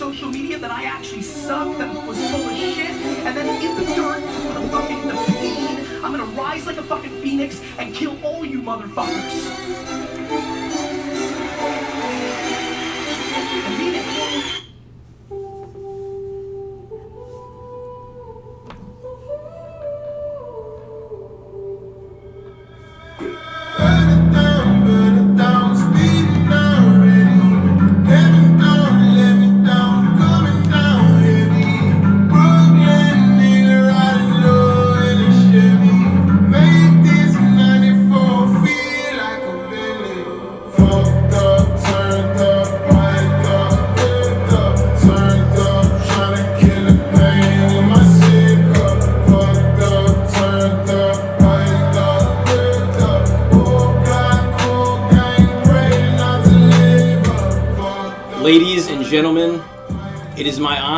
social media that I actually suck, that was full of shit, and then in the dirt with a fucking the I'm gonna rise like a fucking phoenix and kill all you motherfuckers. I mean it.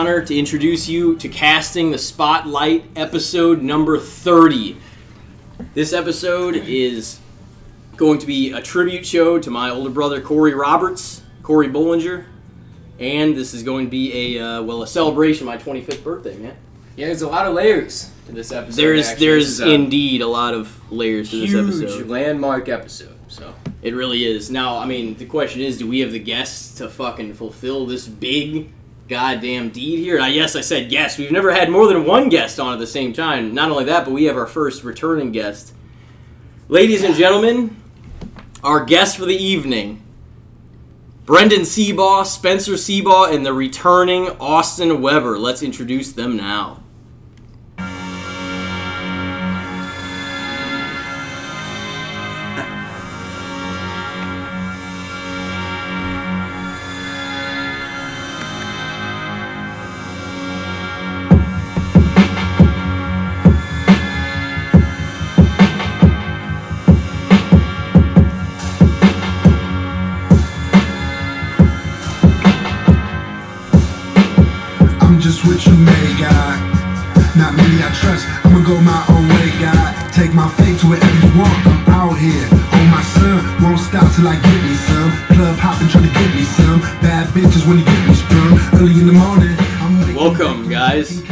Honor to introduce you to Casting the Spotlight episode number 30. This episode is going to be a tribute show to my older brother Corey Roberts, Corey Bollinger, and this is going to be a uh, well a celebration of my 25th birthday, man. Yeah, there's a lot of layers to this episode. There's actually. there's indeed a lot of layers to this huge episode. landmark episode. So It really is. Now, I mean, the question is, do we have the guests to fucking fulfill this big goddamn deed here? And I, yes, I said yes. We've never had more than one guest on at the same time. Not only that, but we have our first returning guest. Ladies and gentlemen, our guest for the evening, Brendon Sebaugh, Spencer Sebaugh, and the returning Austin Weber. Let's introduce them now. Guys.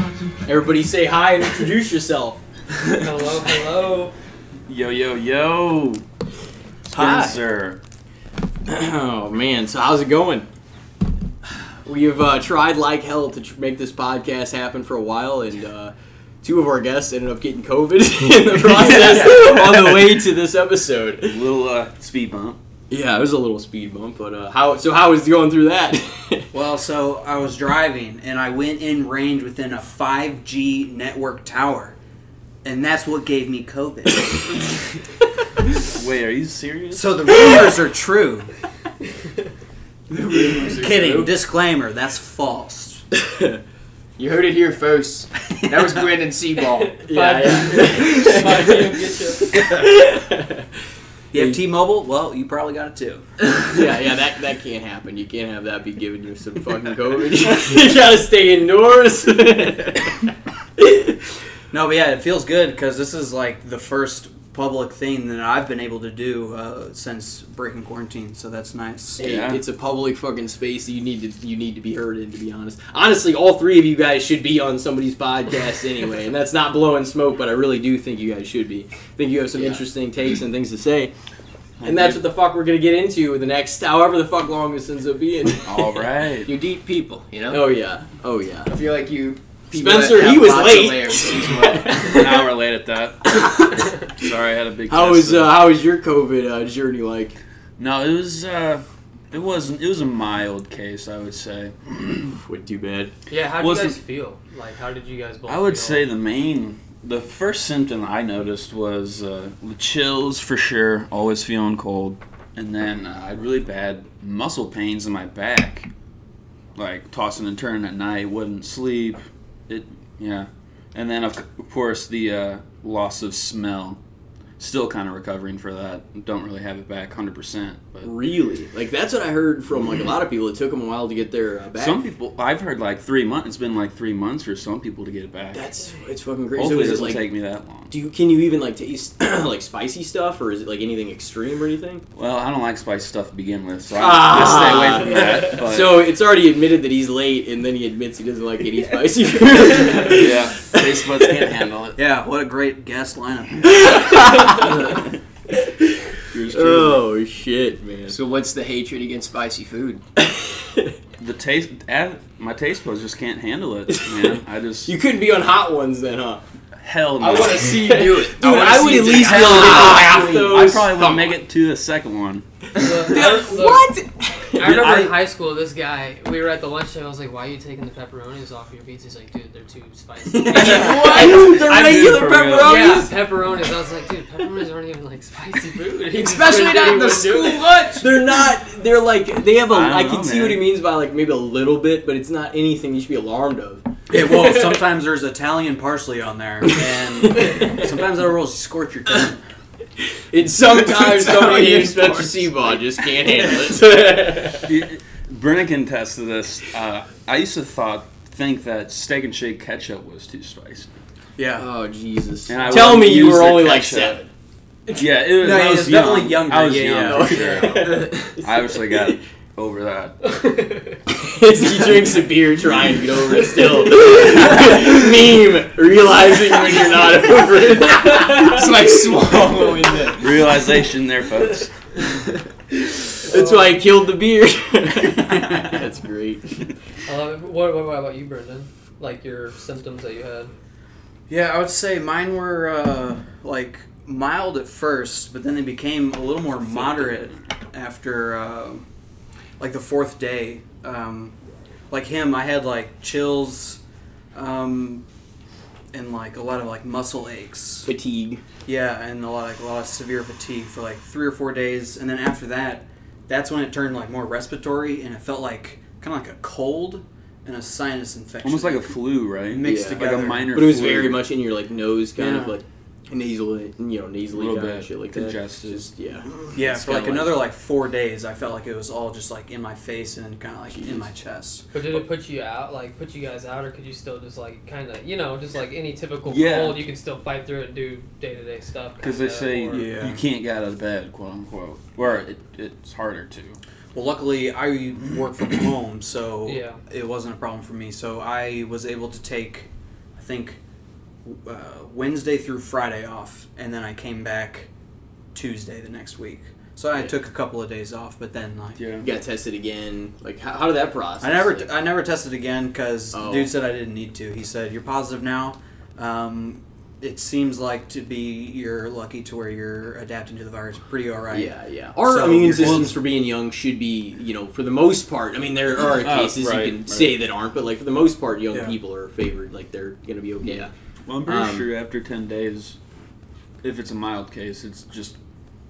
Everybody say hi and introduce yourself. hello, hello. Yo, yo, yo. Hi. Spencer. Oh man, so how's it going? We have uh, tried like hell to tr- make this podcast happen for a while, and uh, two of our guests ended up getting COVID in the process on the way to this episode. A little uh, speed bump. Yeah, it was a little speed bump, but uh, how? So how was going through that? Well, so I was driving and I went in range within a 5G network tower. And that's what gave me COVID. Wait, are you serious? so the rumors are true. Kidding. Disclaimer, that's false. You heard it here first. That was Brandon Sebaugh. yeah, yeah. You have T-Mobile? Well, you probably got it too. yeah, yeah, that that can't happen. You can't have that be giving you some fucking COVID. you gotta stay indoors. No, but yeah, it feels good because this is like the first public thing that I've been able to do uh, since breaking quarantine. So that's nice. Hey, Yeah. it's a public fucking space that you need to you need to be heard in. To be honest, honestly, all three of you guys should be on somebody's podcast anyway, and that's not blowing smoke, but I really do think you guys should be. I think you have some Yeah. interesting takes and things to say, and that's what the fuck we're gonna get into the next however the fuck long this ends up being. All right. You deep people, you know? oh yeah, oh yeah. I feel like you. People Spencer, he was late. an hour late at that. Sorry, I had a big. How was uh, how was your COVID uh, journey like? No, it was. uh It wasn't. It was a mild case, I would say. Wasn't too bad. Yeah, how did Was you guys it- feel? Like, how did you guys both I would feel? say the main, the first symptom I noticed was uh, the chills for sure, always feeling cold, and then uh, I had really bad muscle pains in my back, like tossing and turning at night, wouldn't sleep. It, yeah, and then of course the uh, loss of smell. Still kind of recovering for that. Don't really have it back 100%. But Really? Like that's what I heard from like a lot of people. It took them a while to get their uh, back. some people, I've heard like three months. It's been like three months for some people to get it back. That's it's fucking crazy. Hopefully, so it is it doesn't like take me that long. do you can you even like taste like spicy stuff or is it like anything extreme or anything? Well, I don't like spicy stuff to begin with, so I, Ah. I stay away from that. But, So it's already admitted that he's late, and then he admits he doesn't like any spicy food. yeah, taste buds can't handle it. Yeah, what a great guest lineup. Yours truly. oh shit, man. So what's the hatred against spicy food? The taste, add, my taste buds just can't handle it, man. I just you couldn't be on hot ones then, huh? hell no. I want to see you do it. Dude, I, wanna would at least do be it. able to get I half probably- those. I probably wouldn't make it to the second one. What? I remember I- in high school, this guy, we were at the lunch table. I was like, "Why are you taking the pepperonis off your pizza?" He's like, "Dude, they're too spicy." what? The I do regular for real. pepperonis? yeah, pepperonis. I was like, "Dude, pepperonis aren't even like spicy food." Especially not in the school lunch. They're not. They're like they have a. I can know, see what he means by like maybe a little bit, but it's not anything you should be alarmed of. Yeah, well, sometimes there's Italian parsley on there, and sometimes that will scorch your tongue. It's sometimes somebody Italian named Spencer parts. Sebaugh just can't handle it. Brennan can attest this. Uh, I used to thought think that steak and shake ketchup was too spicy. Yeah. oh Jesus! Tell me you were the only like seven. Yeah, it was, No, I he was was young. definitely younger, I was yeah, young yeah. for sure. I obviously got over that. he drinks a beer trying to get over it still. Meme, realizing when you're not over it. It's like swallowing the. Realization there, folks. That's why I killed the beer. That's great. I love it. What, what, what about you, Brendon? Like your symptoms that you had? Yeah, I would say mine were uh, like mild at first, but then they became a little more moderate after uh, like the fourth day. Um, like him, I had like chills, um, and like a lot of like muscle aches. Fatigue. Yeah, and a lot like a lot of severe fatigue for like three or four days, and then after that, that's when it turned like more respiratory, and it felt like kind of like a cold and a sinus infection. Almost like a flu, right? Mixed Yeah. together. Like a minor But it was flu. very much in your like nose, kind of like nasal, you know, nasally Little kind of shit like congested. that. Just yeah. Yeah, It's for like kinda another like four days, I felt like it was all just like in my face and kind of like in my chest. But did it put you out, like put you guys out, or could you still just like kind of, you know, just like any typical Yeah. cold, you can still fight through it and do day to day stuff? Because they say or- Yeah. you can't get out of bed, quote unquote. Or it, it's harder to. Well, luckily I work from home, so Yeah. it wasn't a problem for me. So I was able to take, I think, uh, Wednesday through Friday off, and then I came back Tuesday the next week. So I Yeah. took a couple of days off, but then like Yeah. You got tested again. Like how, how did that process? I never, Like, I never tested again because Oh. dude said I didn't need to. He said you're positive now. Um, it seems like to be you're lucky to where you're adapting to the virus pretty all right. Yeah, yeah. Our So immune systems for being young should be, you know, for the most part. I mean, there are Oh, cases right, you can right. say that aren't, but like for the most part, young Yeah. people are favored. Like they're gonna be okay. Yeah. Well, I'm pretty Um, sure after 10 days, if it's a mild case, it's just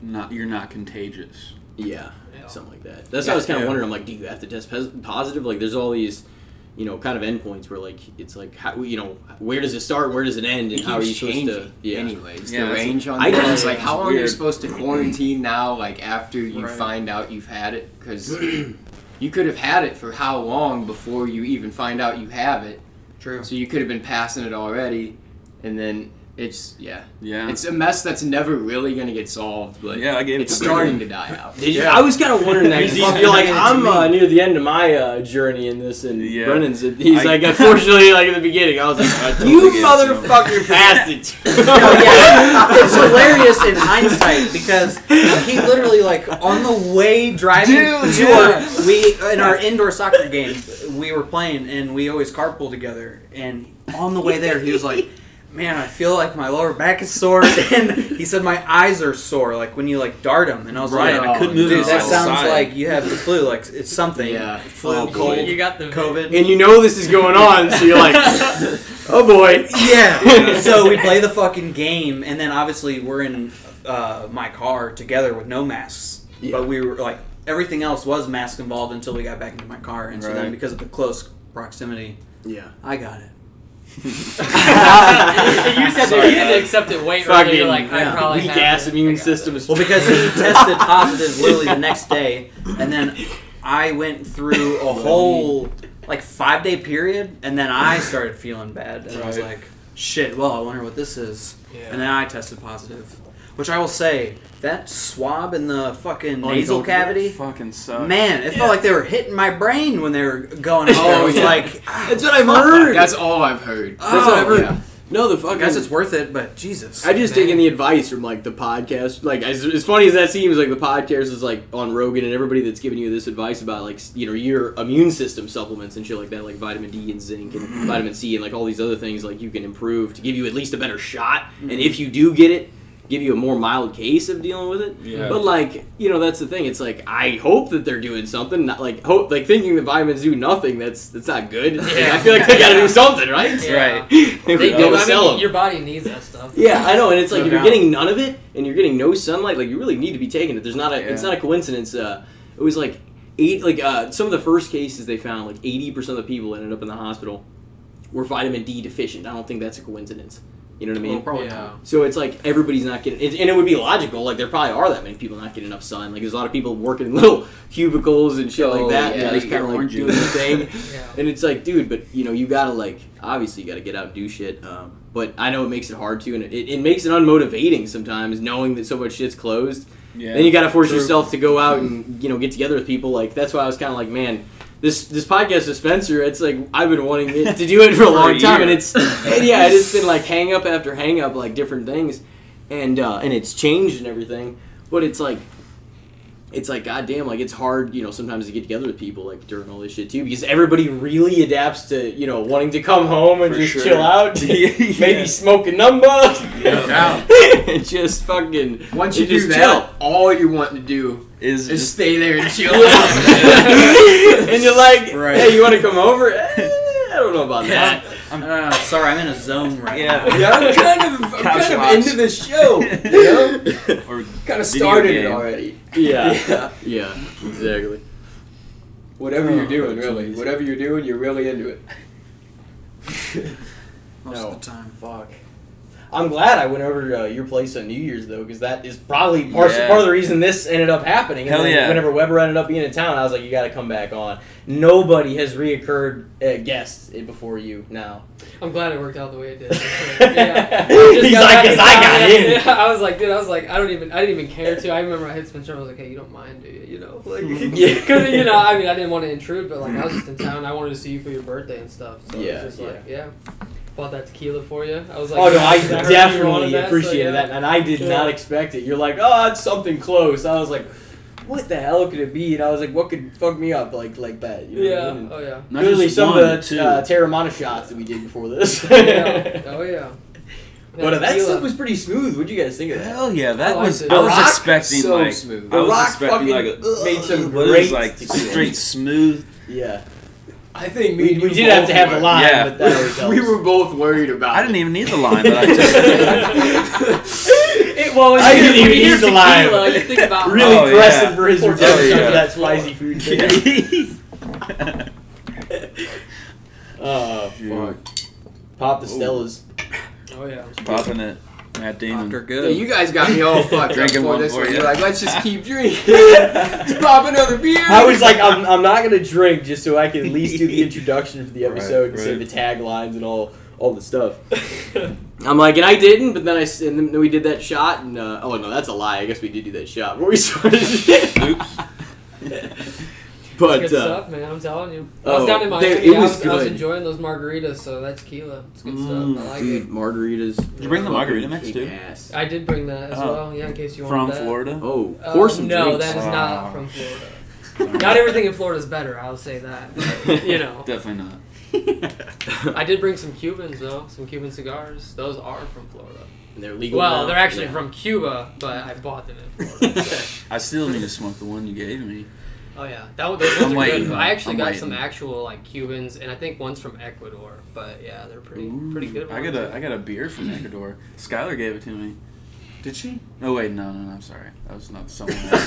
not, you're not contagious. Yeah, Yeah. something like that. That's what I was kind of Yeah. wondering. I'm like, do you have to test positive? Like, there's all these, you know, kind of endpoints where like it's like, how, you know, where does it start? Where does it end? And It how are you supposed to? Yeah. Anyways, Yeah, the that's- range on I that guess like how long are you weird. supposed to quarantine now? Like after you Right. find out you've had it, because you could have had it for how long before you even find out you have it. True. So you could have been passing it already, and then it's yeah, Yeah. it's a mess that's never really gonna get solved. But Yeah, I gave it it's to starting Brendon. to die out. Did you- Yeah. I was kind of wondering that. 'cause he's, you're like, handed it to I'm uh, near the end of my uh, journey in this, and Yeah. Brennan's. He's I- like, unfortunately, like in the beginning, I was like, I totally you get it, motherfucker passed it. No, yeah, it's hilarious in hindsight because he literally like on the way driving Dude, to yeah. our we in our indoor soccer game we were playing and we always carpool together and on the way there he was like man i feel like my lower back is sore and he said my eyes are sore like when you like dart them and i was Right, like I couldn't move dude that sounds side. like you have the flu like it's something Yeah. flu Oh, cold You got the covid and you know this is going on, so you're like, oh boy. Yeah. so we play the fucking game, and then obviously we're in uh, my car together with no masks. Yeah. But we were like everything else was mask involved until we got back into my car, and so then because of the close proximity, Yeah. I got it. And you said that you didn't accept it weight right Fucking You're like, I yeah. probably weak have ass it. immune system Well, because he tested positive literally the next day, and then I went through a whole like five day period, and then I started feeling bad, and I was like, "Shit! Well, I wonder what this is." Yeah. And then I tested positive, which I will say that swab in the fucking Oh, nasal cavity. Fucking sucks. Man, it felt like they were hitting my brain when they were going. in there. Oh, I was yeah. like, ah, That's what I've heard. That's all I've heard. Oh, That's what I've oh, heard. yeah. No, the fuck. I guess it's worth it, but Jesus. I just Man. taken the advice from like the podcast. Like as, as funny as that seems, like the podcast is like on Rogan and everybody that's giving you this advice about like you know your immune system supplements and shit like that, like vitamin D and zinc and mm-hmm. vitamin C and like all these other things like you can improve to give you at least a better shot. And mm-hmm. if you do get it, give you a more mild case of dealing with it. Yeah. But like you know that's the thing. It's like I hope that they're doing something. Not like hope like thinking that vitamins do nothing. That's that's not good. Yeah. I feel like they got to do something, right? Yeah. Right. They They would do. go I sell mean, 'em. your body needs that stuff. Yeah, I know, and it's like No if you're doubt. getting none of it and you're getting no sunlight, like you really need to be taking it. There's not a, it's not a coincidence. Uh, it was like eight, like uh, some of the first cases they found, like 80 percent of the people ended up in the hospital were vitamin D deficient. I don't think that's a coincidence. You know what I mean? Well, probably Yeah. So it's like everybody's not getting, it, and it would be logical. Like there probably are that many people not getting enough sun. Like there's a lot of people working in little cubicles and shit Oh, like that. yeah, and just kind of like doing juice. their thing. Yeah. And it's like, dude, but you know, you gotta like, obviously, you gotta get out and do shit. Um, but I know it makes it hard to, and it, it makes it unmotivating sometimes, knowing that so much shit's closed. Yeah. Then you gotta force True. yourself to go out and you know get together with people. Like that's why I was kind of like, man, this this podcast with Spencer, it's like I've been wanting it, to do it for a For a long time, and it's and yeah, it's been like hang up after hang up, like different things, and uh, and it's changed and everything. But it's like it's like goddamn, like it's hard, you know, sometimes to get together with people like during all this shit too, because everybody really adapts to you know wanting to come home and For just sure. chill out, Yeah. maybe smoke a number, Yeah. and just fucking Once you do just that, all you want to do Is is just stay there and chill. and you're like, Right. hey, you want to come over? Eh, I don't know about that. Uh, sorry, I'm in a zone right Yeah. now. Yeah, I'm kind of, I'm kind of into this show. You know? or kind of Video started it already. Yeah, Yeah. yeah, exactly. Whatever Oh, you're doing, really. Whatever you're doing, you're really into it. Most No. of the time. Fuck. I'm glad I went over to uh, your place on New Year's though, because that is probably part, Yeah. part of the reason this ended up happening. And Hell then yeah. Whenever Weber ended up being in town, I was like, you got to come back on. Nobody has reoccurred uh, guests eh, before you now. I'm glad it worked out the way it did. yeah. He's like, back 'cause in I got yeah. in. I was like, dude, I was like, I don't even, I didn't even care to. I remember I hit Spencer. I was like, hey, you don't mind, do you? You know, like, Yeah. because you know, I mean, I didn't want to intrude, but like, I was just in town. I wanted to see you for your birthday and stuff. So Yeah, it was just like, yeah. Bought that tequila for you. I was like, oh no, I I heard definitely that, so, appreciated yeah. that, and I did Yeah. not expect it. You're like, oh, it's something close. I was like, what the hell could it be? And I was like, what could fuck me up like like that? You know what I Yeah. mean? Oh yeah. not Literally just some one, of the two. uh, Teremana shots that we did before this. yeah. Oh yeah. But uh, that stuff was pretty smooth. What'd you guys think of that? Hell yeah, that I liked was. it. I was Rock, expecting so like smooth. I was The Rock expecting fucking like a, made some what is great like straight smooth. Yeah, I think we, we did have to have a line, Yeah. but that always helps. We were both worried about I didn't even need the line, but I took it. It, well, when I didn't even you hear use the line. you think about really Oh, pressing yeah. for his Oh, redemption yeah. for that spicy food thing. Oh fuck! Pop the Stellas. Oh yeah. Popping it, Matt Damon. After Yeah, good. you guys got me all fucked up Drinking for one this for one. you. You're like, let's just keep drinking. Let's pop another beer. I was like, I'm, I'm not gonna drink just so I can at least do the introduction for the Right, episode and say right. the taglines and all all the stuff. I'm like, and I didn't, but then I and then we did that shot, and uh, oh no, that's a lie. I guess we did do that shot where we started. Oops. But good uh, stuff, man. I'm telling you. I oh, was down in they- Miami. it I, was was, I was enjoying those margaritas, so that's tequila. It's good Mm, stuff. I like dude, it. margaritas. Did you bring the margarita mix kick too? ass. I did bring that as Oh. well, yeah, in case you From wanted that. From Florida. Oh, Uh, pour some no, drinks. that is not from Florida. Not everything in Florida is better. I'll say that. but, you know, Definitely not. I did bring some Cubans though, some Cuban cigars. Those are from Florida. And they're legal. Well, now. they're actually Yeah. from Cuba, but I bought them in Florida. I still need to smoke the one you gave me. Oh yeah, that those ones are good. I actually I'm got waiting. some actual like Cubans, and I think one's from Ecuador. But yeah, they're pretty Ooh, pretty good. Ones. I got a I got a beer from Ecuador. Skylar gave it to me. Did she? No, wait, no, no, no I'm sorry. That was not someone else.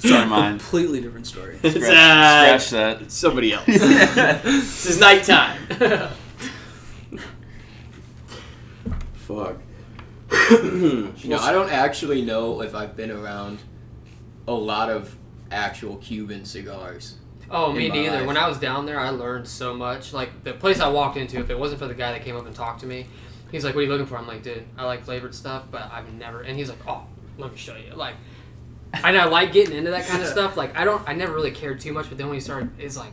sorry, mine. Completely different story. Scratch, uh, scratch that. Somebody else. this is nighttime. Fuck. no, I don't actually know if I've been around a lot of actual Cuban cigars. Oh, me neither. life. When I was down there, I learned so much. Like the place I walked into, if it wasn't for the guy that came up and talked to me, he's like, "What are you looking for?" I'm like, "Dude, I like flavored stuff, but I've never." And he's like, "Oh, let me show you." Like, and I like getting into that kind of stuff. Like, I don't, I never really cared too much, but then when he started, it's like,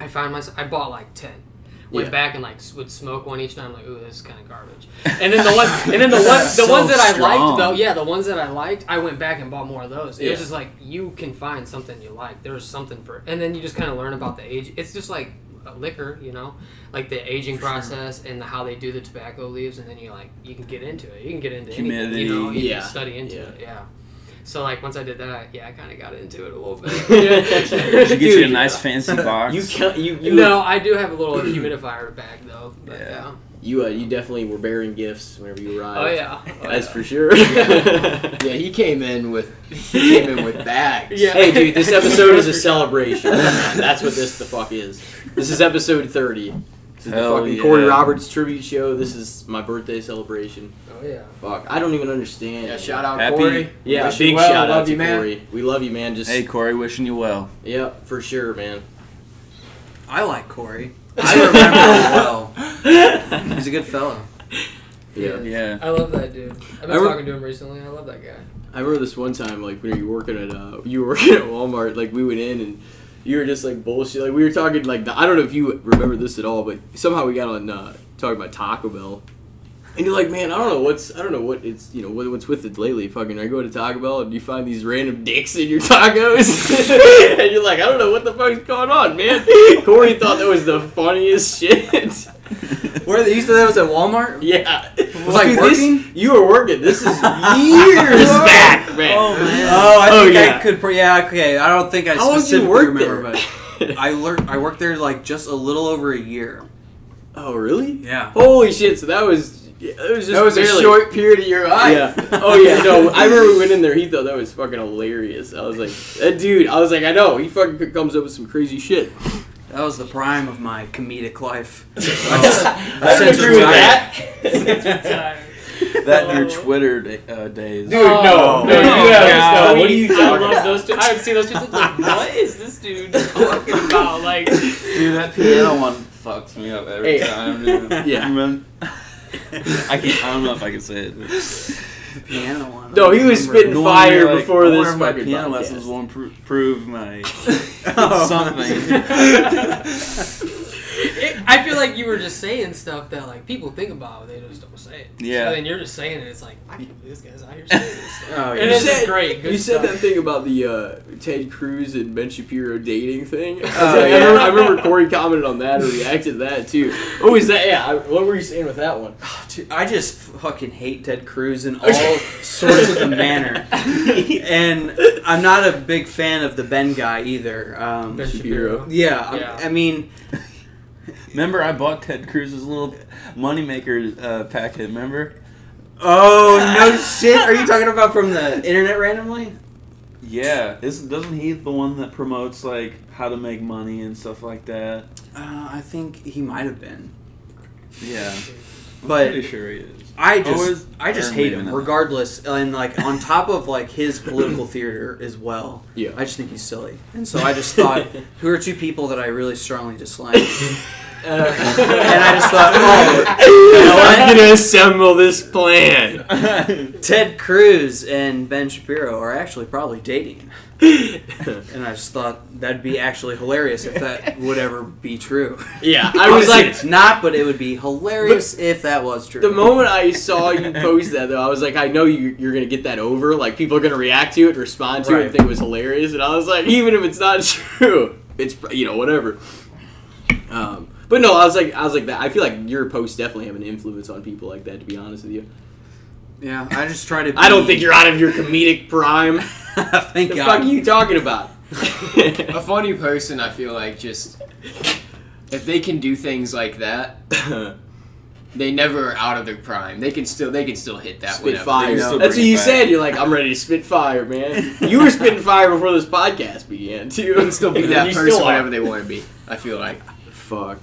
I found myself. I bought like ten. Went Yeah. back and like would smoke one each time. I'm like, ooh, this is kind of garbage. And then the ones, and then the ones, the So ones that I liked, though, yeah, the ones that I liked, I went back and bought more of those. It Yeah. was just like you can find something you like. There's something for, and then you just kind of learn about the age. It's just like a liquor, you know, like the aging process and the, how they do the tobacco leaves, and then you like you can get into it. You can get into anything, you know. Humidity. You Yeah. can study into Yeah. it, yeah. So like once I did that, yeah, I kind of got into it a little bit. Did you get you a Dude, nice fancy box? You can't. You you no, I do have a little humidifier bag though. But Yeah. yeah. you uh, you definitely were bearing gifts whenever you arrived. Oh yeah. Oh, That's yeah. for sure. Yeah, he came in with he came in with bags. Yeah. Hey, dude, this episode is a celebration. That's what this the fuck is. This is episode 30. This is Hell the fucking yeah. Corey Roberts tribute show. This is my birthday celebration. Yeah. Fuck, I don't even understand. Yeah, shout out Happy- Corey. Yeah, Wish you big well, shout out love to you, man. Corey. We love you, man. Just Hey Corey, wishing you well. yep, for sure, man. I like Corey. I remember him well. He's a good fellow. Yeah. Yeah. I love that dude. I've been I re- talking to him recently. I love that guy. I remember this one time, like when you were working at uh, you were working at Walmart. Like we went in and you were just like bullshit. Like we were talking like I don't know if you remember this at all, but somehow we got on uh, talking about Taco Bell. And you're like, man, I don't know what's, I don't know what it's, you know, what, what's with it lately. Fucking, I go to Taco Bell and you find these random dicks in your tacos, and you're like, I don't know what the fuck's going on, man. Corey thought that was the funniest shit. Where you said that was at Walmart? yeah, Was I Dude, this- working? you were working. This is years back, man. Oh man. Oh, I Oh, think yeah. I could. Yeah, okay. I don't think I How long did you specifically work remember, there? but I learned. I worked there like just a little over a year. oh, really? Yeah. Holy shit! So that was yeah, it was just That was a short period of your life. Yeah. Oh yeah. No, I remember we went in there. He thought that was fucking hilarious. I was like, that dude. I was like, I know. He fucking comes up with some crazy shit. That was the prime of my comedic life. I Since agree with that. That and your Twitter da- uh, days. Dude, no, no, Oh, you have God. no. What are you I talking love about? those two. I've seen those two. Like, what is this dude talking about? Like, Dude, that piano one fucks me up every Hey. time. Dude. Yeah. Man. I can't. I don't know if I can say it. The piano one. No, he was I remember. spitting fire like, before I this wonder if my fucking piano podcast. lessons won't pro- prove my Oh. something. it, I feel like you were just saying stuff that like people think about, but they just don't say it. Yeah. So then you're just saying it. It's like I can't believe this guy's out here saying this. Stuff. Oh, And yeah. it's You said- great. Good you said that thing about the uh, Ted Cruz and Ben Shapiro dating thing. I, was Oh, I, yeah. remember, I remember Corey commented on that or reacted to that too. What was that? Yeah, I, what were you saying with that one? Dude, I just fucking hate Ted Cruz in all sorts of the manner, and I'm not a big fan of the Ben guy either. Um, Ben Shapiro. Shapiro. yeah, I'm- Yeah. I mean, Remember, I bought Ted Cruz's little moneymaker uh, packet. Remember? oh no shit! Are you talking about from the internet randomly? Yeah. Isn't doesn't he the one that promotes like how to make money and stuff like that? Uh, I think he might have been, Yeah. But Pretty sure he is. I just Always- I just or hate maybe him not. regardless, and like on top of like his political theater as well. Yeah. I just think he's silly, and so I just thought, who are two people that I really strongly dislike? and I just thought, oh, you know what? I'm gonna assemble this plan. Ted Cruz and Ben Shapiro are actually probably dating. And I just thought that'd be actually hilarious if that would ever be true. yeah, I was like, it's not, but it would be hilarious if that was true. the moment I saw you post that, though, I was like, I know you, you're gonna get that over. Like people are gonna react to it, respond to it, Right. and think it was hilarious. And I was like, even if it's not true, it's you know whatever. Um, but no, I was like, I was like that. I feel like your posts definitely have an influence on people like that. To be honest with you, yeah, I just try to. Be, I don't think you're out of your comedic prime. Thank the God. fuck are you talking about? A funny person, I feel like, just if they can do things like that, they never are out of their prime. They can still they can still hit that spit whenever. fire. They can That's what you back. said. You're like, I'm ready to spit fire, man. You were spitting fire before this podcast began, too. They can still be that person still are. whenever they want to be. I feel like. Fuck.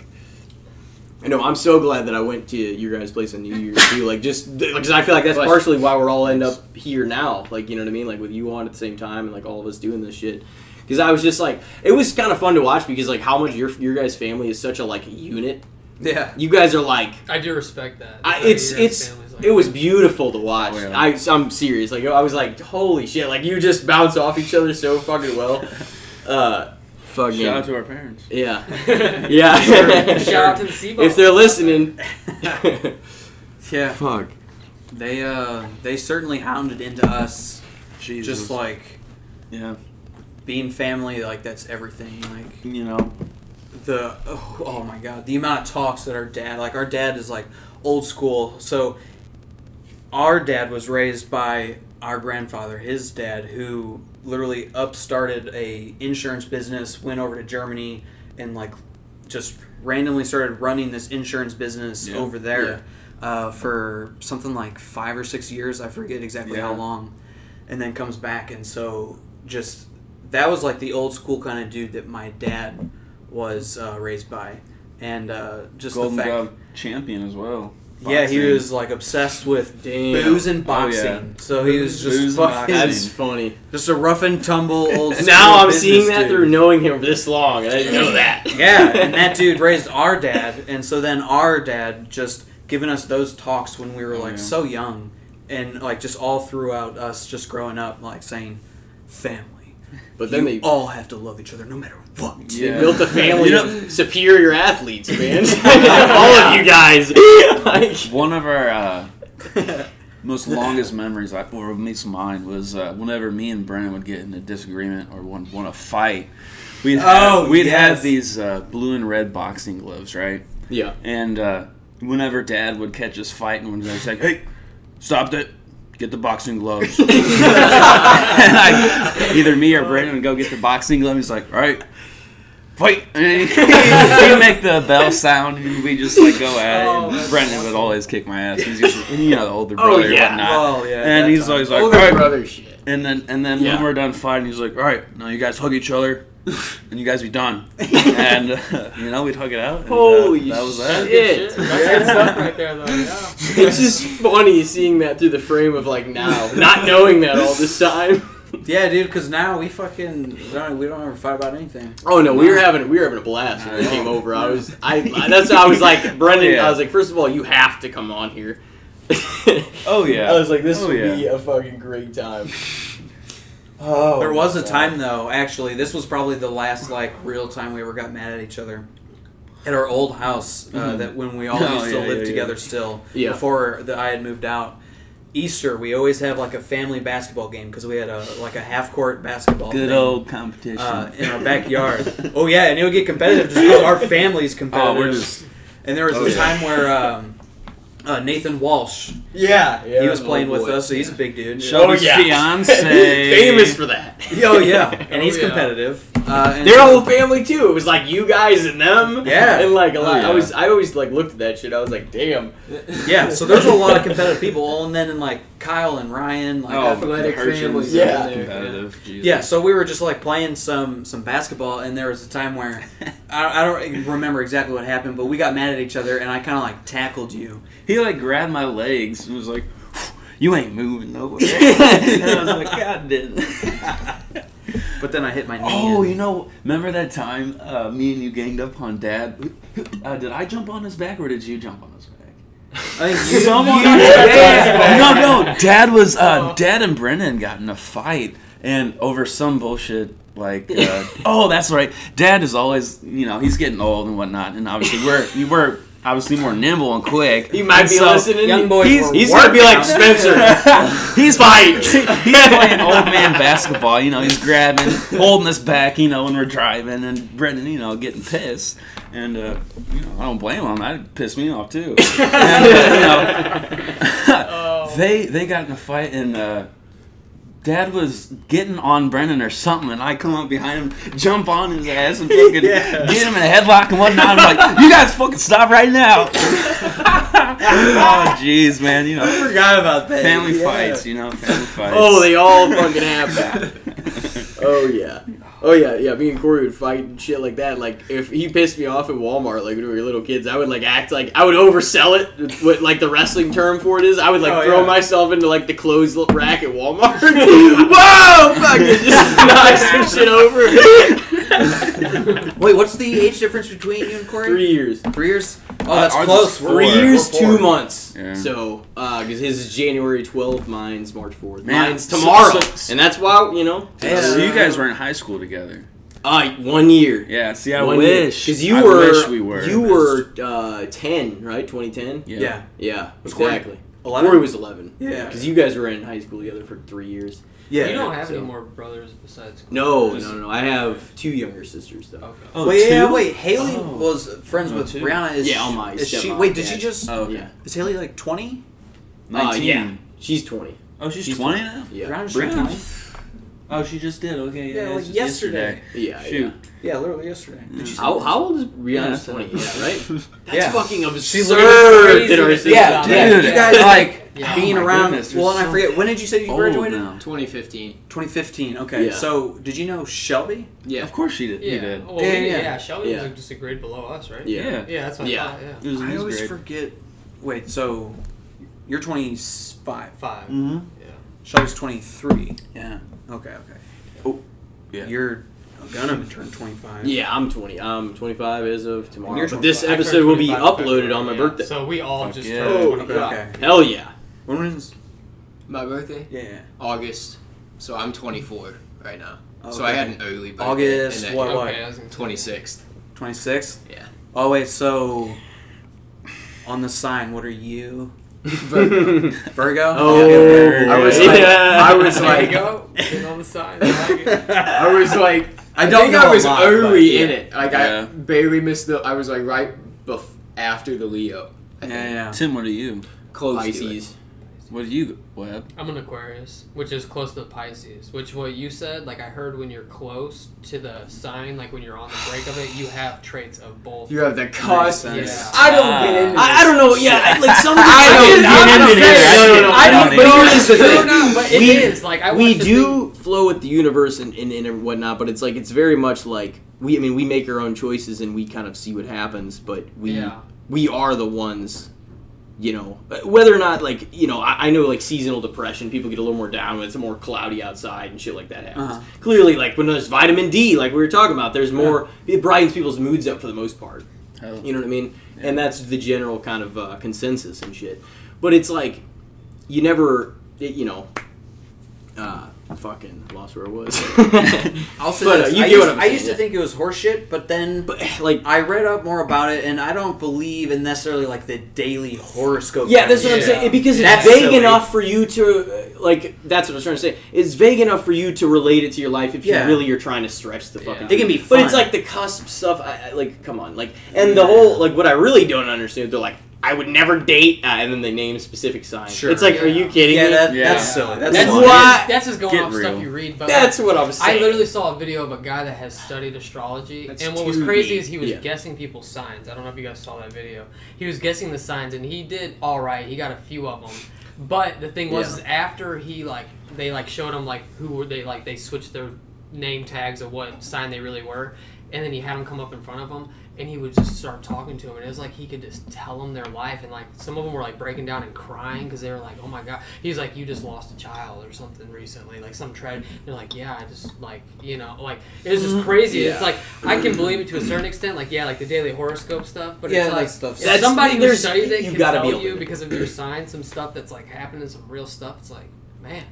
I know. I'm so glad that I went to your guys' place on New Year's too. Like, just because I feel like that's partially why we're all end up here now. Like, you know what I mean? Like with you on at the same time, and like all of us doing this shit. Because I was just like, it was kind of fun to watch because like how much your your guys' family is such a like unit. Yeah. You guys are like, I do respect that. I, it's it's like- it was beautiful to watch. Oh, yeah. I I'm serious. Like I was like, holy shit! Like you just bounce off each other so fucking well. Uh, fucking Shout out to our parents. yeah, yeah. Shout out to the Sebaugh. if they're listening. Yeah. Fuck. They uh they certainly hounded into us Jesus. just like yeah, being family like that's everything like you know, the oh, oh my god the amount of talks that our dad like our dad is like old school so our dad was raised by our grandfather his dad who literally upstarted a insurance business went over to germany and like just randomly started running this insurance business Yeah. over there uh, for something like five or six years i forget exactly how long and then comes back and so just that was like the old school kind of dude that my dad was uh, raised by and uh, just Golden the fact Glove champion as well. Yeah he was like obsessed with Damn. booze and Oh, yeah. boxing so he was just Booze fucking. That's funny. just a rough and tumble old And now I'm seeing that dude. through knowing him this long, and I didn't know that. yeah and that dude raised our dad and so then our dad just giving us those talks when we were Oh, like yeah. so young and like just all throughout us just growing up like saying family But then you they all have to love each other no matter what They Yeah. built a family You know- of superior athletes, man. All of you guys. like, One of our uh, most longest memories, I- or at least mine, was uh, whenever me and Brennan would get in a disagreement or want, want to fight. We'd have, Oh, we'd yes. have these uh, blue and red boxing gloves, right? yeah. And uh, whenever Dad would catch us fighting, when he's like, "Hey, stop it! Get the boxing gloves." and I, either me or Brandon would go get the boxing gloves. He's like, "All right, fight!" And he'd he'd make the bell sound, and we just like go at it. Oh, And that's Brendon would always kick my ass. He's just, you know, the older Oh, brother yeah. and whatnot. oh yeah and he's time. always like, Older right." brother shit. And then and then Yeah. when we're done fighting, he's like, "All right, now you guys hug each other." And you guys be done, and uh, you know we'd hug it out. And, uh, Holy that was shit. that. Shit. That's good stuff right there, though. Yeah. It's just funny seeing that through the frame of like now, not knowing that all this time. Yeah dude because now we fucking we don't, we don't ever fight about anything Oh no, we were having we were having a blast when it came over. I was I that's I was like Brendon. Yeah. I was like, first of all, you have to come on here. Oh yeah. I was like, this Oh, will yeah. be a fucking great time. Oh, There was a time though, actually, this was probably the last like real time we ever got mad at each other. At our old house, uh, Mhm. that when we all Oh, used to yeah, live yeah, together yeah. still, Yeah. before the, I had moved out. Easter, we always have like a family basketball game because we had a like a half court basketball. Good thing, old competition. uh, in our backyard. oh yeah, and it would get competitive just because our family's competitive. oh, we're just and there was Oh, this yeah. time where um, uh, Nathan Walsh, Yeah, yeah he was oh, playing with boy. us, so he's a big dude. Shelby's yeah. fiance. famous for that. Oh yeah, and Oh, he's yeah. competitive. Uh, and Their so- whole family too. It was like you guys and them. Yeah. and like a lot. Oh, yeah. I was I always like looked at that shit. I was like, damn. Yeah, so there's a lot of competitive people, and then in like Kyle and Ryan, like oh, athletic the families Yeah. competitive. Jesus. yeah. So we were just like playing some some basketball, and there was a time where I, I don't remember exactly what happened, but we got mad at each other, and I kind of like tackled you. He like grabbed my legs and was like, "You ain't moving nowhere." and I was like, "God damn." But then I hit my knee. Oh, and- you know, remember that time uh, me and you ganged up on Dad? Uh, did I jump on his back or did you jump on his back? I think you, Someone, you- no, no, Dad was uh, Dad and Brennan got in a fight and over some bullshit. Like, uh, oh, that's right. Dad is always, you know, he's getting old and whatnot, and obviously we're you were obviously more nimble and quick. He might And be so listening. young boys he's he's gonna be like Spencer. He's Fight. He's playing old man basketball. You know, he's grabbing, holding us back. You know, when we're driving, and Brendon, you know, getting pissed. And uh, you know, I don't blame him. That pissed me off too. And, uh, you know, they they got in a fight, and uh, Dad was getting on Brendon or something, and I come up behind him, jump on his ass, and fucking Yeah. get him in a headlock and whatnot. I'm like, "You guys fucking stop right now!" oh, jeez, man. You know, I forgot about that. family Yeah. fights, you know, family fights. oh, they all fucking have that. Oh yeah. Oh yeah, yeah. Me and Corey would fight and shit like that. Like if he pissed me off at Walmart, like when we were little kids, I would like act like I would oversell it. What like the wrestling term for it is, I would like Oh, throw yeah. myself into like the clothes rack at Walmart. Whoa! Fucking just knock some shit over. Wait, what's the age difference between you and Corey? Three years. Three years? Oh, that's ours is close. Three years, two months. Yeah. So, because his is January 12th, mine's March 4th. Man, mine's tomorrow. so- and that's why, you know, Yeah. So you guys were in high school together. uh, one year. Yeah. See, I One wish. Because you I were, wish we were. you were uh, 10, right? 2010? Yeah. Yeah. Yeah, Was Corey exactly. 11? Corey was 11. Yeah. Because you guys were in high school together for three years. Yeah. you don't have so- any more brothers besides. No, no, no, no. I have two younger sisters, though. Okay. Oh, wait, yeah, wait. Haley Oh. was friends Oh, with two. Brianna. Is Yeah, all my Is she? Wait, did dad. she just? Oh, okay. Yeah. Is Haley like twenty? Uh, yeah. She's 20. Oh, she's, She's 20 now? Yeah. Brianna's Brianna? 20? Oh, she just did. Okay, yeah. Yeah, like just yesterday. Yeah, Shoot. Yeah, literally yesterday. Did yeah. How, how old is Rihanna? Yeah, 20. Yeah, right? That's Yeah. fucking She's absurd. crazy that our to sisters Yeah, yeah. Dude. You guys like Yeah. being Oh around. goodness, well, you're and I forget when did you say you graduated? now. 2015. 2015. Okay, Yeah. so did you know Shelby? Yeah. Of course she did. Yeah. He did. Well, Yeah, we- yeah. yeah. Shelby Yeah. was just a grade below us, right? Yeah. Yeah. Yeah, that's what Yeah. I thought. Yeah. was, I always great. forget. Wait, so you're 25. 5 Mm-hmm. Yeah. Shelby's 23. Yeah. Okay, okay. Oh, yeah. You're gonna turn 25. Yeah, I'm 20. I'm 25 as of tomorrow. But this 25. I turned episode will be uploaded on my February, birthday. So we all Fuck just yeah. turned Oh, 25. Okay. Hell yeah. When was? My birthday? Yeah. yeah. August. So I'm 24 right now. Oh, so I had an early birthday. August, then what, what? Okay, I was gonna say- 26th. 26th. Yeah. Oh wait, so on the sign, what are you? Virgo. Virgo. Oh, oh Yeah. I was yeah. like, I was like, go. On the side. I like it. I was like, I, I don't think know I was lot, early but in it. Like Yeah. I barely missed the. I was like right bef- after the Leo. I Yeah, think. yeah. Tim, what are you? Close to it. Pisces. What do you, Web? I'm an Aquarius, which is close to Pisces. Which what you said, like I heard when you're close to the sign, like when you're on the break of it, you have traits of both. You have the cusp. Yeah. I don't get ah. into I, I don't know. Yeah, I, like some of the I don't get into it. No, no, no. I I don't don't. But here's the thing. no, but it we, is like I we watched the do flow with the universe and, and, and whatnot, but it's like it's very much like we. I mean, we make our own choices and we kind of see what happens, but we Yeah. we are the ones. You know, whether or not like you know, I, I know like seasonal depression, people get a little more down when it's more cloudy outside and shit like that happens. Uh-huh. Clearly, like when there's vitamin D, like we were talking about, there's more. It brightens people's moods up for the most part. Hell. You know what I mean? And that's the general kind of uh, consensus and shit. But it's like you never, it, you know, uh, fucking lost where I was. I'll say But, uh, this. you I get used, what I'm I saying, used to think it was horseshit, but then but like, I read up more about it, and I don't believe in necessarily like the daily horoscope. yeah, that's what I'm Yeah. saying. Because it's That's vague silly. enough for you to, uh, like, that's what I was trying to say. It's vague enough for you to relate it to your life if Yeah. you really are trying to stretch the Yeah. fucking. It can be But it's like the cusp stuff. I, I, like, come on, like, and the whole like what I really don't understand. They're like, I would never date, uh, and then they name specific signs. Sure. It's like, are you kidding Yeah, me? that, Yeah. that's silly. That's, That's silly. why- That's just going Get off real. stuff you read. But That's what I'm saying. I literally saw a video of a guy that has studied astrology, That's and what was crazy deep. is he was Yeah. guessing people's signs. I don't know if you guys saw that video. He was guessing the signs, and he did all right. He got a few of them, but the thing was, Yeah. after he like they like showed him like who were they like they switched their name tags of what sign they really were, and then he had him come up in front of him. And he would just start talking to him, and it was like he could just tell them their life, and like some of them were like breaking down and crying because they were like, "Oh my god!" He's like, "You just lost a child or something recently, like some tragedy." They're like, "Yeah, I just like you know, like it was just mm-hmm. crazy." It's like I can believe it to a certain extent, like yeah, like the daily horoscope stuff, but Yeah, it's like stuff if somebody who studied it you can gotta tell be you because of your sign some stuff that's like happening, some real stuff. It's like, man,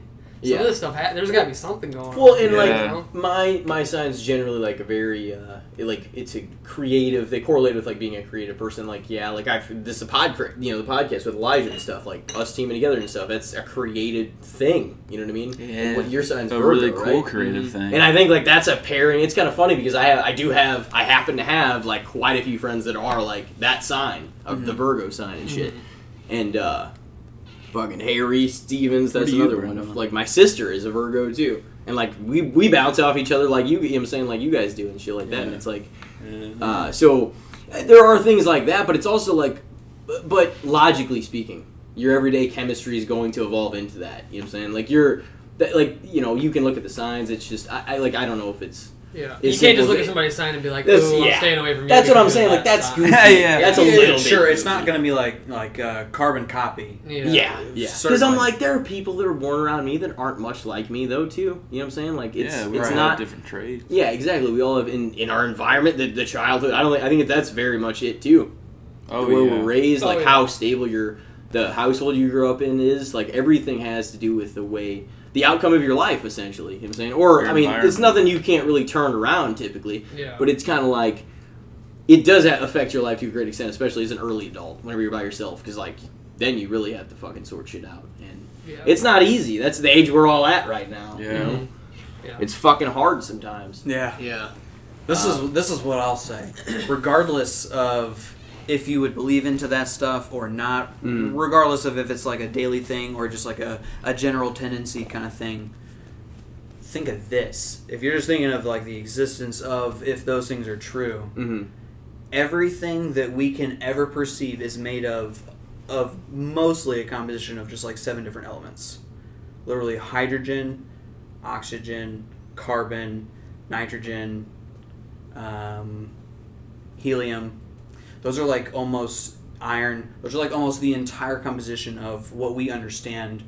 some Yeah. of this stuff. Ha- there's got to be something going on. Well, and Yeah. like You know? my my sign's generally like a very uh, it, like it's a creative. They correlate with like being a creative person. Like yeah, like I've this is a pod you know the podcast with Elijah and stuff. Like us teaming together and stuff. That's a created thing. You know what I mean? And what your sign's a Virgo, really cool right? creative Mhm. thing. And I think like that's a pairing. It's kind of funny because I have, I do have I happen to have like quite a few friends that are like that sign of the Virgo sign and shit. And uh fucking Harry Stevens, that's another one. on? Like my sister is a Virgo too. And like we we bounce off each other like you, you know what I'm saying like you guys do and shit like that. And it's like Yeah. uh so uh, there are things like that, but it's also like but- logically speaking, your everyday chemistry is going to evolve into that. You know what I'm saying? Like you're like you know you can look at the signs. It's just I, I like I don't know if it's Yeah. You can't just look at somebody's sign and be like, That's- "Ooh, I'm staying away from you." That's what I'm saying. Like that's sign." goofy. Yeah. That's a Yeah, little sure. bit It's not going to be like like uh, carbon copy. Yeah. Yeah, yeah. Because I'm like, there are people that are born around me that aren't much like me, though, too. You know what I'm saying? Like, it's yeah, we it's all not. have different traits. Yeah, exactly. We all have in, in our environment, the, the childhood. I don't. think- I think that's very much it too. Oh where yeah. we're raised, Oh, like yeah. how stable your the household you grew up in is. Like everything has to do with the way the outcome of your life, essentially. You know what I'm saying? Or Your I mean, it's nothing you can't really turn around typically. Yeah. But it's kind of like it does affect your life to a great extent, especially as an early adult, whenever you're by yourself, because like then you really have to fucking sort shit out, and Yeah. it's not easy. That's the age we're all at right now. You know? Yeah. It's fucking hard sometimes. Yeah. Yeah. This is um, this is what I'll say. Regardless of if you would believe into that stuff or not, Mm. regardless of if it's like a daily thing or just like a, a general tendency kind of thing, think of this. If you're just thinking of like the existence of if those things are true, Mm-hmm. everything that we can ever perceive is made of of mostly a composition of just like seven different elements. Literally hydrogen, oxygen, carbon, nitrogen, um, helium. Those are like almost iron. Those are like almost the entire composition of what we understand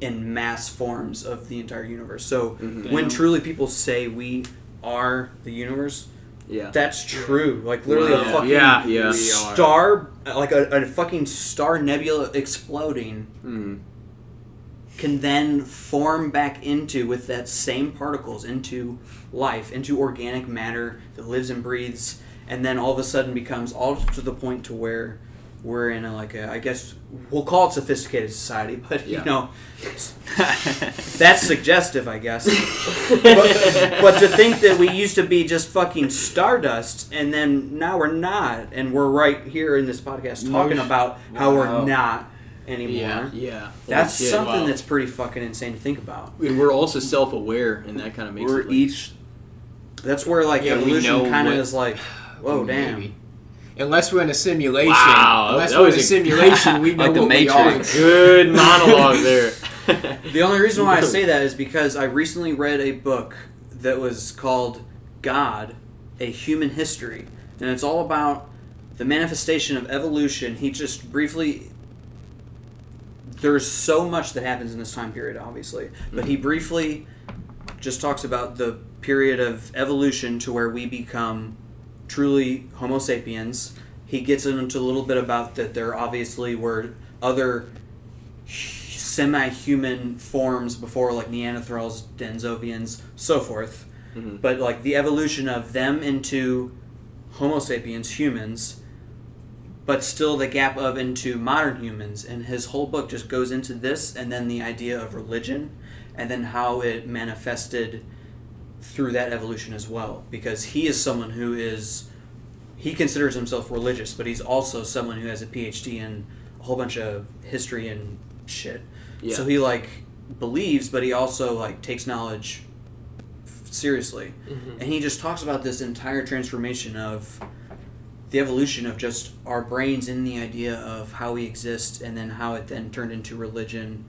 in mass forms of the entire universe. So Mhm. when truly people say we are the universe, Yeah. that's true. Like literally a fucking Yeah, yeah. Star, like a, a fucking star nebula exploding, Mm. can then form back into with that same particles into life, into organic matter that lives and breathes, and then all of a sudden becomes all to the point to where we're in a like a I guess we'll call it sophisticated society, but Yeah. you know that's suggestive, I guess. but, but to think that we used to be just fucking stardust, and then now we're not, and we're right here in this podcast talking No sh- about how we're not anymore. Yeah. Yeah. That's Holy shit, something wow. that's pretty fucking insane to think about. And we're also self-aware, and that kind of makes We're it like, each That's where like Yeah, evolution kind of is like, whoa, oh, damn. Maybe. Unless we're in a simulation. Wow, unless that we're was in a a- simulation, we know Like the what we Matrix. are. good monologue there. The only reason why I say that is because I recently read a book that was called God, A Human History. And it's all about the manifestation of evolution. He just briefly. There's so much that happens in this time period, obviously. But he mm-hmm. briefly just talks about the period of evolution to where we become truly Homo sapiens. He gets into a little bit about that there obviously were other semi-human forms before like Neanderthals, Denisovans, so forth. Mhm. But like the evolution of them into Homo sapiens, humans, but still the gap of into modern humans. And his whole book just goes into this and then the idea of religion and then how it manifested through that evolution as well. Because he is someone who is he considers himself religious, but he's also someone who has a PhD in a whole bunch of history and shit. Yeah. So he like believes, but he also like takes knowledge seriously, mm-hmm. and he just talks about this entire transformation of the evolution of just our brains in the idea of how we exist, and then how it then turned into religion,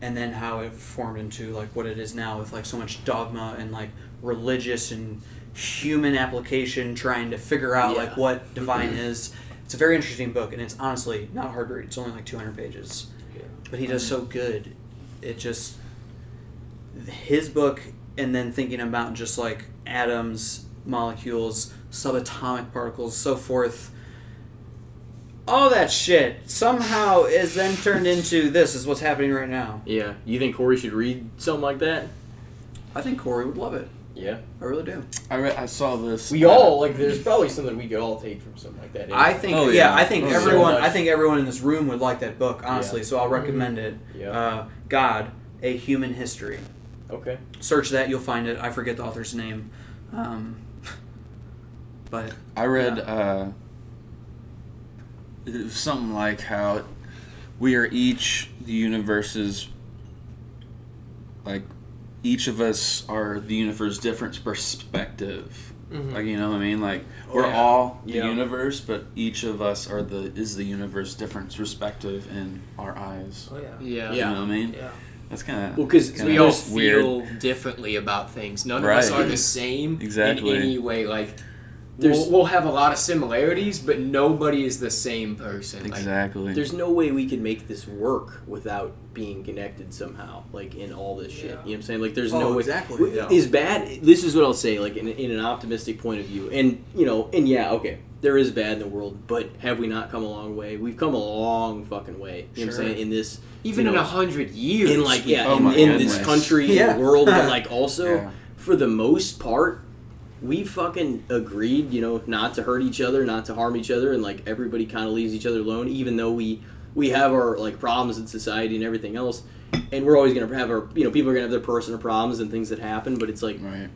and then how it formed into like what it is now with like so much dogma and like religious and human application trying to figure out Yeah. like what divine is. It's a very interesting book, and it's honestly not hard to read. It's only like 200 pages but he does so good. It just his book, and then thinking about just like atoms, molecules, subatomic particles, so forth. All that shit somehow is then turned into this is what's happening right now. yeah. You think Corey should read something like that? I think Corey would love it. Yeah. I really do. I re- I saw this. We all like. There's probably something we could all take from something like that. I think Oh, yeah. yeah. I think Oh, everyone so much. I think everyone in this room would like that book honestly. Yeah. So I'll recommend it. Yeah. Uh, God, a Human History. Okay. Search that, you'll find it. I forget the author's name. Um, but I read uh, it was something like how we are each the universe's like each of us are the universe's different perspective. Mhm. Like you know what I mean? Like Oh, we're yeah. all the Yeah. universe, but each of us are the is the universe different perspective in our eyes. Oh yeah. Yeah. You know what I mean? Yeah. That's kind of Well, 'cause kinda we all weird. feel differently about things. None of us are the same Exactly. in any way. Like There's- we'll, we'll have a lot of similarities, but nobody is the same person. Like, Exactly. There's no way we can make this work without being connected somehow, like in all this shit. You know what I'm saying? Like, there's no Oh, way. exactly, yeah. Is bad. This is what I'll say, like in, in an optimistic point of view, and you know, and yeah, okay, there is bad in the world, but have we not come a long way? We've come a long fucking way. You know what I'm saying? In this, even you in a hundred years, in like yeah, Oh in, in this country, in the world, but like also Yeah. for the most part, we fucking agreed, you know, not to hurt each other, not to harm each other, and like everybody kind of leaves each other alone, even though we we have our like problems in society and everything else, and we're always gonna have our you know people are gonna have their personal problems and things that happen, but it's like right.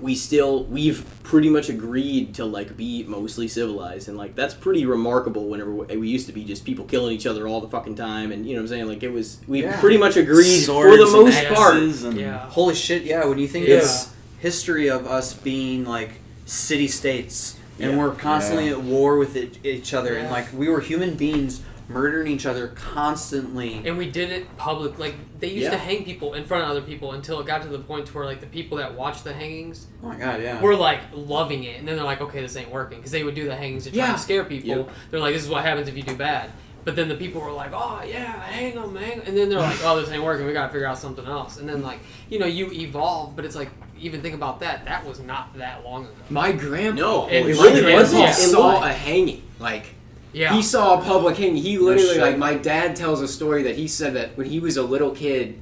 we still we've pretty much agreed to like be mostly civilized and like that's pretty remarkable whenever we, we used to be just people killing each other all the fucking time and you know what i'm saying like it was we Yeah. pretty much agreed for Swords the and most part and- Yeah. Holy shit! Yeah, when you think It's- of history of us being like city states, and Yeah. we're constantly Yeah. at war with it, each other, and like we were human beings murdering each other constantly. And we did it public. Like they used Yeah. to hang people in front of other people until it got to the point where like the people that watched the hangings oh my god! Yeah. were like loving it, and then they're like, okay, this ain't working because they would do the hangings to try Yeah. to scare people. Yep. They're like, this is what happens if you do bad. But then the people were like, oh yeah, hang them, hang 'em." And then they're like, oh, this ain't working. We gotta figure out something else. And then like, you know, you evolve, but it's like, even think about that. That was not that long ago. my grandpa, No, it my really grandpa wasn't. Saw a hanging. Like Yeah. he saw a public hanging. He literally, shit. like, my dad tells a story that he said that when he was a little kid,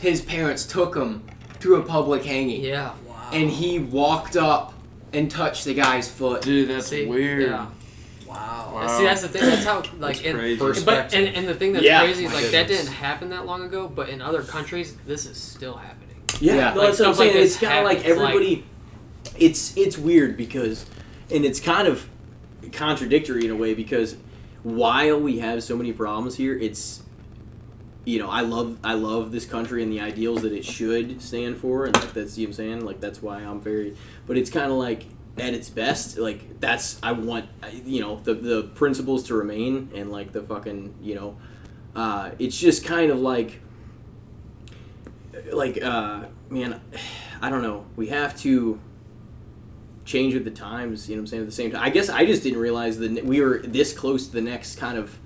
his parents took him to a public hanging, yeah. wow. and he walked up and touched the guy's foot. Dude, that's See? weird. Yeah. wow. Wow. See, that's the thing. That's how like That's and, crazy. But and, and the thing that's Yeah. crazy is like that didn't happen that long ago, but in other countries, this is still happening. Yeah, Yeah. no, Like, that's what I'm stuff like saying. it's kind of like happens, like- everybody. it's it's weird because, and it's kind of contradictory in a way because while we have so many problems here, it's you know I love I love this country and the ideals that it should stand for, and like, that's you know what I'm saying like that's why I'm very. But it's kind of like at its best, like that's I want you know the the principles to remain and like the fucking you know, uh, it's just kind of like like uh man i don't know. We have to change with the times you know what i'm saying at the same time i guess i just didn't realize that we were this close to the next kind of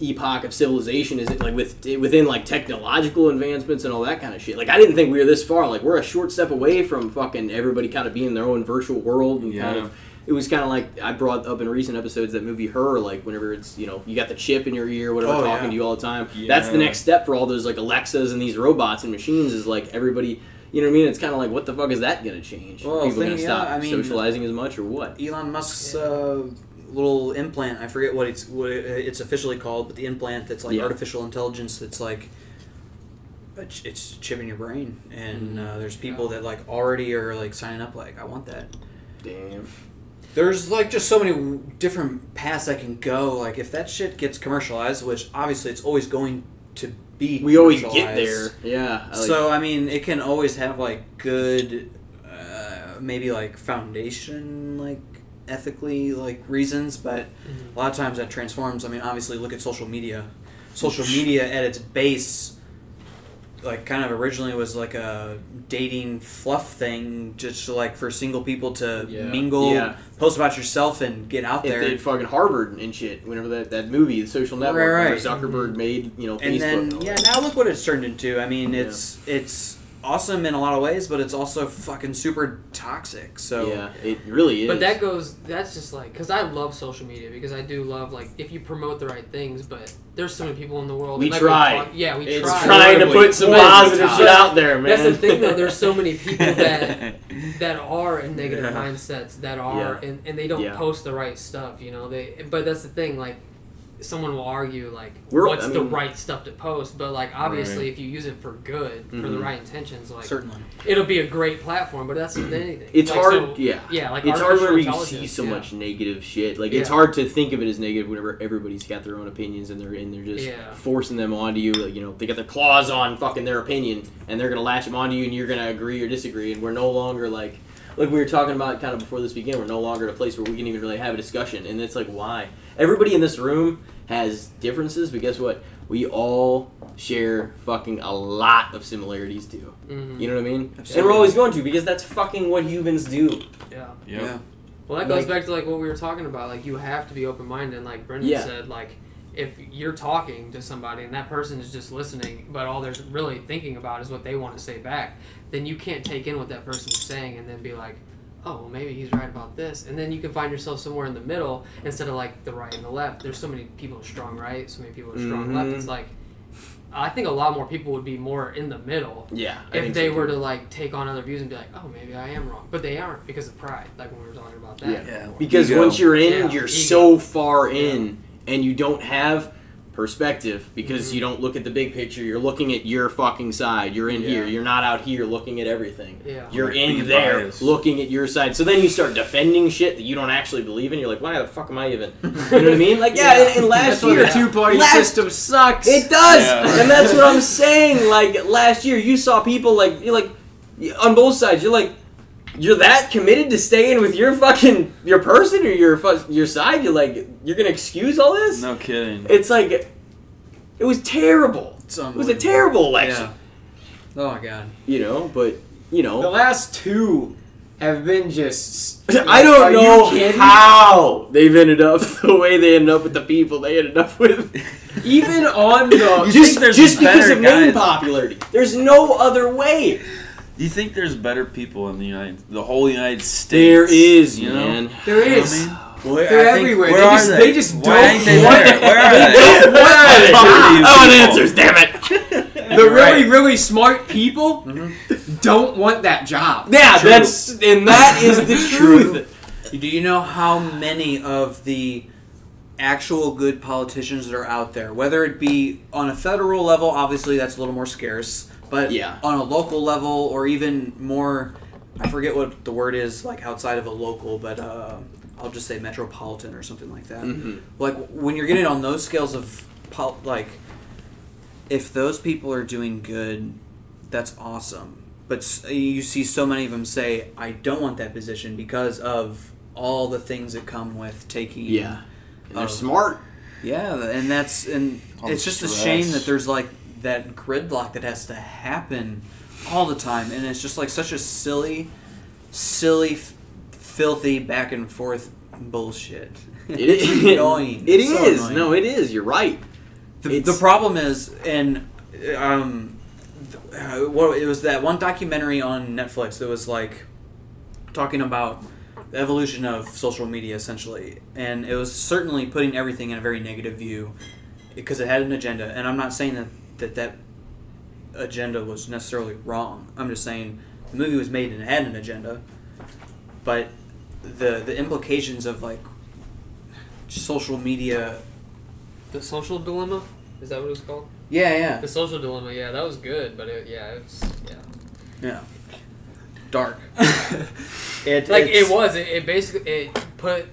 epoch of civilization is it like with within like technological advancements and all that kind of shit. Like i didn't think we were this far. Like we're a short step away from fucking everybody kind of being in their own virtual world and kind Yeah. of it was kind of like I brought up in recent episodes that movie Her, like whenever it's you know you got the chip in your ear, whatever, Oh, talking yeah. to you all the time. That's the next step for all those like Alexas and these robots and machines. Is like everybody, you know what I mean? It's kind of like what the fuck is that gonna change? Well, Are people thing- gonna yeah, stop I mean- socializing as much or what? Elon Musk's uh, little implant. I forget what it's what it's officially called, but the implant that's like Yeah. artificial intelligence. That's like it's a chip in your brain, and Mm-hmm. uh, there's people that like already are like signing up. Like, I want that. Damn. There's like just so many different paths I can go. Like, if that shit gets commercialized, which obviously it's always going to be. We always get there. Yeah. I like- so I mean, it can always have like good, uh, maybe like foundation, like ethically like reasons, but a lot of times that transforms. I mean, obviously, look at social media. Social media at its base, like kind of originally was like a dating fluff thing, just like for single people to Yeah. mingle, Yeah. post about yourself, and get out If there. they fucking Harvard and shit, whenever that, that movie, The Social Network, Right, where right. Zuckerberg mm-hmm. made, you know, and Facebook. then all yeah that. now look what it's turned into i mean it's it's awesome in a lot of ways but it's also fucking super toxic so yeah, it really is. But that goes. That's just like because I love social media because I do love like if you promote the right things. But there's so many people in the world. We try. talk- yeah, we it's try. trying to put some positive shit out there, man. That's the thing though. There's so many people that that are in negative Yeah. mindsets that are Yeah. and, and they don't Yeah. post the right stuff. You know they. But that's the thing. Like someone will argue like We're- what's I the right stuff to post. But like obviously Right. if you use it for good for the Mhm. right intentions, like certainly it'll be a great platform. But that's with anything. It's Like, hard, so- yeah. Yeah, like it's hard artificial whenever you see so yeah. much negative shit. Like it's hard to think of it as negative whenever everybody's got their own opinions and they're and they're just Yeah. forcing them onto you. Like, you know, they got their claws on fucking their opinion and they're gonna latch them onto you and you're gonna agree or disagree. And we're no longer like like we were talking about kind of before this began. We're no longer at a place where we can even really have a discussion. And it's like why everybody in this room has differences, but guess what? We all share fucking a lot of similarities too. Mhm. You know what I mean? Absolutely. And we're always going to because that's fucking what humans do. Yeah. Yep. Yeah. Well, that goes Like- back to like what we were talking about. Like you have to be open minded. And like Brendon Yeah. said, like if you're talking to somebody and that person is just listening, but all they're really thinking about is what they want to say back, then you can't take in what that person's saying and then be like, oh, well, maybe he's right about this. And then you can find yourself somewhere in the middle instead of like the right and the left. There's so many people are strong right, so many people are strong left. Mhm. It's like. I think a lot more people would be more in the middle Yeah. I if they so, were too. to like take on other views and be like, oh, maybe I am wrong, but they aren't because of pride, like when we were talking about that. Yeah. Yeah. Because Ego. once you're in, Yeah, you're ego. so far in, and you don't have perspective because Mhm. you don't look at the big picture. You're looking at your fucking side. You're in Yeah. here. You're not out here looking at everything. Yeah. You're Like in being there biased. looking at your side. So then you start defending shit that you don't actually believe in. You're like, why the fuck am I even? You know what I mean? Like, yeah, Yeah. and, and last That's year, the two party system sucks. it does, Yeah. and that's what I'm saying. Like last year, you saw people like you're like on both sides. You're like you're that committed to staying with your fucking your person or your your side. You're like you're gonna excuse all this. No kidding. It's like it was terrible. It's It was a terrible election. Yeah. Oh my god. You know, but you know The last two have been just. I don't you know kidding? how they've ended up the way they ended up with the people they ended up with. Even on the. Just just because better of name popularity. There's no other way. Do you think there's better people in the United, the whole United States? There is, you know? man. There You know what is. I mean? Well, They're I think- everywhere. where they, are just, they? they just Why don't ain't they want there? Where are They they? don't want it. To you I want answers, damn it. The really, Right. really smart people mm-hmm. don't want that job. Yeah, True. that's and that is the truth. Do you know how many of the actual good politicians that are out there, whether it be on a federal level, obviously that's a little more scarce, but Yeah. on a local level or even more, I forget what the word is like outside of a local, but uh, I'll just say metropolitan or something like that. Mhm. Like when you're getting on those scales of pol- like, if those people are doing good, that's awesome. But you see so many of them say, "I don't want that position because of all the things that come with taking." Yeah, and they're smart. Yeah, and that's and All it's just a shame that there's like that gridlock that has to happen all the time, and it's just like such a silly, silly, f- filthy back and forth bullshit. It's annoying. It so is. annoying. No, it is. You're right. The, the problem is, and um, uh, what it was that one documentary on Netflix that was like talking about the evolution of social media, essentially, and it was certainly putting everything in a very negative view because it had an agenda. And I'm not saying that that that agenda was necessarily wrong. I'm just saying the movie was made and it had an agenda, but the the implications of like social media. The social dilemma is that what it was called? Yeah, yeah. The social dilemma. Yeah, that was good, but it, yeah, it's yeah. Yeah. Dark. it, Like it was. It, it basically it put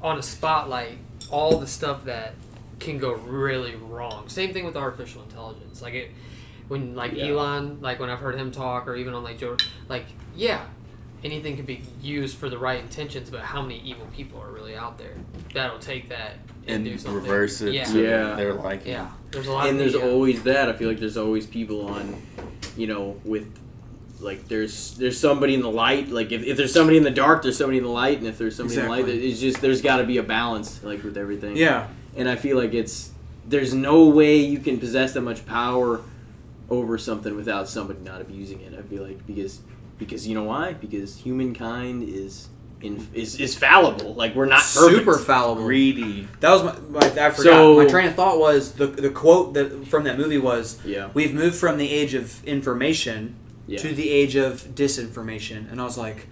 on a spotlight all the stuff that can go really wrong. Same thing with artificial intelligence. Like it when like Yeah. Elon, like when I've heard him talk, or even on like Joe, like yeah, anything can be used for the right intentions, but how many evil people are really out there that'll take that and, and do something? reverse it Yeah. to Yeah. their liking. Yeah, there's a lot. And of there's media. always that. I feel like there's always people on, you know, with like there's there's somebody in the light. Like if, if there's somebody in the dark, there's somebody in the light, and if there's somebody in the light, it's just there's got to be a balance, like with everything. Yeah. And I feel like it's there's no way you can possess that much power over something without somebody not abusing it. I feel like because because you know why? Because humankind is in, is is fallible. Like we're not perfect. super fallible. Greedy. That was my, my I forgot. So- my train of thought was the the quote that from that movie was Yeah. we've moved from the age of information Yeah. to the age of disinformation, and I was like.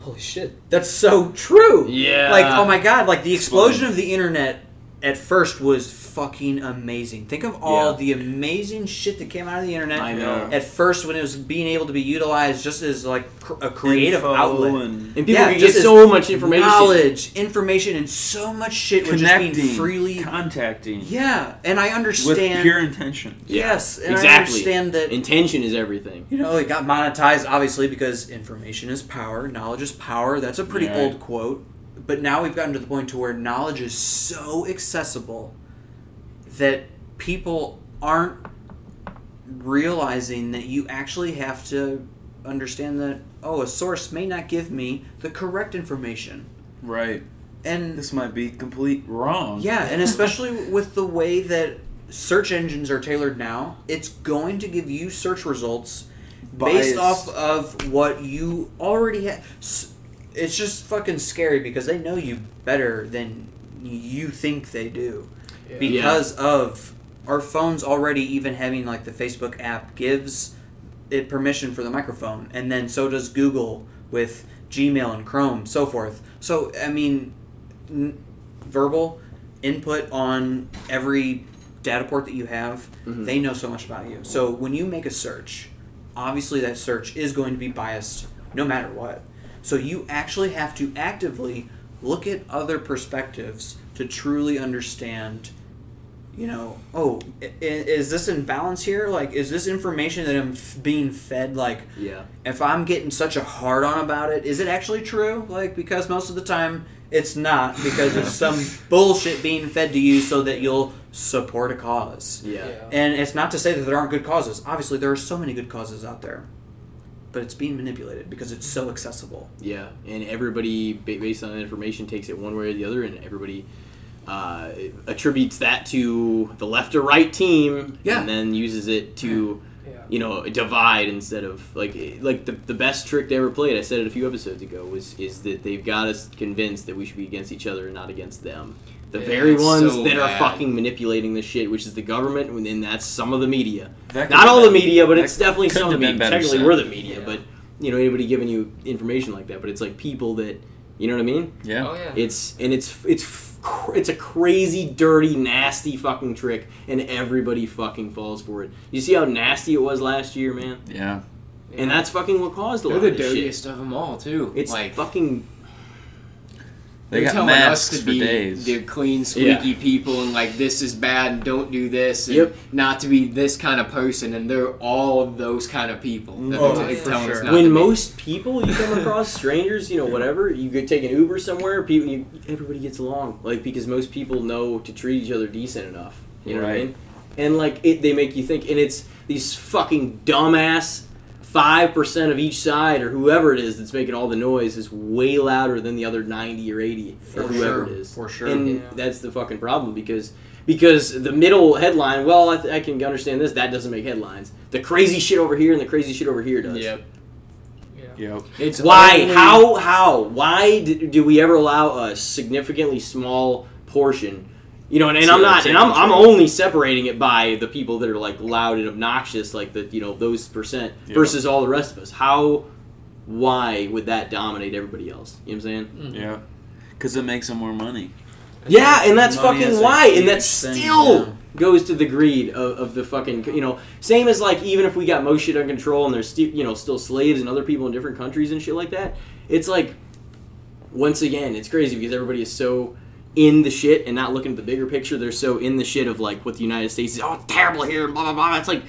Holy shit! That's so true. Yeah. Like, oh my god! Like the explosion of the internet at first was fucking amazing. Think of all Yeah. the amazing shit that came out of the internet. I know. At first, when it was being able to be utilized just as like cr- a creative Info outlet, and And people Yeah, can just get so much information. knowledge, information, and so much shit was just connecting, being freely. contacting, Yeah, and I with understand. pure intention. yes, and I exactly. understand that. intention is everything. you know, it got monetized obviously because information is power, knowledge is power. That's a pretty Yeah. old quote, but now we've gotten to the point to where knowledge is so accessible that people aren't realizing that you actually have to understand that oh a source may not give me the correct information Right. and This might be complete wrong. yeah and especially with the way that search engines are tailored now it's going to give you search results based off of what you already have it's just fucking scary because they know you better than you think they do. Because of our phones already even having like the facebook app gives it permission for the microphone and then so does google with gmail and chrome so forth. So i mean n- verbal input on every data port that you have mm-hmm. they know so much about you. So when you make a search obviously that search is going to be biased no matter what so you actually have to actively look at other perspectives to truly understand you know, oh, i- i- is this in balance here? Like, is this information that I'm f- being fed? Like, Yeah. if I'm getting such a hard on about it, is it actually true? Like, because most of the time it's not, because it's some bullshit being fed to you so that you'll support a cause. Yeah. And it's not to say that there aren't good causes. Obviously, there are so many good causes out there. But it's being manipulated because it's so accessible. Yeah, and everybody, based on the information, takes it one way or the other, and everybody uh, attributes that to the left or right team, Yeah. and then uses it to, Yeah. you know, divide instead of like like the, the best trick they ever played. I said it a few episodes ago was is that they've got us convinced that we should be against each other and not against them. The Yeah, very it's ones so that are fucking manipulating the shit, which is the government, and then that's some of the media. Not have all the media, but it's definitely some of the media. better Technically, said. we're the media, Yeah. but you know anybody giving you information like that. But it's like people that you know what I mean. Yeah. Oh yeah. It's and it's it's cr- it's a crazy, dirty, nasty fucking trick, and everybody fucking falls for it. You see how nasty it was last year, man, Yeah. and that's fucking what caused a They're lot the of this shit. dirtiest of them all, too. It's like fucking They they're got telling masks us to be days. the clean, Yeah. squeaky people, and like this is bad, and don't do this, and Yep. not to be this kind of person, and they're all those kind of people. That Oh, they're for telling us sure. not when to be. most people you come across strangers you know whatever you could take an uber somewhere people you, everybody gets along like because most people know to treat each other decent enough you know what i mean and like it, they make you think and it's these fucking dumbass 5% of each side or whoever it is that's making all the noise is way louder than the other 90 or 80 or whoever sure. it is For sure. and Yeah. that's the fucking problem because because the middle headline well I, th- I can understand this that doesn't make headlines the crazy shit over here and the crazy shit over here does Yep. yeah. Yep. It's why? only- How? How? Why do, do we ever allow a significantly small portion? You know, and, and I'm not, and I'm, I'm only separating it by the people that are like loud and obnoxious, like the you know those percent Yeah. versus all the rest of us. How? Why would that dominate everybody else? You know what I'm saying? Mm-hmm. Yeah. Because it makes them more money. Yeah, and that's fucking why, and that still yeah. goes to the greed of, of the fucking you know same as like even if we got most shit under control and there's still you know still slaves and other people in different countries and shit like that. It's like once again, it's crazy because everybody is so in the shit and not looking at the bigger picture. They're so in the shit of like what the United States is. Oh, terrible here, blah blah blah. It's like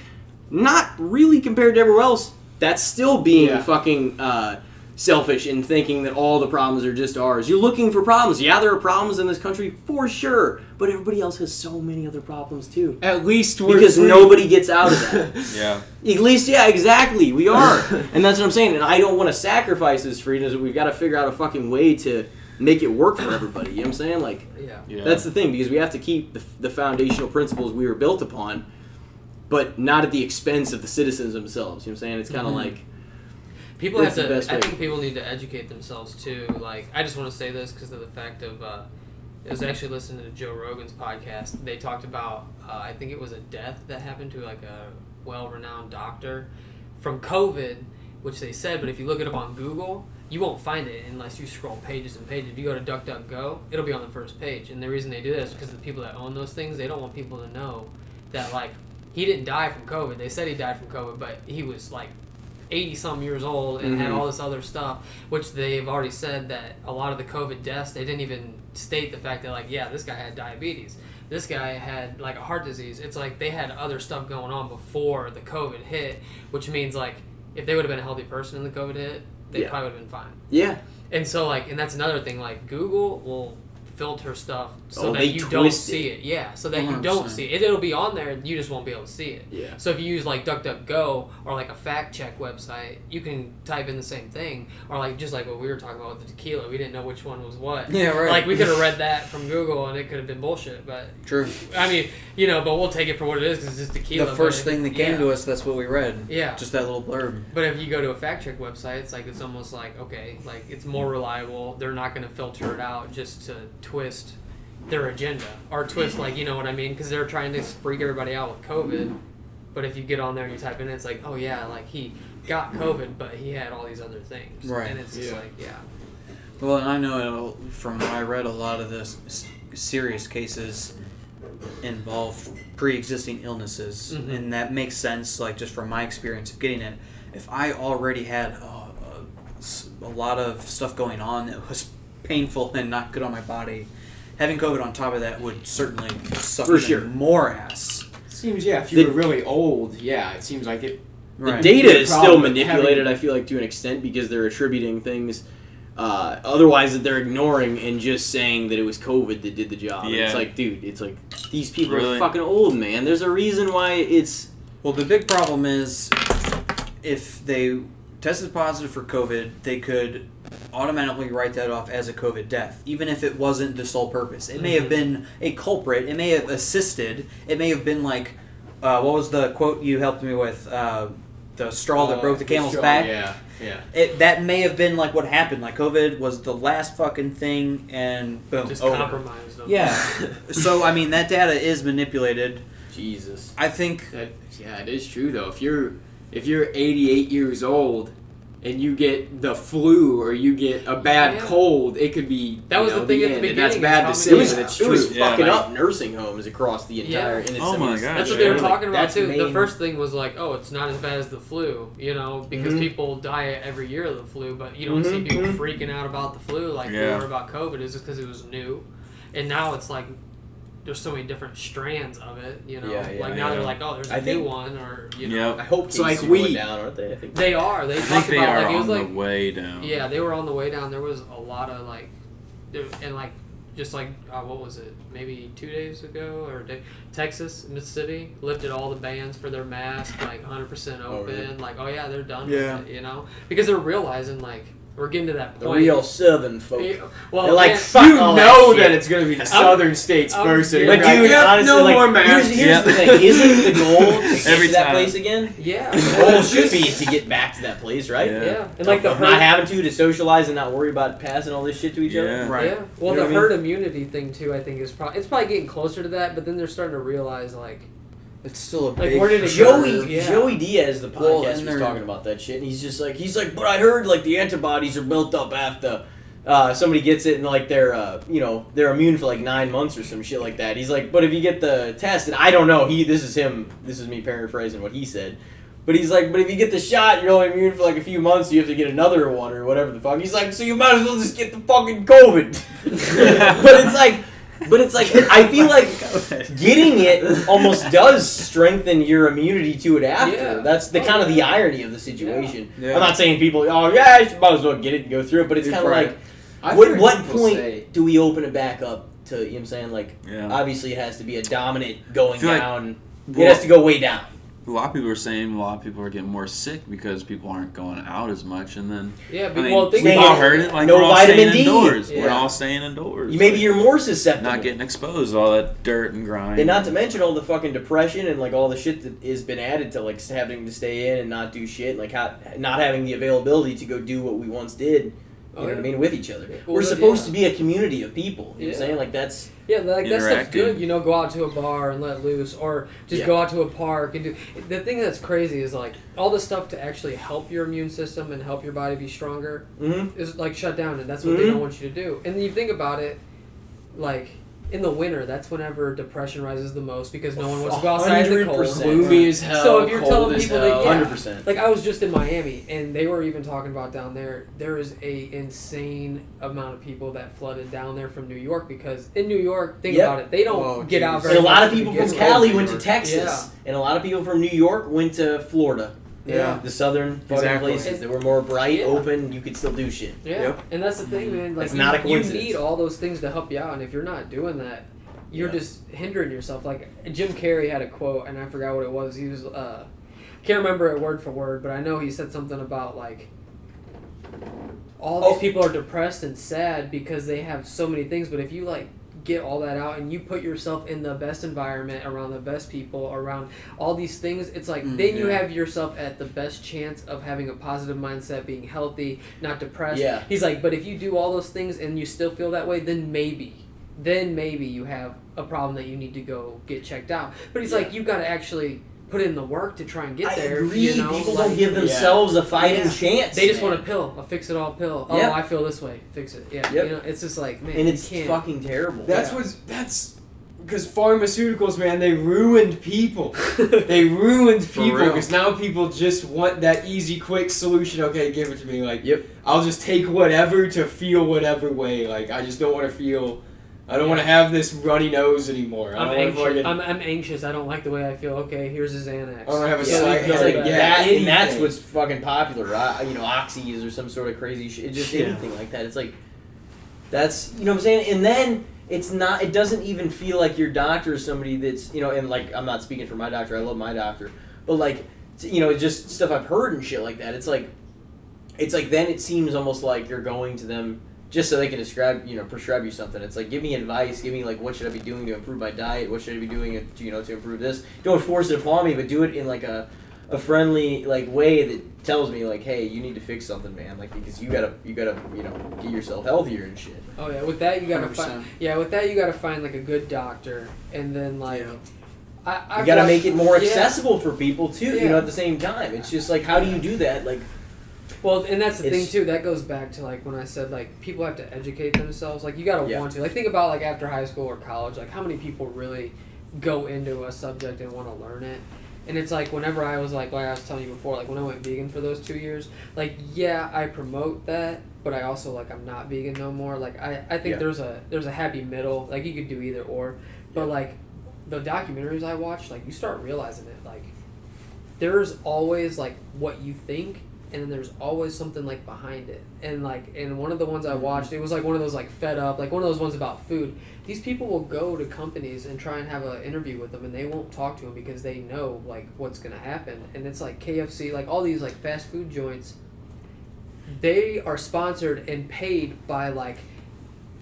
not really compared to everywhere else. That's still being Yeah. fucking uh, selfish and thinking that all the problems are just ours. You're looking for problems. Yeah, there are problems in this country for sure, but everybody else has so many other problems too. At least we're Because free. nobody gets out of that. Yeah. At least, yeah, exactly. We are, and that's what I'm saying. And I don't want to sacrifice this freedom. We've got to figure out a fucking way to make it work for everybody. You know what I'm saying? Like Yeah. Yeah. that's the thing because we have to keep the, the foundational principles we were built upon, but not at the expense of the citizens themselves. You know what I'm saying? It's kind of like People That's have the to. best I way. think people need to educate themselves too. Like, I just want to say this because of the fact of. Uh, I was actually listening to Joe Rogan's podcast. They talked about. Uh, I think it was a death that happened to like a well-renowned doctor from COVID, which they said. But if you look it up on Google, you won't find it unless you scroll pages and pages. If you go to DuckDuckGo, it'll be on the first page. And the reason they do that is because the people that own those things, they don't want people to know that like he didn't die from COVID. They said he died from COVID, but he was like 80 some years old and had Mhm. all this other stuff, which they've already said that a lot of the COVID deaths, they didn't even state the fact that, like, yeah, this guy had diabetes. This guy had, like, a heart disease. It's like they had other stuff going on before the COVID hit, which means, like, if they would have been a healthy person and the COVID hit, they Yeah. probably would have been fine. Yeah. And so like, and that's another thing. Like Google will filter stuff so Oh, that you don't see it. it. Yeah, so that you don't see it. It'll be on there. and You just won't be able to see it. Yeah. So if you use like DuckDuckGo or like a fact check website, you can type in the same thing. Or like just like what we were talking about with the tequila, we didn't know which one was what. Yeah, right. Like we could have read that from Google and it could have been bullshit. But True. I mean, you know, but we'll take it for what it is because it's just tequila. The first thing that came yeah. to us, that's what we read. Yeah. Just that little blurb. But if you go to a fact check website, it's like it's almost like okay, like it's more reliable. They're not going to filter it out just to twist their agenda or twist like you know what I mean because they're trying to freak everybody out with COVID. But if you get on there and you type in, it's like oh yeah, like he got COVID, but he had all these other things, Right. And it's just Yeah. like yeah, Well, and I know from what I read, a lot of the s- serious cases involve pre-existing illnesses, Mhm. and that makes sense. Like just from my experience of getting it, if I already had uh, uh, s- a lot of stuff going on that was painful and not good on my body, having COVID on top of that would certainly suck For even sure. more ass. Seems yeah. If you The- were really old, yeah, it seems like it. The Right. data is still problem with manipulated, having- I feel like, to an extent because they're attributing things uh, otherwise that they're ignoring and just saying that it was COVID that did the job. And It's Yeah. like, dude, it's like these people are fucking old, man. There's a reason why it's. Well, the big problem is if they tested positive for COVID, they could automatically write that off as a COVID death, even if it wasn't the sole purpose. It may have Mhm. been a culprit. It may have assisted. It may have been like, uh, what was the quote you helped me with? Uh, the straw that Uh, broke the camel's straw, back. Yeah, yeah. It, that may have been like what happened. Like COVID was the last fucking thing, and boom, just over. compromised them. Yeah. so I mean, that data is manipulated. Jesus. I think That, yeah, it is true though. If you're if you're 88 years old and you get the flu or you get a bad Yeah. cold, it could be That you was know, the thing at the end, and that's beginning, bad to is say, It was, but it's it was true. Yeah, fucking like- up nursing homes across the entire. Yeah. and it's- Oh my mean, gosh, That's what they were talking about that's too. The first thing was like, oh, it's not as bad as the flu, you know, because Mhm. people die every year of the flu, but you don't see Mhm, people mhm. freaking out about the flu like Yeah. we were about COVID. Is just because it was new, and now it's like there's so many different strands of it, you know. Yeah, yeah, like now they're like, oh, there's a I new think- one, or you know, Yep. I hope It's like cases are going down, aren't they? I think. they are. They I think they about are like it was on like the way down. yeah, they were on the way down. There was a lot of like, and like just like uh, what was it? Maybe two days ago or a day, Texas, Mississippi lifted all the bans for their mask, like 100 percent Oh, open. really? Like, oh yeah, they're done Yeah. with it, you know, because they're realizing like we're getting to that point. the real Southern folk. Yeah, well, They're like, man, fuck You all know that, that, it's going to be the southern states I'm- first. and yeah. But like, dude, "Yep, honestly, no like, more here's, masks. here's Yep. the thing: isn't the goal to get Every to that place again? yeah, The goal should be to get back to that place, right? Yeah. yeah, and like the herd, not having to to socialize and not worry about passing all this shit to each Yeah. other. Right. Yeah. Well, You know the what I herd immunity thing too, I think is probably it's probably getting closer to that, but then they're starting to realize like it's still a Like, big. where did it Joey? Yeah. Joey Diaz, the podcast, Well, was talking about that shit, and he's just like, he's like, but I heard like the antibodies are built up after uh, somebody gets it, and like they're, uh, you know, they're immune for like nine months or some shit like that. He's like, but if you get the test, and I don't know, he, this is him, this is me paraphrasing what he said. But he's like, but if you get the shot, you're only immune for like a few months. You have to get another one or whatever the fuck. He's like, so you might as well just get the fucking COVID. but it's like, but it's like, I feel like getting it almost does strengthen your immunity to it after. Yeah. That's the Oh, kind of the irony of the situation. Yeah. I'm not saying people, oh yeah, you might as well get it and go through it, but it's kind of like, I've what, what point say- do we open it back up to? You know what I'm saying? Like, Yeah. obviously it has to be a dominant going feel like- down. it has to go way down. A lot of people are saying a lot of people are getting more sick because people aren't going out as much, and then yeah, I mean, well, think we've all about heard it. it. Like No we're all vitamin staying D. indoors. We're all staying indoors. Maybe Like, you're more susceptible. not getting exposed to all that dirt and grime. And not to mention all the fucking depression and like all the shit that has been added to like having to stay in and not do shit, and, like how, not having the availability to go do what we once did. You Oh, know what I mean? With each other, Well, we're yeah. supposed to be a community of people. You know what I'm saying? Like that's Yeah, like that stuff's good. You know, go out to a bar and let loose, or just Yeah. go out to a park and do. The thing that's crazy is like all the stuff to actually help your immune system and help your body be stronger mm-hmm. is like shut down, and that's what they Mhm. don't want you to do. And then you think about it, like in the winter, that's whenever depression rises the most because no one wants to go outside in the cold. gloomy as hell. So if you're telling as people that- hell. yeah. hundred percent. Like I was just in Miami, and they were even talking about down there. There is a insane amount of people that flooded down there from New York because in New York, think Yep. about it, they don't Oh, get out geez. very And a lot much of people from. Cali went to Texas, Yeah. and a lot of people from New York went to Florida. Yeah. The southern fucking Exactly. places that were more bright, Yeah. open, you could still do shit. Yeah, Yep. and that's the thing, man. Like It's you, not a you need all those things to help you out, and if you're not doing that, you're Yeah. just hindering yourself. Like Jim Carrey had a quote, and I forgot what it was. He was, uh, can't remember it word for word, but I know he said something about like all these Oh. people are depressed and sad because they have so many things. But if you like get all that out and you put yourself in the best environment around the best people around all these things it's like Mm, then you have yourself at the best chance of having a positive mindset being healthy not depressed Yeah. he's like but if you do all those things and you still feel that way then maybe then maybe you have a problem that you need to go get checked out but he's Yeah. like you got to actually put in the work to try and get I there agree. you know People like, don't give themselves a fighting Yeah. chance. they just man. want a pill a fix it all pill oh Yep. i feel this way fix it yeah Yep. you know it's just like man and it's can't. fucking terrible. That's Yeah. what's that's because pharmaceuticals, man, they ruined people. they ruined people because now people just want that easy, quick solution. Okay, give it to me. Like, Yep. I'll just take whatever to feel whatever way. Like, I just don't want to feel. I don't want to have this runny nose anymore. I'm don't want to anxious. fucking. I'm, I'm anxious. I don't like the way I feel. Okay, here's a Xanax. I don't have a Yeah, it's like that, and that's what's fucking popular, right? You know, oxys or some sort of crazy shit. Just Yeah. anything like that. It's like that's you know what I'm saying. And then it's not. It doesn't even feel like your doctor is somebody that's you know. And like I'm not speaking for my doctor. I love my doctor, but like you know, it's just stuff I've heard and shit like that. It's like it's like then it seems almost like you're going to them just so they can describe you know prescribe you something. It's like give me advice, give me like what should I be doing to improve my diet, what should I be doing to, you know to improve this. Don't force it upon me, but do it in like a a friendly like way that tells me like hey you need to fix something man like because you gotta you gotta you know get yourself healthier and shit. Oh yeah, with that you gotta 100%. find. Yeah, with that you gotta find like a good doctor, and then like Yeah. I You I've gotta watched- make it more yeah. accessible for people too. You know at the same time it's just like how do you do that like Well, and that's the thing too. That goes back to like when I said like people have to educate themselves. Like you gotta Yeah. want to. Like think about like after high school or college. Like how many people really go into a subject and want to learn it. And it's like whenever I was like, like I was telling you before, like when I went vegan for those two years, like yeah, I promote that, but I also like I'm not vegan no more. Like I, I think Yeah. there's a there's a happy middle. Like you could do either or, but Yeah. like the documentaries I watch, like you start realizing it. Like there's always like what you think and then there's always something like behind it. And like in one of the ones i mm-hmm. watched it was like one of those like fed up like one of those ones about food. These people will go to companies and try and have an interview with them and they won't talk to them because they know like what's to happen. And it's like kfc like all these like fast food joints they are sponsored and paid by like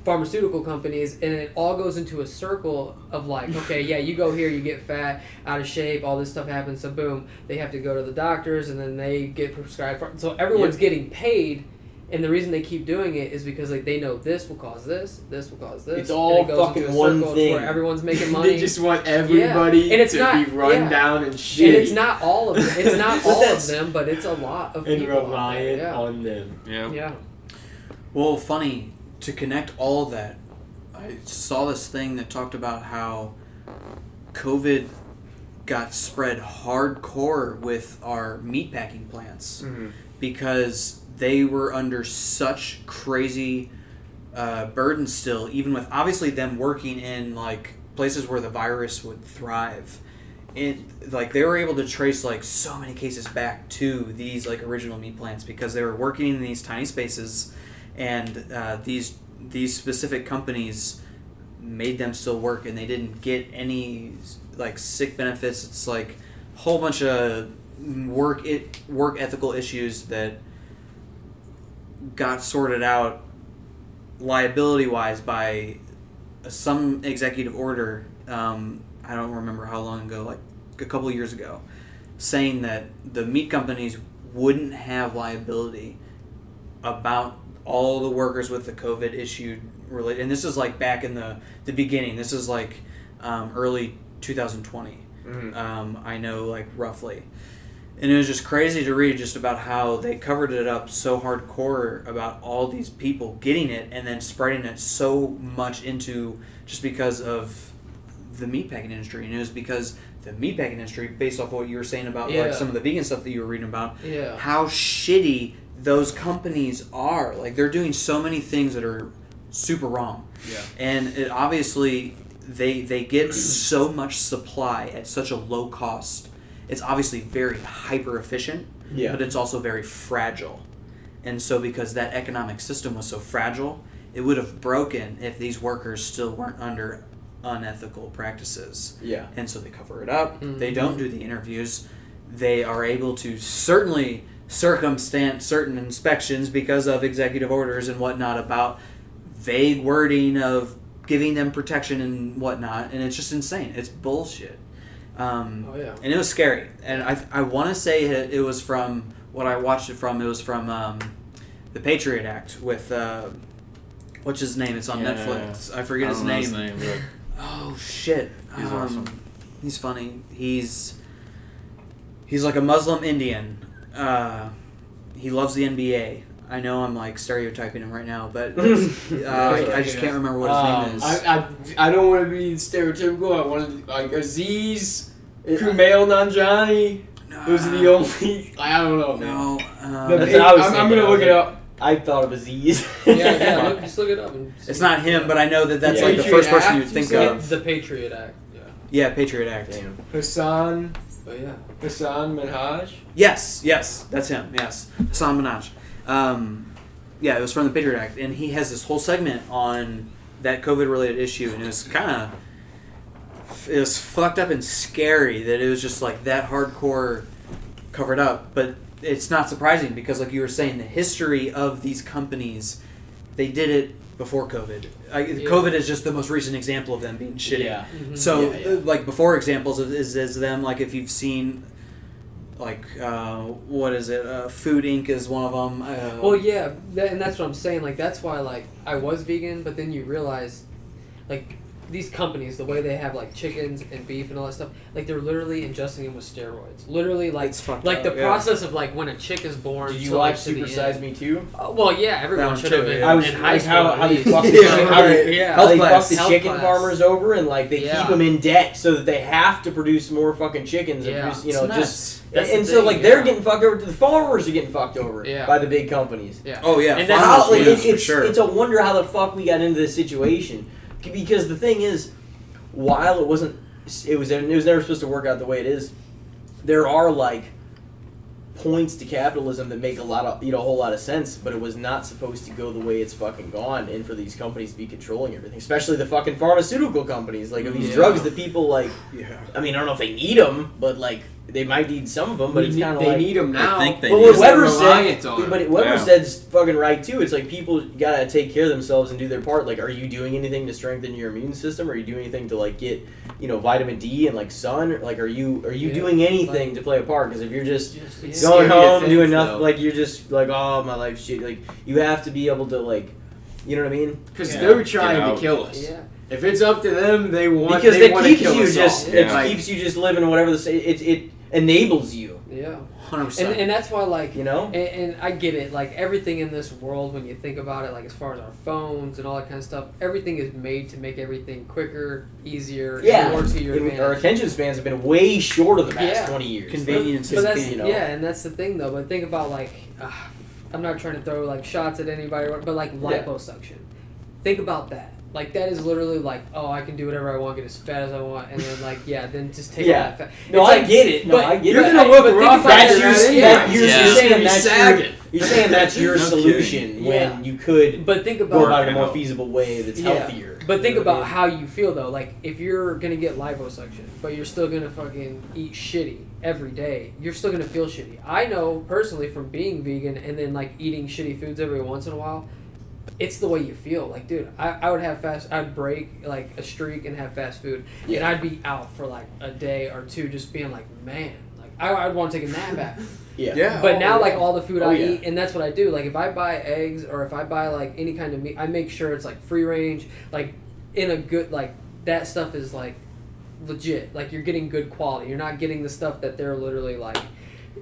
pharmaceutical companies and it all goes into a circle of like okay yeah you go here you get fat out of shape all this stuff happens so boom they have to go to the doctors and then they get prescribed ph- so everyone's getting paid and the reason they keep doing it is because like they know this will cause this this will cause this It's and all it goes fucking into a one circle thing. where everyone's making money They just want everybody And it's to not- be run yeah. down and shit and it's not all of them it's not all of them but it's a lot of and people out there, reliant yeah. on them. Yeah. yeah Well, funny to connect all that. I saw this thing that talked about how COVID got spread hardcore with our meatpacking plants because they were under such crazy uh, burden still, even with obviously them working in like places where the virus would thrive. And like they were able to trace like so many cases back to these like original meat plants because they were working in these tiny spaces, and uh, these these specific companies made them still work, and they didn't get any like sick benefits. It's like a whole bunch of work it work ethical issues that got sorted out liability wise by some executive order. Um, I don't remember how long ago, like a couple years ago, saying that the meat companies wouldn't have liability about all the workers with the COVID issue related. And this is like back in the the beginning. This is like um, early 2020. Um, I know like roughly. And it was just crazy to read just about how they covered it up so hardcore about all these people getting it and then spreading it so much into just because of the meatpacking industry. And it was because the meatpacking industry, based off what you were saying about Yeah. like some of the vegan stuff that you were reading about, yeah how shitty those companies are. Like they're doing so many things that are super wrong. Yeah. And it obviously they they get so much supply at such a low cost it's obviously very hyper efficient, Yeah. but it's also very fragile. And so, because that economic system was so fragile, it would have broken if these workers still weren't under unethical practices. Yeah. And so they cover it up. Mm-hmm. They don't do the interviews. They are able to certainly circumstance certain inspections because of executive orders and whatnot about vague wording of giving them protection and whatnot. And it's just insane. It's bullshit. Um, Oh, yeah. And it was scary. And I, I want to say it, it was from what I watched it from. It was from um, the Patriot Act with. Uh, What's his name? It's on Yeah. Netflix. I forget I his name. his name, Oh shit. He's Um, awesome. He's funny. He's he's like a Muslim Indian. Uh, he loves the NBA. I know I'm like stereotyping him right now, but uh, I, I just can't remember what his Um, name is. I, I, I don't want to be stereotypical. I want to like Aziz, Kumail Nanjiani. Those are the only. I don't know. man. no. The Um, That's pa- what I was I'm, I'm gonna I look it like- up. I thought of Aziz. Yeah, yeah. Look, just look it up. And it's not him, but I know that that's Yeah. like the Patriot first person you'd you think of. the Patriot Act. Yeah. Yeah, Patriot Act. Damn. Hassan, But yeah. Hassan Minhaj. Yes, yes, that's him. Yes, Hassan Minhaj. Um, yeah, it was from the Patriot Act, and he has this whole segment on that COVID-related issue, and it was kind of it was fucked up and scary that it was just like that hardcore covered up. But it's not surprising because, like you were saying, the history of these companies, they did it before COVID. I, COVID is just the most recent example of them being shitty. Yeah. So, Yeah, yeah. like before examples is, is, is them like if you've seen, like uh, what is it? Uh, Food Inc. is one of them. Uh, Well, yeah, that, and that's what I'm saying. Like, that's why, like, I was vegan, but then you realize, like, these companies, the way they have like chickens and beef and all that stuff, like they're literally ingesting them with steroids. Literally, like, It's fucked like up, the yeah. process of like when a chick is born. Did you like, watch Super Size end. Me Too? Uh, well, yeah, everyone should have been yeah. I was in high like school. how, at how they least. fuck the Yeah, chicken, how they, right. Yeah. how they Health fuck class. the chicken class. farmers over and like they Yeah. keep them in debt so that they have to produce more fucking chickens and Yeah. produce, you It's know nuts. just That's and, the so thing, like they're getting fucked over. The farmers are getting fucked over Yeah. by the big companies. Yeah. Oh yeah, And that's How, like, it's, for it's, sure. it's a wonder how the fuck we got into this situation. Because the thing is, while it wasn't, it was it was never supposed to work out the way it is. There are like points to capitalism that make a lot of you know a whole lot of sense, but it was not supposed to go the way it's fucking gone, and for these companies to be controlling everything, especially the fucking pharmaceutical companies, like of these Yeah. drugs that people like. yeah. I mean, I don't know if they need them, but like they might need some of them, but We it's need- kind of they like need them now. I think they but need what Weber said, on but Weber Yeah. said's fucking right too. It's like people gotta take care of themselves and do their part. Like, are you doing anything to strengthen your immune system? Are you doing anything to like get, you know, vitamin D and like sun? Like, are you are you Yeah. doing anything to play a part? Because if you're just Just, going home think, doing nothing, though. like you're just like, oh my life shit. Like you have to be able to like, you know what I mean? Because Yeah. they're trying to kill us. Yeah. If it's up to them, they want. Because they that want keeps to kill you us just all. it Yeah. Keeps you just living whatever the sa- it it enables you. Yeah. Hundred And, percent. and that's why, like, You know? And, and I get it. Like everything in this world, when you think about it, like as far as our phones and all that kind of stuff, everything is made to make everything quicker, easier, Yeah, more to your And advantage. our attention spans have been way short of the past Yeah. twenty years. Convenience But is you know. yeah, and that's the thing though. But think about like, uh, I'm not trying to throw like shots at anybody, but like Yeah. liposuction. Think about that. Like that is literally like, oh, I can do whatever I want, get as fat as I want, and then like, yeah, then just take Yeah. all that fat. No, It's I like- get it. No, but I get it. you're gonna I- look but think rough about That's your, after that that, you're, Yeah. you're saying that's your, sagging. you're saying that's your No solution Yeah. when you could But think go about about a more out. feasible way that's Yeah. healthier. But think You know about I how you feel though. Like if you're gonna get liposuction, but you're still gonna fucking eat shitty every day, you're still gonna feel shitty. I know personally from being vegan and then like eating shitty foods every once in a while. It's the way you feel. Like, dude, I, I would have fast. I'd break like a streak and have fast food, and I'd be out for like a day or two, just being like, man, like I, I'd want to take a nap after. Yeah. Yeah. But Oh, now, like all the food Oh, I yeah. eat, and that's what I do. Like if I buy eggs or if I buy like any kind of meat, I make sure it's like free range, like in a good like that stuff is like legit. Like you're getting good quality. You're not getting the stuff that they're literally like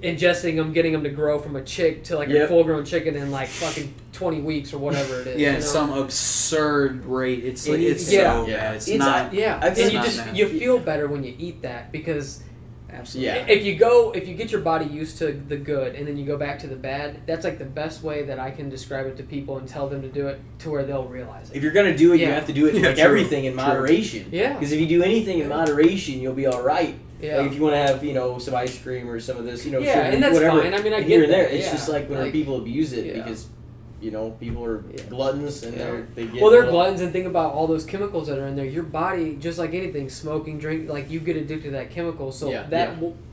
ingesting them, getting them to grow from a chick to like a full grown chicken in like fucking twenty weeks or whatever it is. yeah, you know? some absurd rate. It's like And it's yeah. so Yeah. bad. It's, It's not. yeah, I and you just bad. you feel better when you eat that because Absolutely. Yeah. if you go if you get your body used to the good and then you go back to the bad that's like the best way that i can describe it to people and tell them to do it to where they'll realize it. If you're gonna do it, you have to do it Yeah, like true. everything in True. moderation. Yeah. Because if you do anything in moderation, you'll be all right. Yeah. Like if you want to have, you know, some ice cream or some of this, you know, Yeah, sugar, and that's whatever, fine. I mean, I get here and that, there. It's yeah. just like when Like- people abuse it Yeah. because, you know, people are gluttons and they're they get. Well, they're little- gluttons and think about all those chemicals that are in there. Your body, just like anything, smoking, drink, like you get addicted to that chemical. So that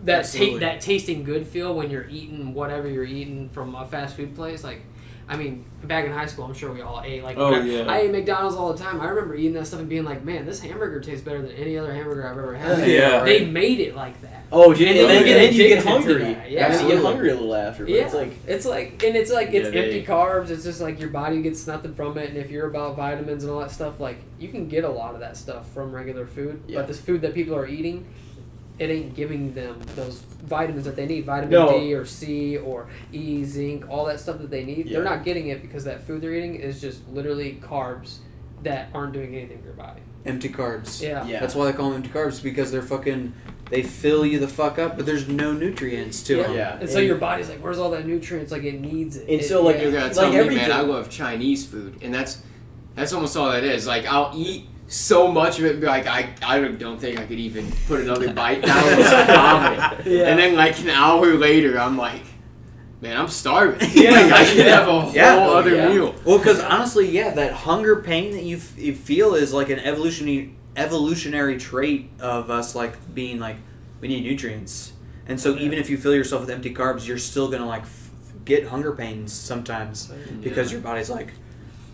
that ta- that tasting good feel when you're eating whatever you're eating from a fast food place, like. I mean, back in high school, I'm sure we all ate like. Oh, yeah. I ate McDonald's all the time. I remember eating that stuff and being like, "Man, this hamburger tastes better than any other hamburger I've ever had." Yeah. They made it like that. Oh, dude, and, And then, you get and then you get hungry. Yeah. and then you get hungry a little after. But Yeah, it's like it's like, and it's like it's Yeah, they- empty carbs. It's just like your body gets nothing from it. And if you're about vitamins and all that stuff, like you can get a lot of that stuff from regular food. Yeah. But this food that people are eating, it ain't giving them those vitamins that they need, vitamin No. D or C or E, zinc, all that stuff that they need. Yeah. They're not getting it because that food they're eating is just literally carbs that aren't doing anything for your body. Empty carbs. Yeah. Yeah. That's why they call them empty carbs because they're fucking. They fill you the fuck up, but there's no nutrients to Yeah. them. Yeah. And so And- your body's like, where's all that nutrients? Like it needs it. And so, like, yeah. You're gonna Like tell me, everything. man, I love Chinese food, and that's that's almost all that is. Like I'll eat so much of it, be like I I don't- don't think I could even put another bite down without vomiting. Yeah. And then like an hour later, I'm like, man, I'm starving. Yeah, like, I could yeah. have a whole Yeah. other Yeah. meal. Well, because honestly, yeah, that hunger pain that you, f- you feel is like an evolutionary evolutionary trait of us, like being like we need nutrients, and so even if you fill yourself with empty carbs, you're still gonna like f- get hunger pains sometimes because your body's like,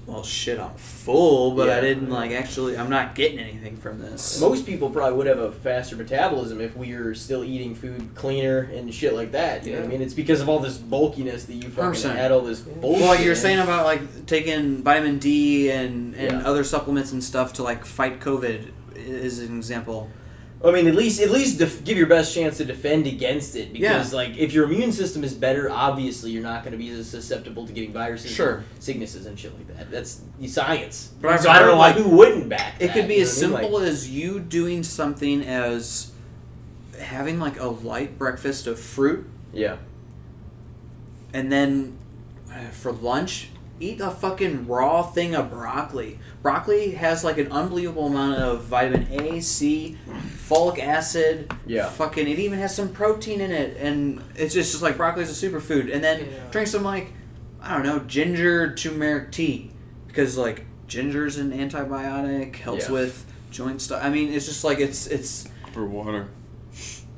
well, shit, I'm full, but I didn't like actually, I'm not getting anything from this. most people probably would have a faster metabolism if we were still eating food cleaner and shit like that. You know what I mean? It's because of all this bulkiness that you fucking 100%. had all this bullshit. Well, like you're saying about like taking vitamin D and, and Yeah. other supplements and stuff to like fight COVID is an example. I mean, at least at least def- give your best chance to defend against it because, Yeah. like, if your immune system is better, obviously you're not going to be as susceptible to getting viruses, Sure. and sicknesses, and shit like that. That's science. But so I've don't know why like, who wouldn't back. It that, could be as know what I mean? simple as you doing something as having like a light breakfast of fruit yeah, and then uh, for lunch eat a fucking raw thing of broccoli. Broccoli has like an unbelievable amount of vitamin A, C, folic acid. Yeah. Fucking it even has some protein in it and it's just, just like broccoli is a superfood. And then Yeah. drink some like I don't know, ginger turmeric tea because like ginger's an antibiotic, helps Yeah. with joint stuff. I mean, it's just like it's it's for water.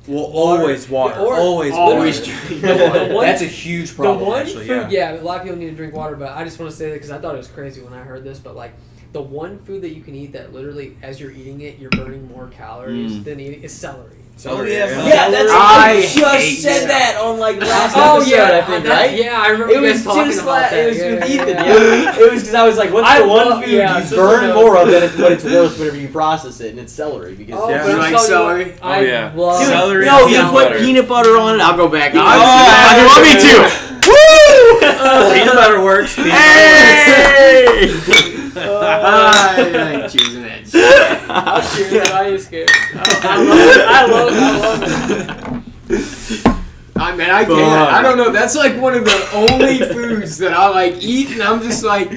Well always water, or- always Always water. drink The one- That's a huge problem. the one actually, food, yeah. yeah. a lot of people need to drink water, but I just want to say that because I thought it was crazy when I heard this. But like, the one food that you can eat that literally, as you're eating it, you're burning more calories Mm. than eating is celery. Celery, oh, yeah. yeah. yeah. That's I I just hate said that. that on like last oh episode. yeah, I think that- right. Yeah, I remember It you was guys talking just about like that. it was yeah, with yeah, Ethan. yeah. Yeah. it was because I was like, "What's I the one love- food yeah, you burn knows. more of than it's what it's worth whenever you process it?" And it's celery because Oh, Yeah. but You like celery? what, I Oh, yeah. love Dude, Celery no, you put butter. peanut butter on it. I'll go back. Oh, I, you want me to? Woo! peanut butter works. Hey! I like choosing that shit. I'll cheers it. I ain't scared. I love it. I love it. I love it. I mean, I can't. I don't know. That's like one of the only foods that I like eat, and I'm just like,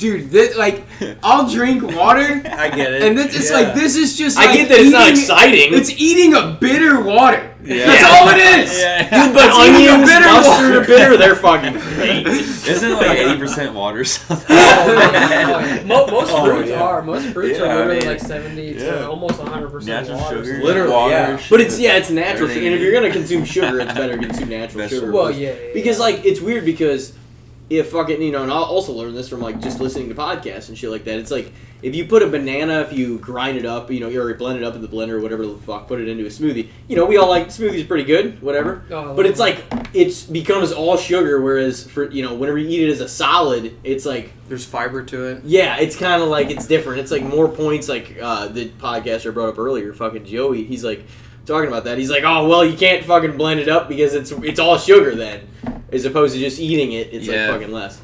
dude, this, like, I'll drink water, I get it. and this, it's Yeah. like this is just. I like get that it's not exciting. It's eating a bitter water. Yeah. That's all it is. Yeah. Dude, but It's eating onions, bitter mustard, water. bitter, they're fucking great. Isn't it like eighty percent water? or something? Oh, yeah. Yeah. Mo- most Oh, fruits yeah. are. Most fruits Yeah, are I literally mean, like 70 yeah. to almost 100% Natural water. sugar, Literally, water, yeah. sugar. But it's yeah, it's natural Everything. And if you you're gonna consume sugar, it's better to consume natural Vegetable. sugar. Well, yeah, yeah, yeah. Because like it's weird because if fucking you know, and I'll also learned this from like just listening to podcasts and shit like that. It's like if you put a banana, if you grind it up, you know, or blend it up in the blender or whatever the fuck, put it into a smoothie. You know, we all like smoothies pretty good, whatever. Oh, But it's like it becomes all sugar, whereas for you know, whenever you eat it as a solid, it's like There's fiber to it. yeah, it's kind of like it's different. It's like more points. Like uh, the podcaster brought up earlier, fucking Joey. He's like talking about that. He's like, oh well, you can't fucking blend it up because it's it's all sugar then, as opposed to just eating it. It's Yeah. like fucking less.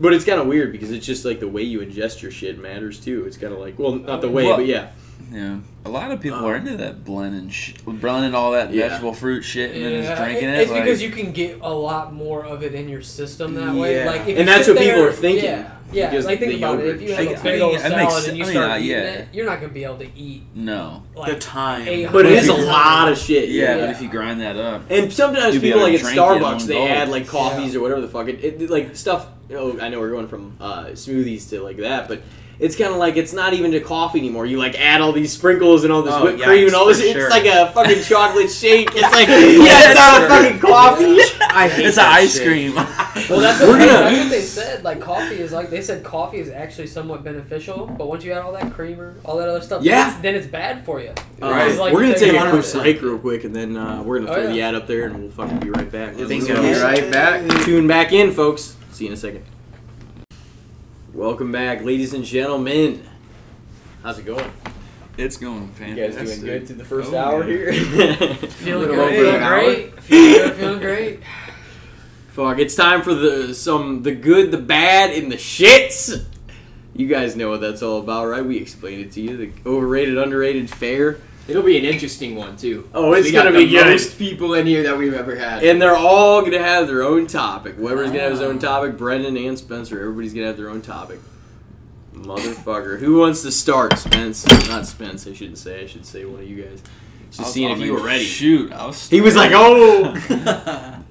But it's kind of weird because it's just like the way you ingest your shit matters too. It's kind of like well, not the way, Well- but yeah, Yeah, a lot of people are into that blending, sh- blending all that Yeah. vegetable fruit shit and then just drinking it- it. It's like, because you can get a lot more of it in your system that way. Like, if And that's sit what people are thinking. Yeah. Yeah, Because like think the about it. yogurt If you have shake- a I big mean, old it makes salad sen- and you I mean, start uh, eating yeah. it, you're not gonna be able to eat No. like the time. But it is a lot of shit. Yeah, Yeah. but if you grind that up, And sometimes people like at drink it on Starbucks, they go. add like coffees or whatever the fuck. It, it like stuff. Oh, I know we're going from uh, smoothies to like that, but it's kind of like it's not even to coffee anymore. You like add all these sprinkles and all this Oh, whipped cream and all this. for It's sure. like a fucking chocolate shake. It's like yeah, it's not a fucking coffee. I hate it's that ice shit. cream. Well, that's what, We're gonna- that's what they said. Like coffee is like they said coffee is actually somewhat beneficial, but once you add all that creamer, all that other stuff, Yeah. then it's, then it's bad for you. Right. Like we're gonna take a taking quick break real quick, and then uh, we're gonna Oh, throw yeah. the ad up there, and we'll fucking be right back. Bingo. Be right back. Tune back in, folks. See you in a second. Welcome back, ladies and gentlemen. How's it going? it's going fantastic. You fantastic. guys doing good through the first Oh, hour yeah. here? Feeling Little good, feeling great, feeling good, feeling great. Fuck, it's time for the some the good, the bad, and the shits. You guys know what that's all about, right? We explained it to you. The overrated, underrated, fair. It'll be an interesting one too. Oh, it's we gonna the be good. most people in here that we've ever had. And they're all gonna have their own topic. Weber's gonna have his own ah. topic. Brendon and Spencer, everybody's gonna have their own topic. Motherfucker, who wants to start? Spence, not Spence. I shouldn't say. I should say one of you guys. Just seeing if you were ready. Shoot, I was. He was like, "Oh."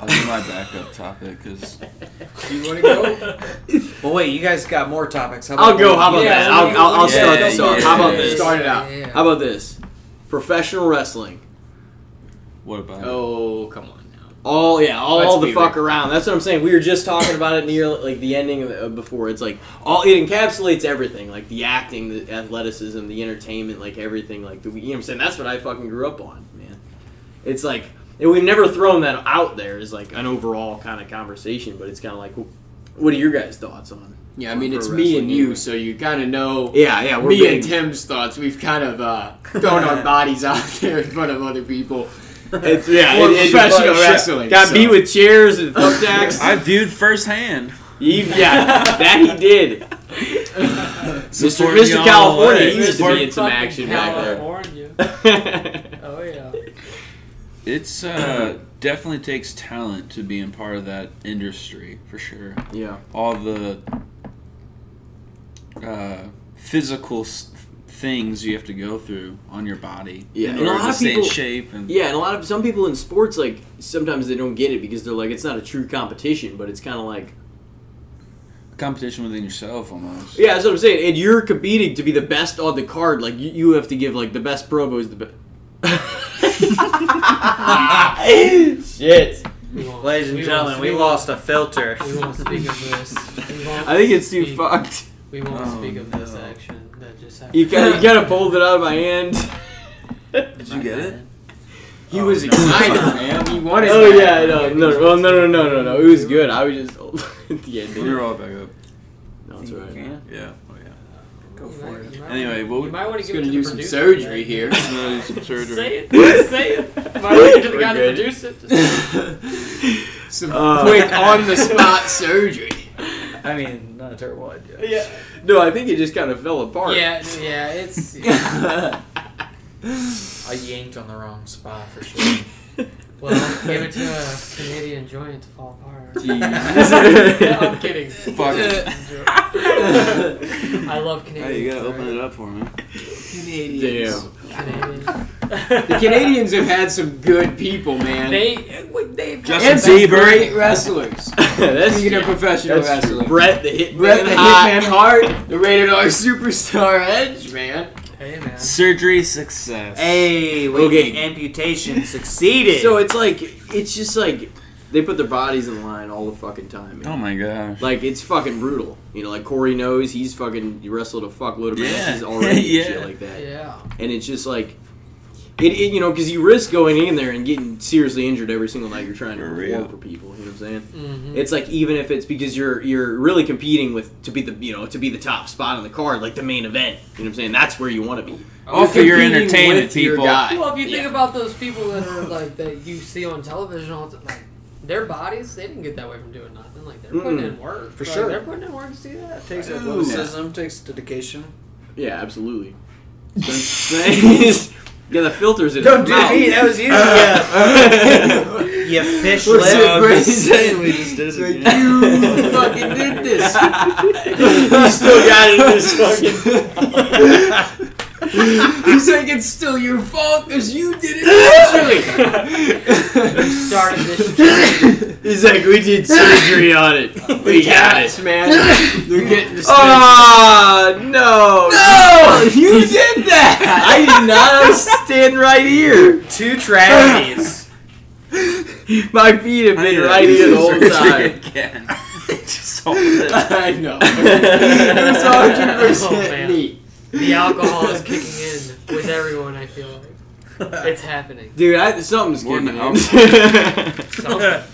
I'll do my backup topic because you want to go? Well, wait, you guys got more topics. How about I'll go. How about Yeah, this? I'll, I'll, I'll we- start yeah, off. yeah, How about yeah, this? Start it out. Yeah. How about this? Professional wrestling. what about? Oh, come on now. All yeah, all Let's the be fuck real. around. That's what I'm saying. We were just talking about it near like the ending of, uh, before. It's like all it encapsulates everything, like the acting, the athleticism, the entertainment, like everything. Like the, you know what I'm saying. That's what I fucking grew up on, man. It's like and we've never thrown that out there as like an overall kind of conversation, but it's kind of like, what are your guys' thoughts on? Yeah, I mean it's me and you, anyway. so you kind of know Yeah, yeah, we're me big. and Tim's thoughts. We've kind of uh, thrown our bodies out there in front of other people. It's, yeah, For it- it's professional like, wrestling, Got so. beat with chairs and thumbtacks. I viewed firsthand. He- yeah, that he did. Mr. Support me Mr. California, he used to be in some Fucking action back there. It's uh, definitely takes talent to be in part of that industry for sure. yeah. All the uh, physical s- things you have to go through on your body Yeah, and a lot of people- shape. And Yeah, and a lot of some people in sports like sometimes they don't get it because they're like it's not a true competition, but it's kind of like a competition within yourself almost. yeah, that's what I'm saying. And you're competing to be the best on the card. Like you, you have to give like the best promo is the best. Shit. We Ladies and we gentlemen, we lost a filter. We won't speak of this. I think it's too speak- fucked. We won't Oh, speak of this no. action that just happened. You kind of, you kind of pulled it out of my hand. Did you get it? He oh, was excited, man. He wanted. Oh that. yeah, no, no, well, no, no, no, no, no. It was good. I was just at the end. You're all back up. No, it's alright. Yeah. Oh yeah. Go You for might- it. you might Anyway, wanna- what you might want He's to give gonna to do the some producer surgery today. here. I'm gonna do some surgery. Say it. Just say it. Might want to give it to the We're guy to good. produce it. Just- Some Uh, quick on the spot surgery. I mean, not a terrible idea. Yeah. No, I think it just kind of fell apart. yeah, yeah, it's. I yanked on the wrong spot for sure. Well, give it to a Canadian joint to fall apart. Jeez. I'm kidding. Fuck it. I love Canadians. Hey, you gotta open it up for me. Canadians. Damn. Canadians. The Canadians have had some good people, man. They, uh, they've Justin Bieber. great wrestlers. That's Speaking of professional that's true. wrestling, Bret the Hitman Bret the Hart. Hitman Hart, the rated R superstar Edge, man. Hey man. Surgery success. Hey, wait, Okay. amputation succeeded. So it's like it's just like they put their bodies in line all the fucking time. Man. Oh my gosh. Like it's fucking brutal. You know, like Corey knows he's fucking he wrestled a fuckload of Yeah. matches already Yeah. and shit like that. Yeah. And it's just like it, it you know because you risk going in there and getting seriously injured every single night you're trying to For perform real. for people. You know what I'm saying? Mm-hmm. It's like even if it's because you're you're really competing with to be the you know to be the top spot on the card, like the main event. You know what I'm saying? That's where you want to be. All for your Competing entertainment, with your people. guy. Well, if you think Yeah. about those people that are like that you see on television, all the like their bodies, they didn't get that way from doing nothing. Like they're putting Mm-mm. in work For Like, sure. They're putting in work to see that. takes Ooh. athleticism, takes dedication. Yeah, absolutely. Spence- yeah, the filters in Don't his do mouth. me. That was you. Yeah. You fish What's lip. it, Brady? saying we just did it Like, again. you fucking did this. you still got it in this fucking. He's like, it's still your fault because you did it You started this. He's like, we did surgery on it. We got it. man. They're getting the Ah, no. No! You did that! I did not. I was standing right here. Two tragedies. My feet have been need right to here the whole time. Again. Just hold it. I know. It's 100% Oh, man. me. The alcohol is kicking in with everyone. I feel like it's happening. Dude, I, something's More getting than in. Something.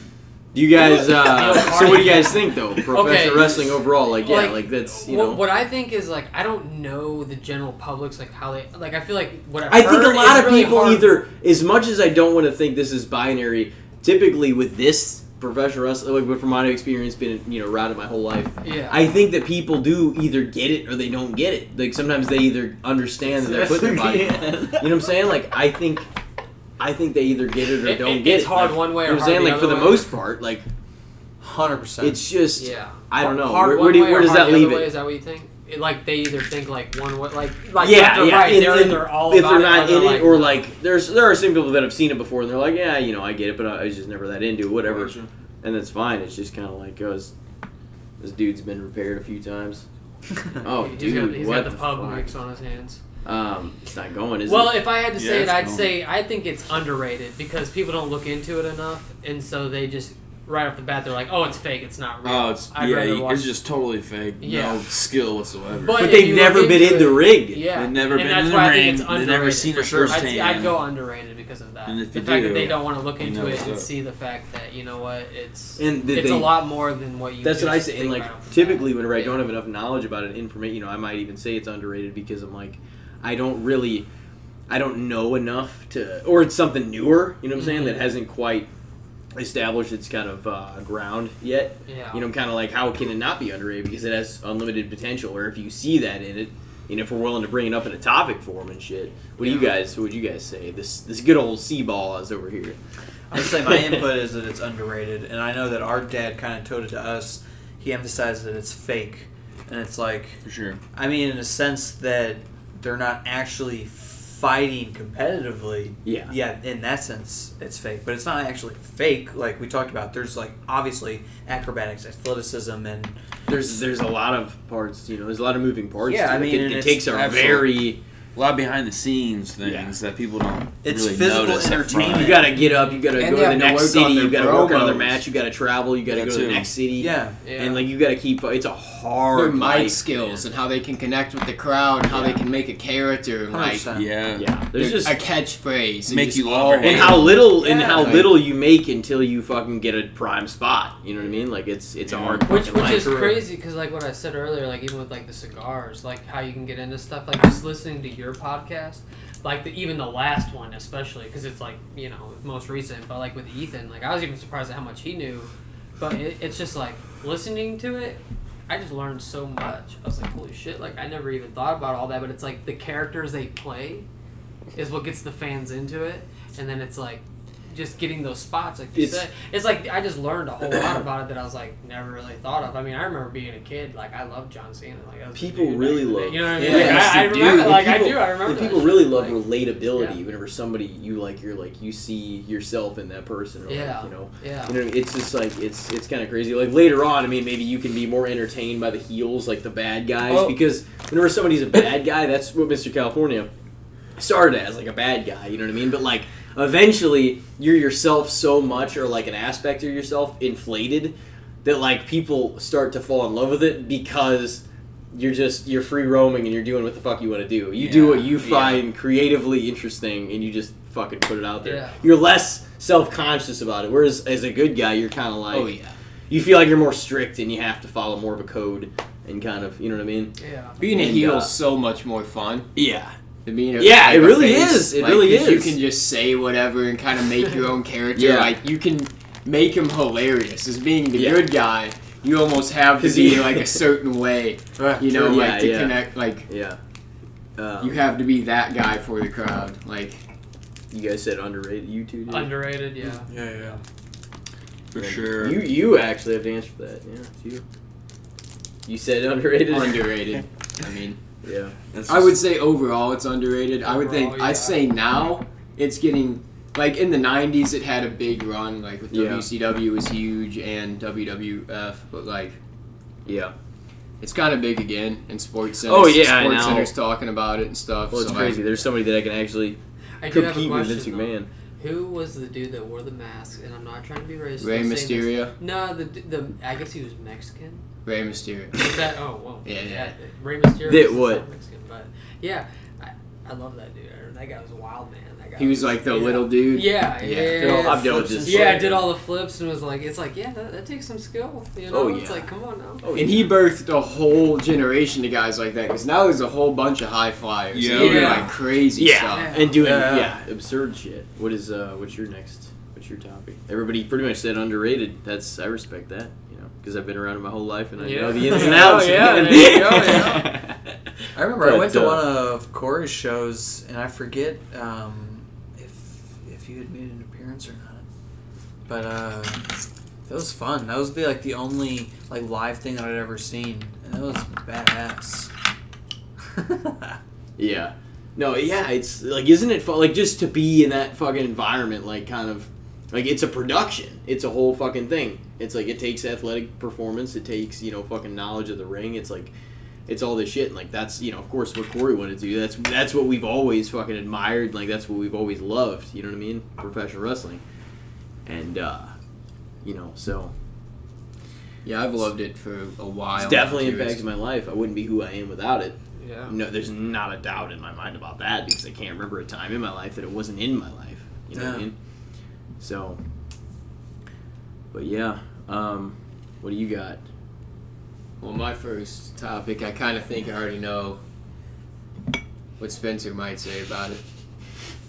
Do you guys, uh, so what do you guys think though? Professional Okay. wrestling overall, like yeah, Like, like that's you What- know. what I think is like I don't know the general public's like how they like. I feel like what I've I think a lot of really people hard- either, as much as I don't want to think this is binary, typically with this professional wrestling, like but from my experience, been you know around it my whole life. Yeah. I think that people do either get it or they don't get it. Like sometimes they either understand that they're putting their body. You know what I'm saying? Like I think, I think they either get it or It- don't get it- get it's it. hard Like, one way You know or what I'm saying? hard the Like for the way. most part, like Hundred percent. it's just Yeah. I don't know. Hard Where, one where, do, way where does hard that the leave other way, it? Is that what you think? It, like they either think like one way, like like yeah, left or yeah. right. and they're then either all if about they're not or in they're it, or like there's there are some people that have seen it before and they're like, yeah, you know, I get it, but I was just never that into it, whatever, and that's fine. It's just kind of like, oh, this, this dude's been repaired a few times. Oh, he's dude, got, he's what got the pub fuck? mix on his hands. Um, it's not going, is Well, it? if I had to Yeah, say it, I'd cool. say I think it's underrated because people don't look into it enough, and so they just right off the bat they're like, "Oh, it's fake. It's not real." Oh, it's I'd yeah, you- watch- it's just totally fake. Yeah. No skill whatsoever. But But they've never been in the it- rig. Yeah, They've never and been that's in the why I ring, think it's they've never seen for it sure. I'd. I'd go underrated because of that. And if the fact do, that they don't want to look into it what's and see the fact that you know what it's And that it's they- a lot more than what you. That's what I just say. And like right off the bat. typically, whenever I Yeah. don't have enough knowledge about it, information, you know, I might even say it's underrated because I'm like, I don't really, I don't know enough to, or it's something newer. You know what I'm saying Mhm. that hasn't quite established its kind of uh, ground yet. Yeah. You know, kind of like, how can it not be underrated because it has unlimited potential? Or if you see that in it, and if we're willing to bring it up in a topic form and shit, what do you guys? What would you guys say? This this good old sea ball is over here. I'd say my input is that it's underrated, and I know that our dad kind of told it to us. He emphasized that it's fake, and it's like, for sure. I mean, in a sense that they're not actually fighting competitively. Yeah. Yeah, in that sense, it's fake, but it's not actually fake. Like we talked about, there's like obviously acrobatics, athleticism, and There's there's a lot of parts. You know, there's a lot of moving parts. Yeah, I it. mean, it, it takes a absolute- very A lot of behind the scenes things Yeah. that people don't. It's really physical notice entertainment. You gotta get up. You gotta go to the have to next city. You their gotta work on another promos. match. You gotta travel. You gotta That go to the next city. yeah, Yeah. And like you gotta keep. It's a hard. Their mic life, skills man. and how they can connect with the crowd and how they can make a character like Yeah. Yeah, there's just a catchphrase. and Make just you love and how little and how little you make until you fucking get a prime spot. You know what I mean? Like it's it's a hard. Which, which is crazy because like what I said earlier, like even with like the cigars, like how you can get into stuff, like just listening to your podcast, like the, even the last one especially because it's like you know most recent, but like with Ethan, like I was even surprised at how much he knew, but it, it's just like listening to it. I just learned so much. I was like, holy shit! Like I never even thought about all that, but it's like the characters they play is what gets the fans into it, and then it's like just getting those spots, like you It's- said. It's like I just learned a whole lot about it that I was like never really thought of. I mean, I remember being a kid, like I loved John Cena. Like that was People dude really back in the day. love- You know what I mean? Yeah, like, I, I remember, dude. like And I do. I remember. and that people shit. really love Like, relatability. yeah. Whenever somebody you like, you're like you see yourself in that person. Or Yeah. Like, you know. Yeah. You know, it's just like it's it's kind of crazy. Like later on, I mean, maybe you can be more entertained by the heels, like the bad guys, Oh. because whenever somebody's a bad guy, that's what Mr. California started as, like a bad guy. You know what I mean? But like eventually, you're yourself so much, or like an aspect of yourself inflated, that like people start to fall in love with it because you're just you're free roaming and you're doing what the fuck you want to do. You do what you Yeah. find creatively interesting, and you just fucking put it out there. Yeah. You're less self conscious about it. Whereas as a good guy, you're kind of like Oh yeah. you feel like you're more strict and you have to follow more of a code and kind of you know what I mean? Yeah. Being a heel uh, is so much more fun Yeah. Than being Yeah, it really face. is. It Like, really 'cause You can just say whatever and kind of make your own character. Yeah. Like you can make him hilarious. As being the Yeah. good guy, you almost have to be like a certain way. You know, Yeah, like to yeah. connect. Like Yeah. Um, you have to be that guy for the crowd. Like you guys said underrated. You two did. Underrated. Yeah. yeah, yeah. For Then sure. You you actually have to answer for that. Yeah, it's you. You said underrated. Underrated. I mean, Yeah. That's I would say overall it's underrated. I would think Overall, yeah. I'd say now it's getting like in the '90s it had a big run like with Yeah. WCW was huge and WWF, but like Yeah. it's kind of big again in Sports Center. Oh, yeah, I Sports know. Center's talking about it and stuff. Well, it's so, crazy. Like, There's somebody that I can actually I do have a compete with Vince question. though. McMahon. Who was the dude that wore the mask? And I'm not trying to be racist. Rey I'm saying this- Mysterio. No, the the I guess he was Mexican. Rey Mysterio. Was that? Oh, whoa. Yeah, yeah. Rey Mysterio. That was what? not Mexican, but yeah, I, I love that dude. That guy was a wild man. That guy He was like the yeah. little dude. Yeah, Yeah. yeah. yeah, all- I've done Flips just Yeah, I did all the flips and was like, it's like, yeah, that, that takes some skill. You know, Oh, it's like, come on now. Oh, And he birthed a whole generation of guys like that because now there's a whole bunch of high flyers. Yeah. Yeah, Yeah. like crazy yeah, stuff. Yeah. and doing Yeah. yeah. absurd shit. What is uh? What's your next? What's your topic? Everybody pretty much said underrated. That's I respect that. You know, because I've been around it my whole life and I Yeah. know the ins and Oh, outs. yeah, man. there you go, yeah. I remember I But, went to uh, one of Corey's shows, and I forget um, if if you had made an appearance or not. But uh, that was fun. That was the, like the only like live thing that I'd ever seen, and it was badass. Yeah. No, yeah, it's like, isn't it fun? Like, just to be in that fucking environment, like, kind of, like, it's a production. It's a whole fucking thing. It's like, it takes athletic performance, it takes, you know, fucking knowledge of the ring. It's like, it's all this shit. And, like, that's, you know, of course, what Corey wanted to do. That's, that's what we've always fucking admired. Like, that's what we've always loved. You know what I mean? Professional wrestling. And, uh, you know, so Yeah, I've loved it for a while. it's definitely too. impacted my life. I wouldn't be who I am without it. Yeah. No, there's not a doubt in my mind about that because I can't remember a time in my life that it wasn't in my life. You know what I Yeah. mean? So, but yeah, um, what do you got? Well, my first topic, I kind of think I already know what Spencer might say about it,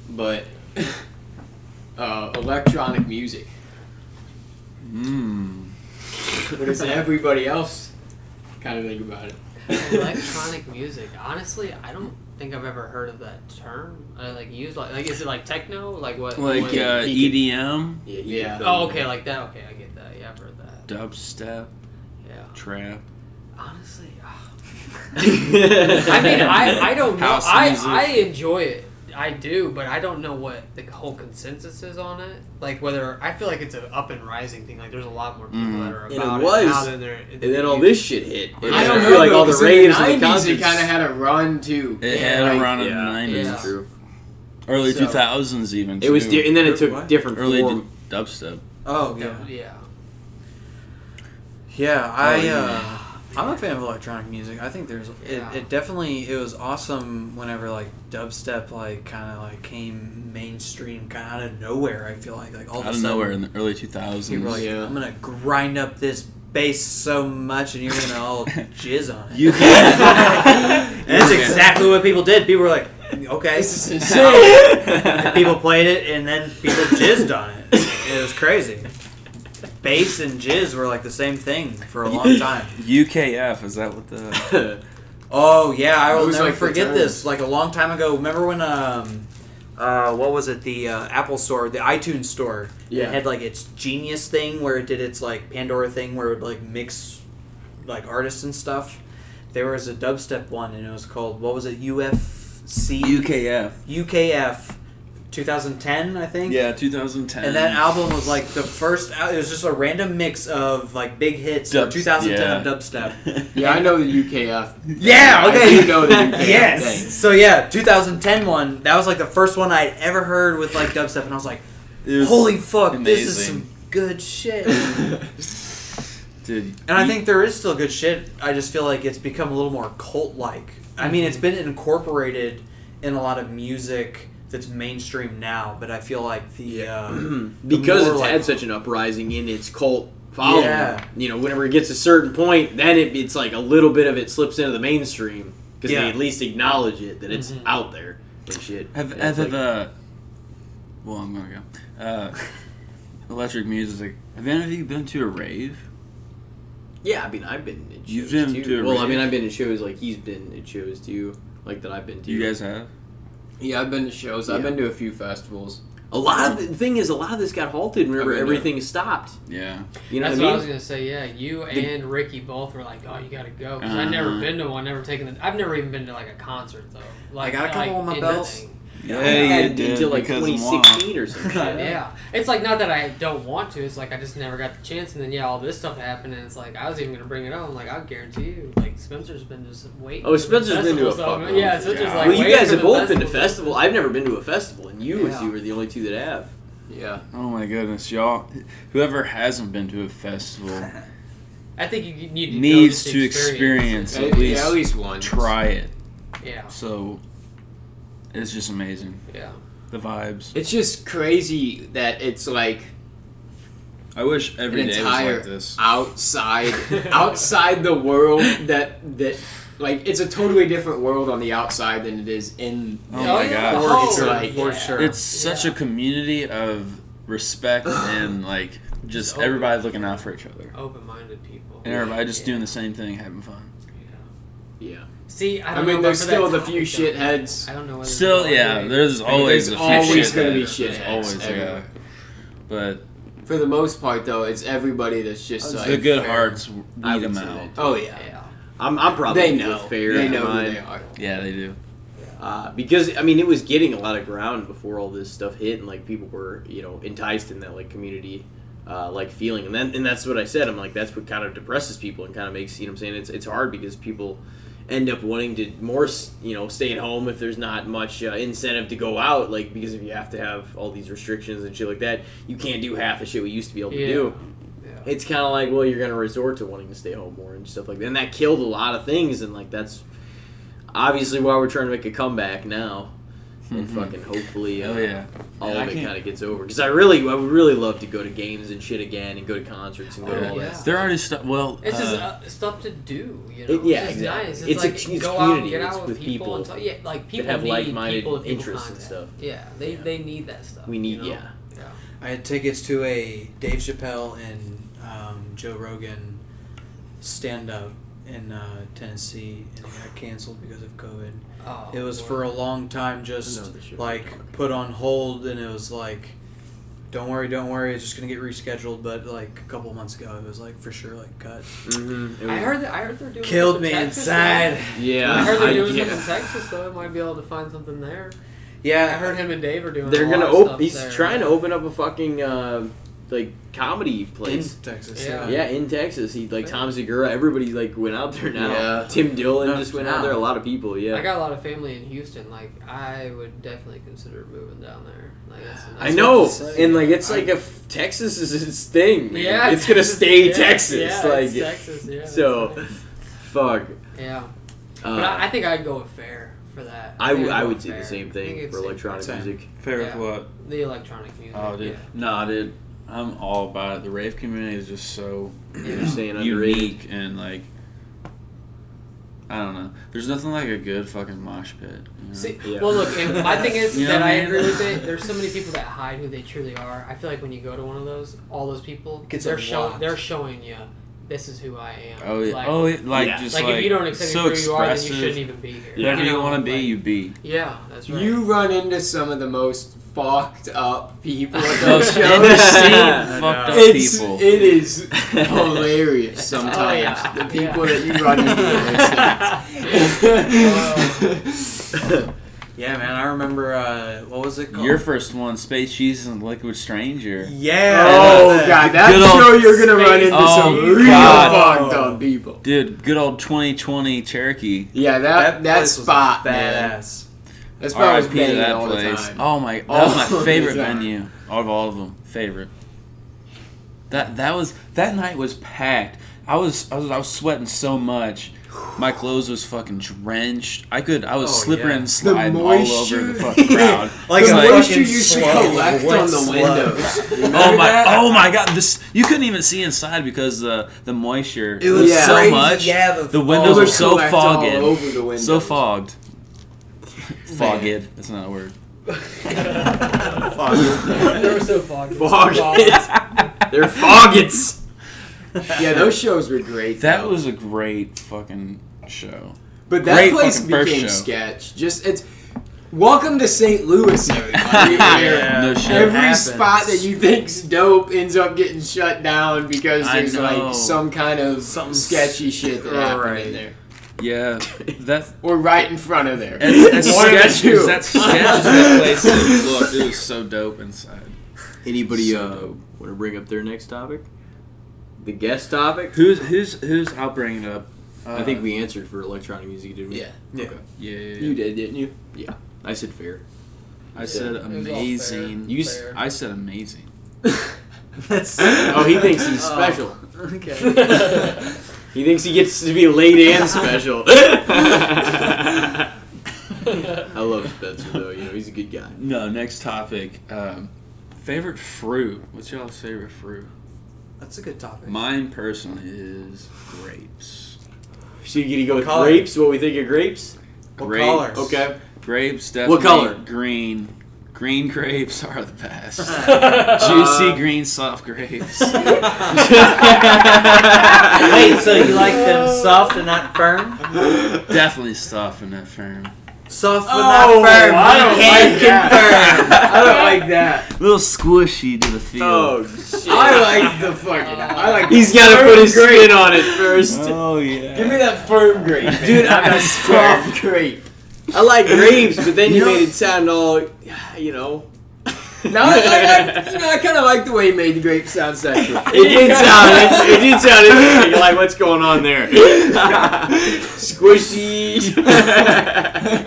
but uh, electronic music. Mm. What does everybody else kind of think about it? Electronic music. Honestly, I don't think I've ever heard of that term. I like used like like is it like techno? Like what? Like what- uh, EDM, Yeah. Yeah. oh, okay, like that. Okay, I get that. Yeah, I've heard that. Dubstep, Yeah. trap. Honestly. I mean, I, I don't know. House I, music. I enjoy it. I do, but I don't know what the whole consensus is on it. Like whether I feel like it's an up and rising thing. Like there's a lot more people Mhm. that are And it about was. now than there. and then all this shit hit. And I don't feel know. like though, all the 'cause in raves and the 90s, it concerts. kind of had a run too. It Yeah, had like- a run in yeah, the nineties, Yeah. true. early So- two thousands even. It was, too. di- and then it took What? different early form. d- dubstep. oh Yeah. yeah, yeah. yeah. I yeah. uh, I'm a fan of electronic music. I think there's Yeah. it, it definitely it was awesome whenever like dubstep like kind of like came mainstream kind of out of nowhere. I feel like like all of Out a of sudden nowhere in the early two thousands. people were like, Yeah. I'm gonna grind up this bass so much and you're gonna all jizz on it. You can. and that's exactly what people did. People were like, okay. This is insane. People played it and then people jizzed on it. It was crazy. Bass and jizz were like the same thing for a long time. UKF is that what the? Oh yeah, I will Those, never like, the forget terms. this. Like a long time ago. Remember when um, uh, what was it? The uh, Apple Store, the iTunes Store. Yeah. It had like its Genius thing where it did its like Pandora thing where it would like mix like artists and stuff. There was a dubstep one and it was called what was it? UFC UKF. UKF 2010, I think. Yeah, 2010. And that album was like the first. al- It was just a random mix of like big hits of Dubs- 2010 yeah. of dubstep. yeah, I know the UKF. Yeah, okay. You know the UKF yes. thing. So yeah, 2010 one. That was like the first one I'd ever heard with like dubstep, and I was like, was "Holy fuck, this is some good shit." Dude, And I think there is still good shit. I just feel like it's become a little more cult like. I mean, it's mm-hmm. been incorporated in a lot of music that's mainstream now, but I feel like the uh, because more it's like- had such an uprising in its cult following. Yeah. You know, whenever it gets a certain point, then it, it's like a little bit of it slips into the mainstream because Yeah. they at least acknowledge it that it's Mhm. out there and shit. have And have, it's like- uh, well, I'm gonna go. Uh, electric music. Have any of you been to a rave? yeah, I mean, I've been at shows You've been too. to a well, I mean, I've been at shows like he's been at shows too, like that I've been to. You guys have? Yeah, I've been to shows. I've been to a few festivals. A lot of the thing is, a lot of this got halted whenever I mean, everything stopped. Yeah. You know That's what what I I was gonna say. Yeah, you and Ricky both were like, "Oh, you gotta go." Because I've Uh-huh. never been to one, never taken the. I've never even been to like a concert though. Like, I got a couple on my anything. Belts. Yeah, you did until like 2016 or some shit. Yeah, it's like not that I don't want to. It's like I just never got the chance, and then yeah, all this stuff happened, and it's like I was even gonna bring it up. I'm like, I guarantee you, like Spencer's been just waiting. Oh, Spencer's been to a festival stuff. fucking- Yeah, Spencer's Yeah. like. well, you guys have both been to festival. festival. I've never been to a festival, and you Yeah. you are the only two that have. Yeah. Oh my goodness, y'all! Whoever hasn't been to a festival I think you need to needs to experience it. at At, least at least one. try it. Yeah, So it's just amazing. yeah. The vibes. It's just crazy that it's like I wish every an day was entire like this. outside outside the world that that like it's a totally different world on the outside than it is in Oh the- my yeah. gosh. Oh, It's like for sure. It's such Yeah. a community of respect and like just open. everybody looking out for each other. Open-minded people. And everybody just Yeah. doing the same thing, having fun. Yeah. Yeah. See, I, I, don't mean, know there's still the few shitheads. I don't know. Whether Still, yeah, all there's always there's a few There's always gonna be There's shitheads Always, yeah. But For the most part, though, it's everybody that's just like the good fair. hearts I weed them out. Oh yeah, Yeah. I'm, I'm probably they know. fair. they know who they are. Yeah, they do. Uh, because I mean, it was getting a lot of ground before all this stuff hit, and like people were, you know, enticed in that like community, uh, like feeling, and then and that's what I said. I'm like, that's what kind of depresses people and kind of makes you know what I'm saying it's it's hard because people end up wanting to more you know stay at home if there's not much uh, incentive to go out, like because if you have to have all these restrictions and shit like that, you can't do half the shit we used to be able to Yeah. do. Yeah. It's kind of like, well, you're gonna resort to wanting to stay home more and stuff like that, and that killed a lot of things, and like that's obviously why we're trying to make a comeback now, and Mhm. fucking hopefully, uh, Oh yeah. all And I of it kind of gets over. Because I really, I would really love to go to games and shit again, and go to concerts and go to all Yeah. that. stuff. They're already stu- well. It's just uh, uh, stuff to do, you know. It- yeah, it's exactly. nice. It's, It's a- like it's go out, community. get It's out with with people, people and talk. Yeah, like people have need like-minded people with people interests and stuff. Yeah, they Yeah. they need that stuff. We need, you know? yeah. yeah. I had tickets to a Dave Chappelle and um, Joe Rogan stand up in uh, Tennessee, and it got canceled because of COVID. Oh, It was boy. for a long time just like put on hold, and it was like, don't worry, don't worry, it's just gonna get rescheduled. But like a couple months ago, it was like for sure like cut. Mhm. It I heard that. I heard they're doing. Killed me Texas, inside. though. Yeah, I heard they're doing yeah. stuff in Texas, though. I might be able to find something there. Yeah, I heard him and Dave are doing. They're a gonna open. He's there. trying to open up a fucking uh, like comedy in. Texas. Yeah. Yeah, in Texas, he like Tom Segura. Everybody like went out there now. Yeah. Tim Dillon No, just went now. out there. A lot of people. Yeah. I got a lot of family in Houston. Like I would definitely consider moving down there. Like that's a I nice know, what to say. and like it's I- like if Texas is its thing, man. Yeah, it's gonna stay yeah, Texas. Yeah, like, it's Texas. Yeah. so, nice. fuck. Yeah, Uh, but I, I think I'd go with fair for that. I, think w- I'd I would with do the same thing for electronic Same. music. fair Yeah. with what? The electronic music. Oh, dude. Yeah. Nah, dude. I'm all about it. The rave community is just so You're saying unique and like. I don't know. There's nothing like a good fucking mosh pit. you know? See, Yeah. well, look, and my thing is You know that what I I agree with it. There's so many people that hide who they truly are. I feel like when you go to one of those, all those people, Gets they're showing, they're showing you, this is who I am. oh yeah. Like, oh, yeah, like Yeah. just like, like, if you don't accept so me for who you are, then you expressive. shouldn't even be here. Whatever You you know, want to be, like- you be. Yeah, that's right. You run into some of the most fucked up people at Those those shows. seen I fucked up It's, people. it is hilarious sometimes. Oh, yeah. The people Yeah. that you run into. those things. Yeah, man. I remember. Uh, what was it called? Your first one, Space Jesus and Liquid Stranger. Yeah. oh that's it. god, that Good show you're gonna run into Oh, some real God. fucked up people. Dude, good old 2020 Cherokee. Yeah, that that, place was spot, man. badass. That spot was R.I.P. to that all the place. time. Oh my, that All was my favorite time. venue out of all of them. Favorite. That that was that night was packed. I was I was I was sweating so much. My clothes was fucking drenched. I could I was Oh, slipping yeah. and sliding all over the fucking crowd. Like the like- moisture fucking used to collect on the windows. Oh my! that? Oh my God! This you couldn't even see inside because the the moisture It was Yeah. so crazy. much. Yeah, the, The windows were so collect fogged. over the windows. So fogged. Fogged. That's not a word. Fogged. They were so foggy. Fogged. They're foggets. Yeah, those shows were great. That though. was a great fucking show. But that Great place became sketch. Just it's Welcome to St. Louis, everybody. Yeah. No shit. Every happens. spot that you think's dope ends up getting shut down because there's like some kind of Something sketchy shit that happened Right. in there. Yeah, that Or right in front of there. as, as One of the sketch two. as that sketch as that place is, look, it was so dope inside. Anybody So uh, dope. want to bring up their next topic? The guest topic? Who's who's who's? I'll bring it up. Uh, I think we answered for electronic music, didn't we? Yeah. Yeah. Okay. Yeah, yeah, yeah. You did, didn't you? Yeah. I said fair. I said was fair. amazing. You s- Fair. I said amazing. That's Oh, he thinks he's Oh. special. okay. He thinks he gets to be late and special. I love Spencer though. You know he's a good guy. No, next topic. Um, favorite fruit. What's y'all's favorite fruit? That's a good topic. Mine personally is grapes. So you get to go with color? grapes? What we think of grapes? What Grapes. colors? Okay. Grapes, definitely. What color? Green. Green grapes are the best. Uh, Juicy green soft grapes. Wait, so you like them soft and not firm? definitely soft and not firm. Soft but Oh, not firm. I don't can like that. confirm. I don't like that. A little squishy to the feel. Oh shit. I like the fucking. I like. He's got to firm put his grape. spin on it first. Oh, yeah. Give me that firm grape, Dude, I'm I'm soft grape. I like grapes, but then you, You know- made it sound all, you know. No, I, like, I, you know, I kind of like the way he made the grape sound sexual. It did sound. It, it did sound interesting. You're like, what's going on there? Squishy.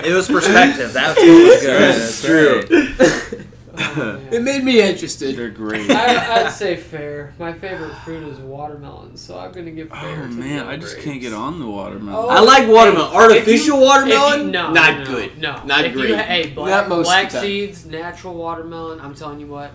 It was perspective. That's what was good. That's true. It made me interested. They're great. I, I'd say fair. My favorite fruit is watermelon, so I'm gonna give fair. Oh to man, the I just grapes. can't get on the watermelon. Oh, I like oh, watermelon. Hey, Artificial you- watermelon, you- no, not no, good. No, Not if great. You, hey, black, Not most of black seeds, natural watermelon. I'm telling you what.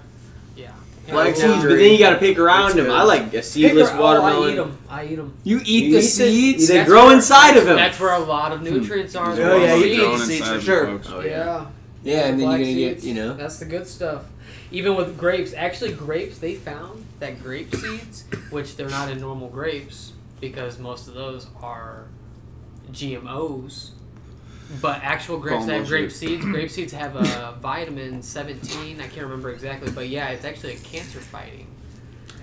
Yeah. Black seeds, but then you got to pick around them. I like a Pick seedless oh, watermelon. I eat them. I eat them. You eat You the eat the- seeds. They grow where- inside of them. That's where a lot of hmm. nutrients are. Oh, yeah, you seeds. eat Growing seeds for sure. folks. Oh, Yeah. Yeah, and then you're gonna get, you know. That's the good stuff. Even with grapes, actually, grapes they found that grape seeds, which they're not in normal grapes because most of those are GMOs. But actual grapes that have Bullshit. grape seeds, grape seeds have a vitamin 17. I can't remember exactly, but yeah, it's actually a cancer fighting.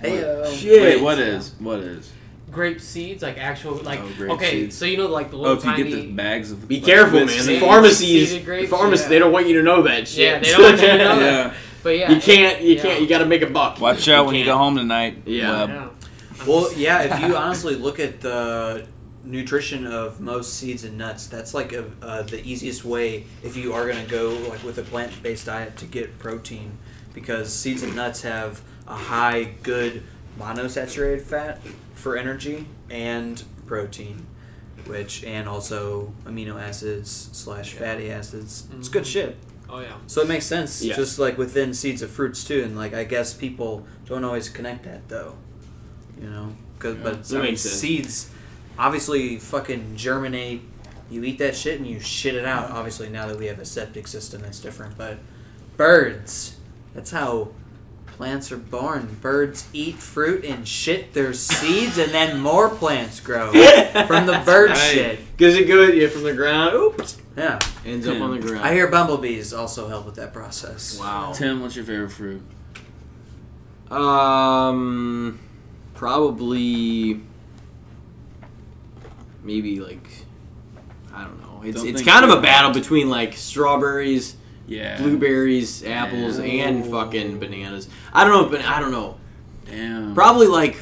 Hey, uh, Shit. Wait, what is? What is? Grape seeds, like actual, like Oh, grape okay, seeds. so you know, like the Oh, little if you tiny. get the bags of. Be like, careful, with man. The pharmacies, Seeded the grapes, pharmacists, yeah. they don't want you to know that shit. Yeah, they don't want you to know that. Yeah. But yeah, You can't. You yeah. can't. You got to make a buck. Watch out when you go can't. home tonight. Yeah. Yeah. Well, yeah, if you honestly look at the nutrition of most seeds and nuts, that's like a, uh, the easiest way if you are going to go like with a plant-based diet to get protein because seeds and nuts have a high good monosaturated fat for energy and protein which and also amino acids slash fatty acids. It's mm-hmm. good shit. Oh yeah. so it makes sense Yeah. just like within seeds of fruits too and like i guess people don't always connect that though you know? 'Cause- but that I mean, makes sense. seeds obviously fucking germinate you eat that shit and you shit it out. Mm-hmm. Obviously now that we have a septic system that's different but birds that's how plants are born birds eat fruit and shit their seeds and then more plants grow from the bird Right. shit Because it goes yeah, from the ground. Oops. yeah Ends up on the ground. i hear bumblebees also help with that process Wow. Tim, what's your favorite fruit? Um, probably maybe like I don't know. It's Don't it's kind of a battle between like strawberries, Yeah. blueberries, apples, Yeah. and fucking bananas. I don't know, but I don't know. Damn. Probably like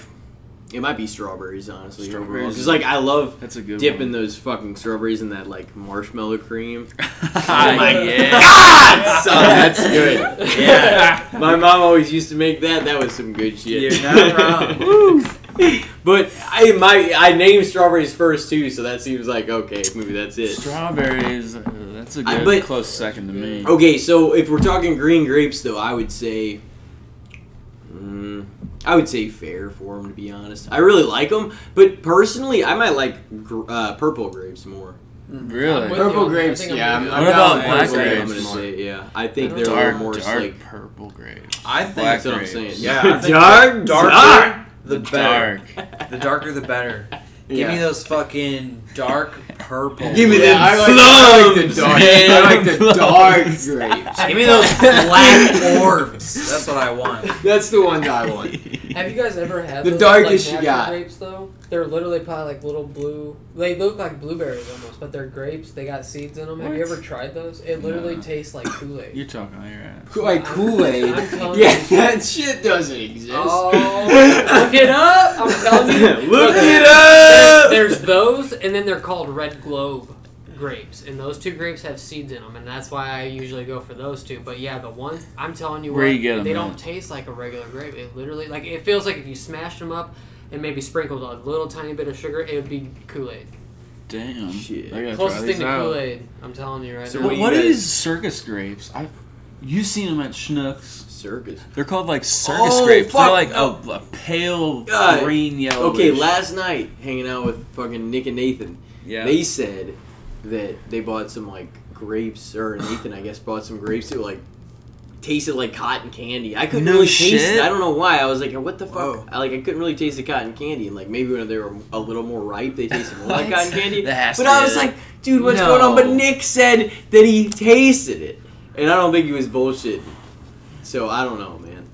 it might be strawberries, honestly. Strawberries. because like I love That's a good dipping one. those fucking strawberries in that like marshmallow cream. oh my yeah. God, son, that's good. Yeah, my mom always used to make that. That was some good shit. You're not wrong. But I my I named strawberries first too, so that seems like okay, maybe that's it. Strawberries. uh, that's a good but- close second to me. Okay, so if we're talking green grapes, though, I would say, mm, I would say fair for them to be honest. I really like them, but personally, I might like gr- uh, purple grapes more. Really? Purple grapes, think I'm yeah. I'm- What about down black with I'm grapes. grapes? gonna say yeah. I think they're don't a Dark, little more dark like. purple grapes. I think Black That's what I'm saying. Yeah, I think dark, dark. The better. Dark. The darker the better. Give me those fucking dark purple. Give me Yeah, them I like, I like the dark. I like the dark grapes. Give me those black orbs. That's what I want. That's the one that I want. Have you guys ever had The those, darkest you like, natural got. grapes though? They're literally probably like little blue. They look like blueberries almost, but they're grapes. They got seeds in them. Have you ever tried those? It literally No. tastes like Kool Aid. You're talking on your ass. Like Kool Aid. Yeah, you. that shit doesn't exist. Oh, look it up! I'm telling you. Look Okay. it up. There's those, and then they're called Red Globe grapes, and those two grapes have seeds in them, and that's why I usually go for those two. But yeah, the ones I'm telling you, Where what, you get 'em they at? don't taste like a regular grape. It literally, like, it feels like if you smashed them up and maybe sprinkled a little tiny bit of sugar, it would be Kool Aid. Damn. Shit. I gotta Closest try thing these to out. Kool Aid. I'm telling you right So now. what do you What guys- is circus grapes? I, you seen them at Schnucks? Circus. They're called like circus Oh, grapes. fuck, They're like no. a, oh. a pale God. green yellow. Okay, last night hanging out with fucking Nick and Nathan, yeah. they said that they bought some like grapes, or Nathan I guess bought some grapes that were like tasted like cotton candy. I couldn't No really taste it. I don't know why. I was like, what the fuck? Whoa. I like I couldn't really taste the cotton candy, and like maybe when they were a little more ripe, they tasted more like cotton candy. That But I was like, dude, what's No. going on? But Nick said that he tasted it, and I don't think he was bullshit. So I don't know, man.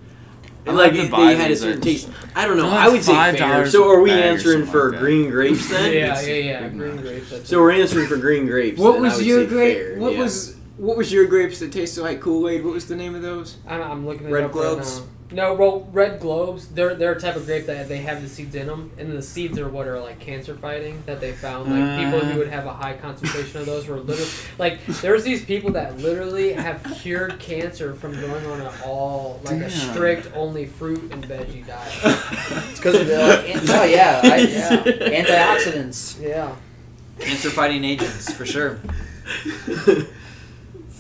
And like like to they, had a certain at- taste. I don't know. I would say fair. $5 So are we a bag or answering for like green grapes then? yeah, yeah, yeah. big Green grapes. So we're answering for green grapes. What then. Was your grape? What yeah. was what was your grapes that tasted like Kool Aid? What was the name of those? I'm, I'm looking it Red up globes? right now. No, well, red globes. They're they're a type of grape that they have the seeds in them, and the seeds are what are like cancer fighting that they found. Like people Uh. who would have a high concentration of those were literally like there's these people that literally have cured cancer from going on an all like a strict only fruit and veggie diet. It's because of the. Like, oh yeah, I, yeah. Antioxidants, yeah. cancer fighting agents for sure.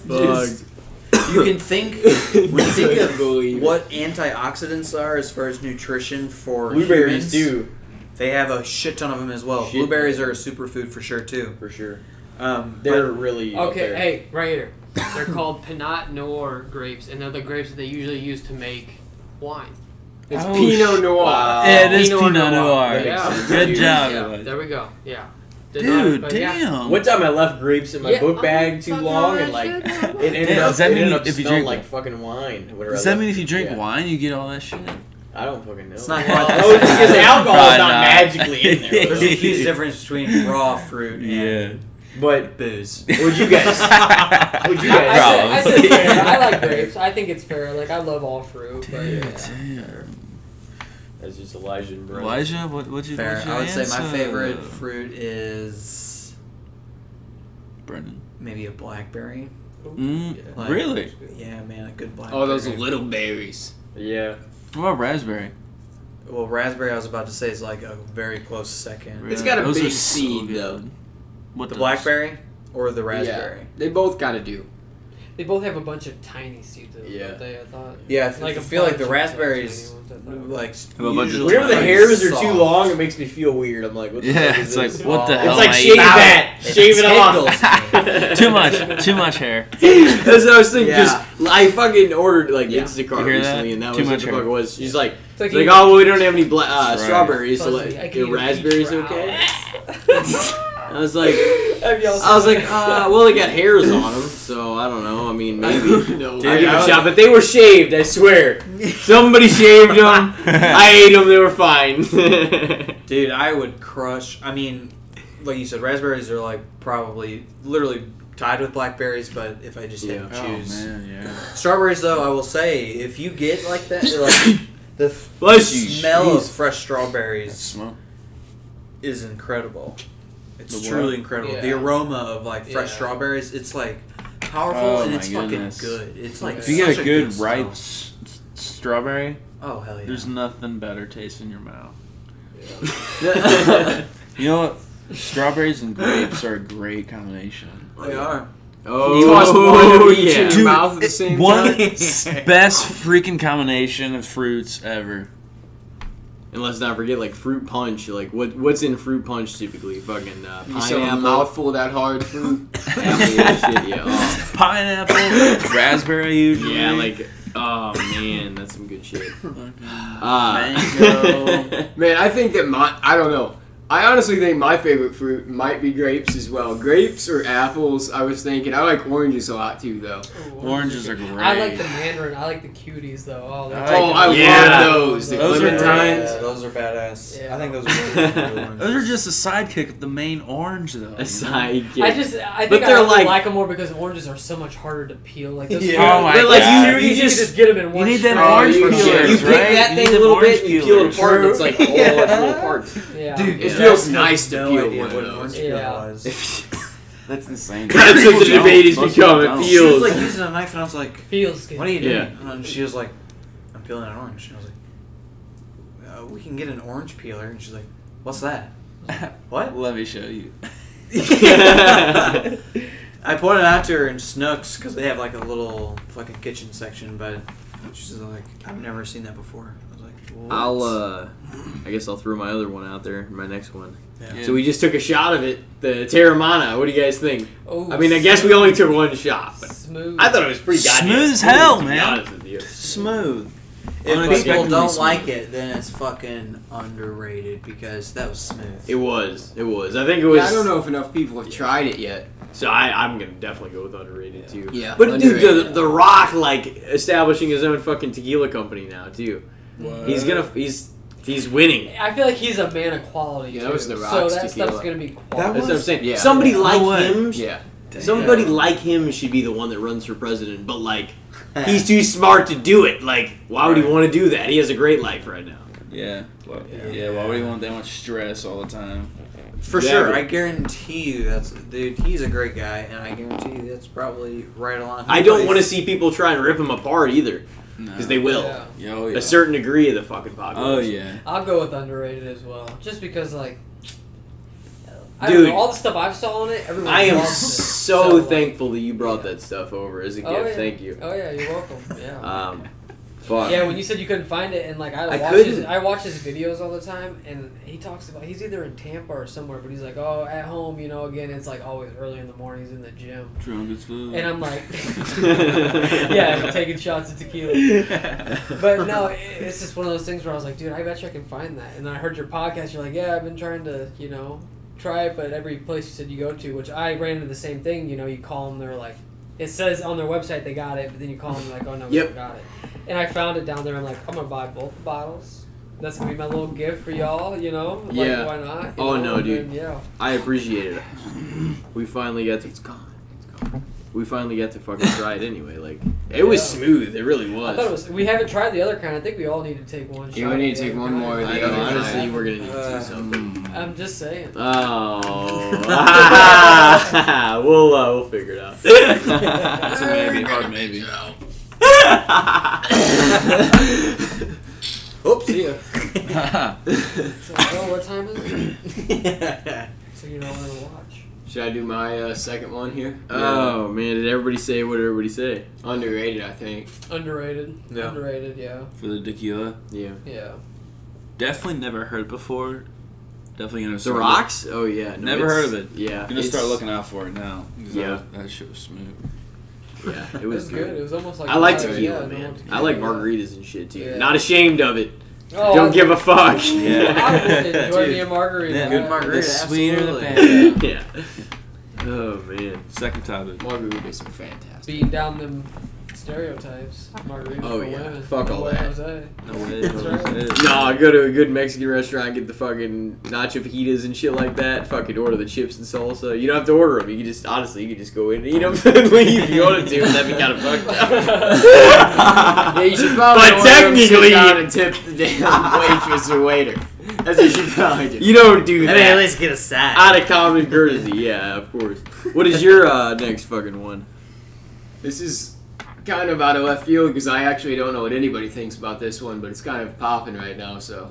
Fuck. You can think when you think of Believe what antioxidants are as far as nutrition for Blueberries humans, too, They have a shit ton of them as well. Shit. Blueberries are a superfood for sure too. for sure. Um, They're but- really Okay, hey, right here. They're called Pinot Noir grapes, and they're the grapes that they usually use to make wine. It's Oh, Pinot Noir. Wow. Yeah, it is Pinot Pinot Noir. Noir. Yeah. Good job. Yeah, there we go. Yeah. Did Dude, not- but yeah. damn. One time I left grapes in my Yeah, book oh, bag too long, and like it ended Damn, up, does that it mean ended up if you drink- like fucking wine? Does that left mean if you drink Yeah. wine, you get all that shit? I don't fucking know. It's not well, quite oh, the no, it's because alcohol is not not. magically in there. There's a huge difference between raw fruit and Yeah. But booze. would you guys? would you I, I, guys? said, I, said fair. I like grapes. I think it's fair. Like I love all fruit, but Dude, yeah. Damn. Just Elijah and Brent. Elijah, what would you? Fair. what'd you I would say my favorite fruit is Brendon. maybe a blackberry. Mm, Like- really? Yeah, man, a good blackberry. Oh, those little berries. Yeah. What about raspberry? Well, raspberry. I was about to say is like a very close second. It's got a Those big are so seed, though. What The those? blackberry or the raspberry. Yeah, they both gotta do. They both have a bunch of tiny seeds in. Yeah. They, I thought. Yeah, I f- Like I feel like the raspberries, ones, like Have a bunch Whenever the like hairs are too long, it makes me feel weird. I'm like, what the Yeah, fuck is it's like this? what the It's hell? It's like am shave that, It shave it off. too much, too much hair. That's what I was thinking. Yeah. Just I fucking ordered like Yeah. Instacart You that? recently, and that Too was what the hair. fuck it was. She's like, It's like, it's like, oh, well, we don't have any bla- uh, right. strawberries, so like, I can your eat a raspberries okay? Brown. I was like, Have y'all I was like, that? uh, well, they got hairs on them, so I don't know. I mean, maybe. no, I give I a was- shot, but they were shaved. I swear, somebody shaved them. I ate them. They were fine. Dude, I would crush. I mean, like you said, raspberries are like probably literally tied with blackberries. But if I just had to Oh choose, man, yeah. strawberries though, I will say if you get like that, like the f- Bless you. smell of Jeez. fresh That strawberries is incredible. It's The what? truly incredible. The aroma of like fresh Yeah. strawberries, it's like powerful Oh and it's goodness. fucking good. It's like If you get such a good smell. ripe s- s- strawberry, Oh hell yeah! there's nothing better taste in your mouth. You know what? Strawberries and grapes are a great combination. they are. oh, Toss one of each in yeah. your Dude, mouth at the it- same one time. s- best freaking combination of fruits ever. And let's not forget, like fruit punch. Like what? What's in fruit punch typically? Fucking uh, You saw a pineapple. mouthful of that hard fruit. Yeah, shit, yeah. Oh. Pineapple, raspberry usually. Yeah, like, oh man, that's some good shit. Uh, Mango. Man, I think that my I don't know. I honestly think my favorite fruit might be grapes as well. Grapes or apples. I was thinking. I like oranges a lot too, though. Ooh, Oranges are great. I like the mandarin. I like the cuties though. Oh, they're oh, I Oh, I Yeah. love those. The Those are clementines. Yeah, those are badass. Yeah. I think those are really good ones. Those are just a sidekick of the main orange, though. you? A sidekick. I just I But think they're I like- like them more because oranges are so much harder to peel. Like those Yeah. cuties- Oh my They're like God. you, you you just just get them in one You one. need them strand. orange oh, you peelers, you pick right? that thing a little orange bit, you peel it apart, and it's like all Yeah. Oh, its little parts. Yeah. Dude, Yeah. Feels nice to no peel idea one what of orange those. peel Yeah. was. That's insane. That's what the Don't. debate has Most become. people It don't. She was feels. like using a knife, and I was like, Feels good. "What are you doing?" Yeah. And she was like, "I'm peeling an orange." And I was like, uh, "We can get an orange peeler." And she's like, "What's that?" What? Let me show you. I pointed out to her in Schnucks because they have like a little fucking kitchen section, but she's like, "I've never seen that before." I was like, what? I'll, uh, I guess I'll throw my other one out there, my next one. Yeah. So we just took a shot of it, the Teremana. What do you guys think? Oh, I mean, I guess we only took one shot, but smooth. I thought it was pretty goddamn Smooth as hell, to man. honest with you. Smooth. If people don't smooth. like it, then it's fucking underrated because that was smooth. It was. It was. I think it was. Yeah, I don't know if enough people have tried it yet. So I, I'm gonna definitely go with underrated too. Yeah, But dude, the, the Rock like establishing his own fucking tequila company now too. He's gonna. He's he's winning. I feel like he's a man of quality. Yeah, too. that was the so Rock's that tequila. stuff's gonna be That quality. That's what I'm saying. Yeah. Somebody No like way. him. Yeah. Somebody like him should be the one that runs for president. But like, he's too smart to do it. Like, why would he want to do that? He has a great life right now. Yeah. Well, yeah. Why would you want that much stress all the time? For Yeah, sure, but- I guarantee you that's dude. He's a great guy, and I guarantee you that's probably right along. I don't want to see people try and rip him apart either, No. because they will. Yeah. Yeah, oh, yeah. A certain degree of the fucking population. Oh yeah. I'll go with underrated as well, just because like. I Dude. know, all the stuff I've saw on it, everyone I am loves it. so like- thankful that you brought that stuff over as a gift. Oh, yeah. Thank you. Oh yeah, you're welcome. Yeah. Um, fuck. Yeah, when you said you couldn't find it, and like I, I watch his, couldn't. I watch his videos all the time, and he talks about he's either in Tampa or somewhere, but he's like, oh, at home, you know, again, it's like always early in the morning, he's in the gym, Drunk as food. and I'm like, yeah, taking shots of tequila. But no, it, it's just one of those things where I was like, dude, I bet you I can find that. And then I heard your podcast, you're like, yeah, I've been trying to, you know, try it, but every place you said you go to, which I ran into the same thing, you know, you call them, they're like, it says on their website they got it, but then you call them, like, oh no, we Yep. don't got it. And I found it down there. I'm like, I'm gonna buy both bottles. That's gonna be my little gift for y'all, you know. Like, Yeah. Why not? You Oh, know? no, dude. then, yeah. I appreciate it. We finally got to. It's gone. It's gone. We finally got to fucking try it anyway. Like it was smooth. It really I was. thought it was. We haven't tried the other kind. I think we all need to take one. Yeah, shot we need to take one kind. more of I the know, other honestly, kind. we're gonna need to Uh, do something. I'm just saying. Oh, we'll uh, we'll figure it out. That's a maybe. Hard maybe. Oops. See ya. So, oh, what time is it? So you know when to watch. Should I do my uh, second one here? oh man, did everybody say what did everybody say? Underrated, I think. Underrated. Yeah. Underrated. Yeah. For the tequila. Yeah, Yeah. Definitely never heard before. Definitely gonna the start rocks. Oh yeah, no, Never heard of it. Yeah, Gonna start looking out for it now. Yeah. That, that shit was smooth. Yeah, it It was was good. It was almost like I like tequila, yeah, man. normal I like margaritas and shit too. Yeah. Not ashamed of it. Oh, Don't give a fuck. Yeah. I would enjoy Dude. me a margarita. Yeah. Good margarita. The sweeter the better. yeah. Oh man. Second topic. Margaritas are fantastic. Beating down them stereotypes. Margarita Oh, for yeah. women. Fuck all No way, that. Jose. No way. That's right. Nah, go to a good Mexican restaurant, get the fucking nacho fajitas and shit like that. Fucking order the chips and salsa. You don't have to order them. You can just honestly, you can just go in and eat them and leave if you wanted to. That'd be kind of fucked up. Yeah, you should probably But order 'em, sit technically- down and tip the damn waitress or waiter. That's what you should probably do. you don't do I mean, at least get a sack. Out of common courtesy, yeah, of course. What is your uh, next fucking one? This is kind of out of left field because I actually don't know what anybody thinks about this one, but it's kind of popping right now. So,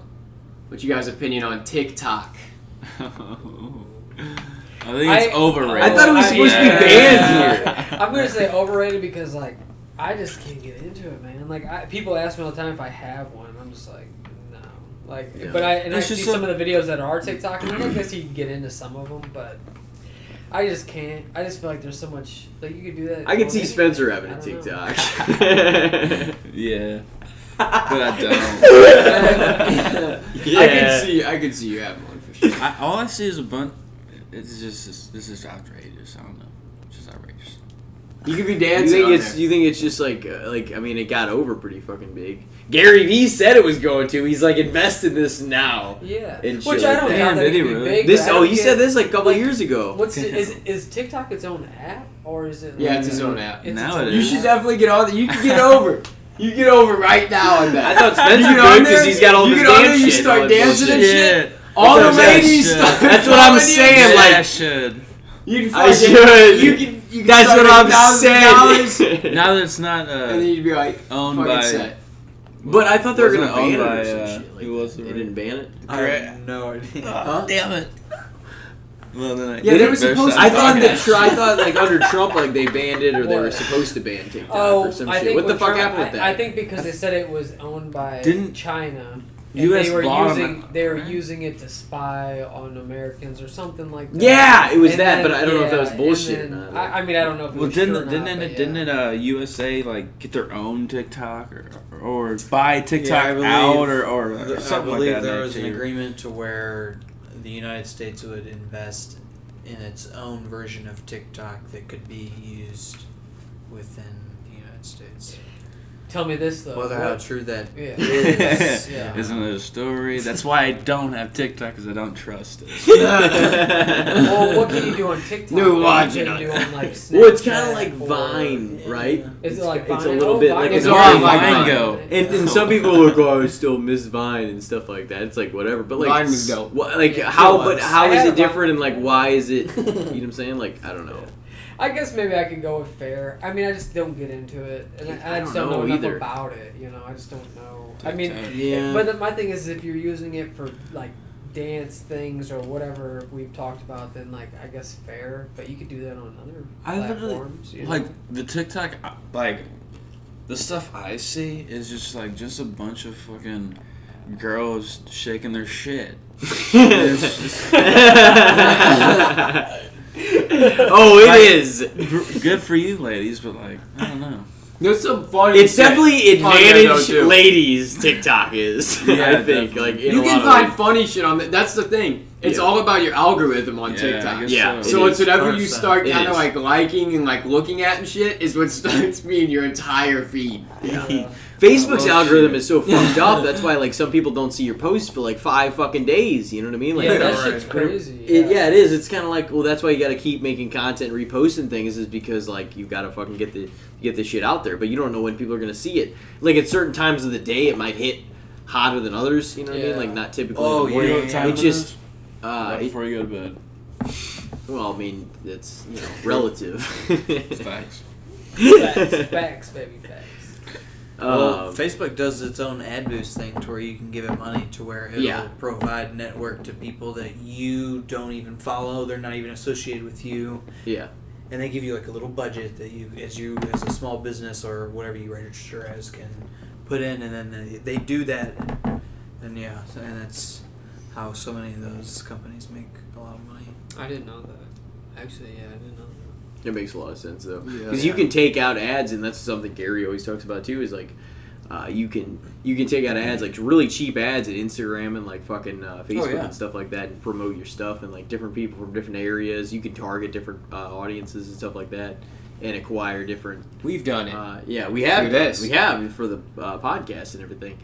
what's you guys' opinion on TikTok? I think it's I- overrated. I thought it was supposed to be banned here. I'm gonna say overrated because like I just can't get into it, man. Like I, people ask me all the time if I have one. I'm just like, no. Like, Yeah. but I and It's I see a- some of the videos that are TikTok, and I guess you can get into some of them, but I just can't. I just feel like there's so much like you could do that. I could see any- Spencer having a don't. TikTok. Yeah. But I don't. Yeah. I can see. I can see you having one for sure. I, all I see is a bunch. It's just this, this is outrageous. I don't know. It's just outrageous. You could be dancing. You dancing. think it's there. you think it's just like uh, like I mean it got over pretty fucking big. Gary Vee said it was going to. He's like invest in this now. Yeah, And which I don't that. doubt that Did he really? big. This oh don't he get- said this like a couple like, years ago. What's the, is is TikTok its own app or is it? Yeah, like- it's its own app. It's Now its You should definitely get on. You can get over. You get over right now on that. I thought Spencer You get because he's got all you this dance there, you start and all that dancing and bullshit. shit. All the That's- ladies that's- start. that's what I'm saying, Yeah, like- I should. You can I should. You can. You can That's start what I'm saying. Now that it's not And then uh, you'd be like, owned fucking by. set. But I thought they were gonna it owned ban it by, or uh. Like who was the they didn't ban it. I have no idea. Huh? Damn it. Well, then I, Yeah, they were supposed to- I thought that that Tr- I thought like under Trump like they banned it or they were supposed to ban TikTok Oh, or some I shit. think What the with fuck Trump- happened with I, that? I think because they said it was owned by Didn't China. And US they were using at- they were using it to spy on Americans or something like that. Yeah, it was And that, then- but I don't know if that was bullshit and or then- not. I, I mean, I don't know if it Well, was didn't true or it, didn't not, it but didn't yeah. it uh, USA like get their own TikTok or or buy TikTok Yeah, believe- out or or I something believe like that? there was an agreement to where the United States would invest in its own version of TikTok that could be used within the United States. Tell me this though. Whether how what- true that yeah. is, Yeah. Isn't it a story? That's why I don't have TikTok because I don't trust it. well, what can you do on TikTok? No, that watch it on- do on like Snapchat well, it's kind of like or- Vine, right? Is it It's- like it's a little Oh, bit Vine like it's Where all like Vine Vine. go? And, and some people are like, "Oh, I still miss Vine and stuff like that." It's like whatever, but like, Vine was dope. What, like Yeah, how? it But was. how I is had it different? And like, why is it? You know what I'm saying? Like, I don't know. I guess maybe I could go with fair. I mean, I just don't get into it, and I, I I just don't don't know, know enough either. about it. You know, I just don't know. I mean, Yeah. but the, my thing is, if you're using it for like dance things or whatever we've talked about, then like I guess fair. But you could do that on other I literally- platforms. you know? like the TikTok, uh, like the stuff I see is just like just a bunch of fucking girls shaking their shit. It's oh, it Like- is. Good for you, ladies, but like I don't know. There's some funny. It's shit definitely on there, though, advantage ladies TikTok is. Yeah, I think definitely. like You can find ways. funny shit on that. That's the thing. It's Yeah. all about your algorithm on Yeah, TikTok. Yeah, so. So It it's whatever you start kind of like liking and like looking at and shit is what starts being your entire feed. Yeah. Facebook's Oh, algorithm shit. is so fucked up. That's why like some people don't see your posts for like five fucking days. You know what I mean? Like, yeah, that right. shit's crazy. It, yeah, it is. It's kind of like well, that's why you got to keep making content, reposting things, is because like you got to fucking get the get this shit out there. But you don't know when people are gonna see it. Like at certain times of the day, it might hit hotter than others. You know what I mean? Like not typically. Oh, in the morning. yeah, what It it just. Uh, Right before you go to bed. well, I mean, it's you know relative. Facts. Facts, facts, baby, facts. Well, Um, Facebook does its own ad boost thing to where you can give it money to where it'll Yeah. provide network to people that you don't even follow. They're not even associated with you, yeah. and they give you like a little budget that you, as you as a small business or whatever you register as, can put in, and then they, they do that, and yeah, and that's how so many of those companies make a lot of money. I didn't know that. Actually, yeah, I didn't know that. It makes a lot of sense though, Yeah. because you can take out ads, and that's something Gary always talks about too. Is like, uh, you can you can take out ads like really cheap ads at Instagram and like fucking uh, Facebook yeah. and stuff like that, and promote your stuff and like different people from different areas. You can target different uh, audiences and stuff like that, and acquire different. We've done it. Uh, yeah, we have this. we have for the uh, podcast and everything,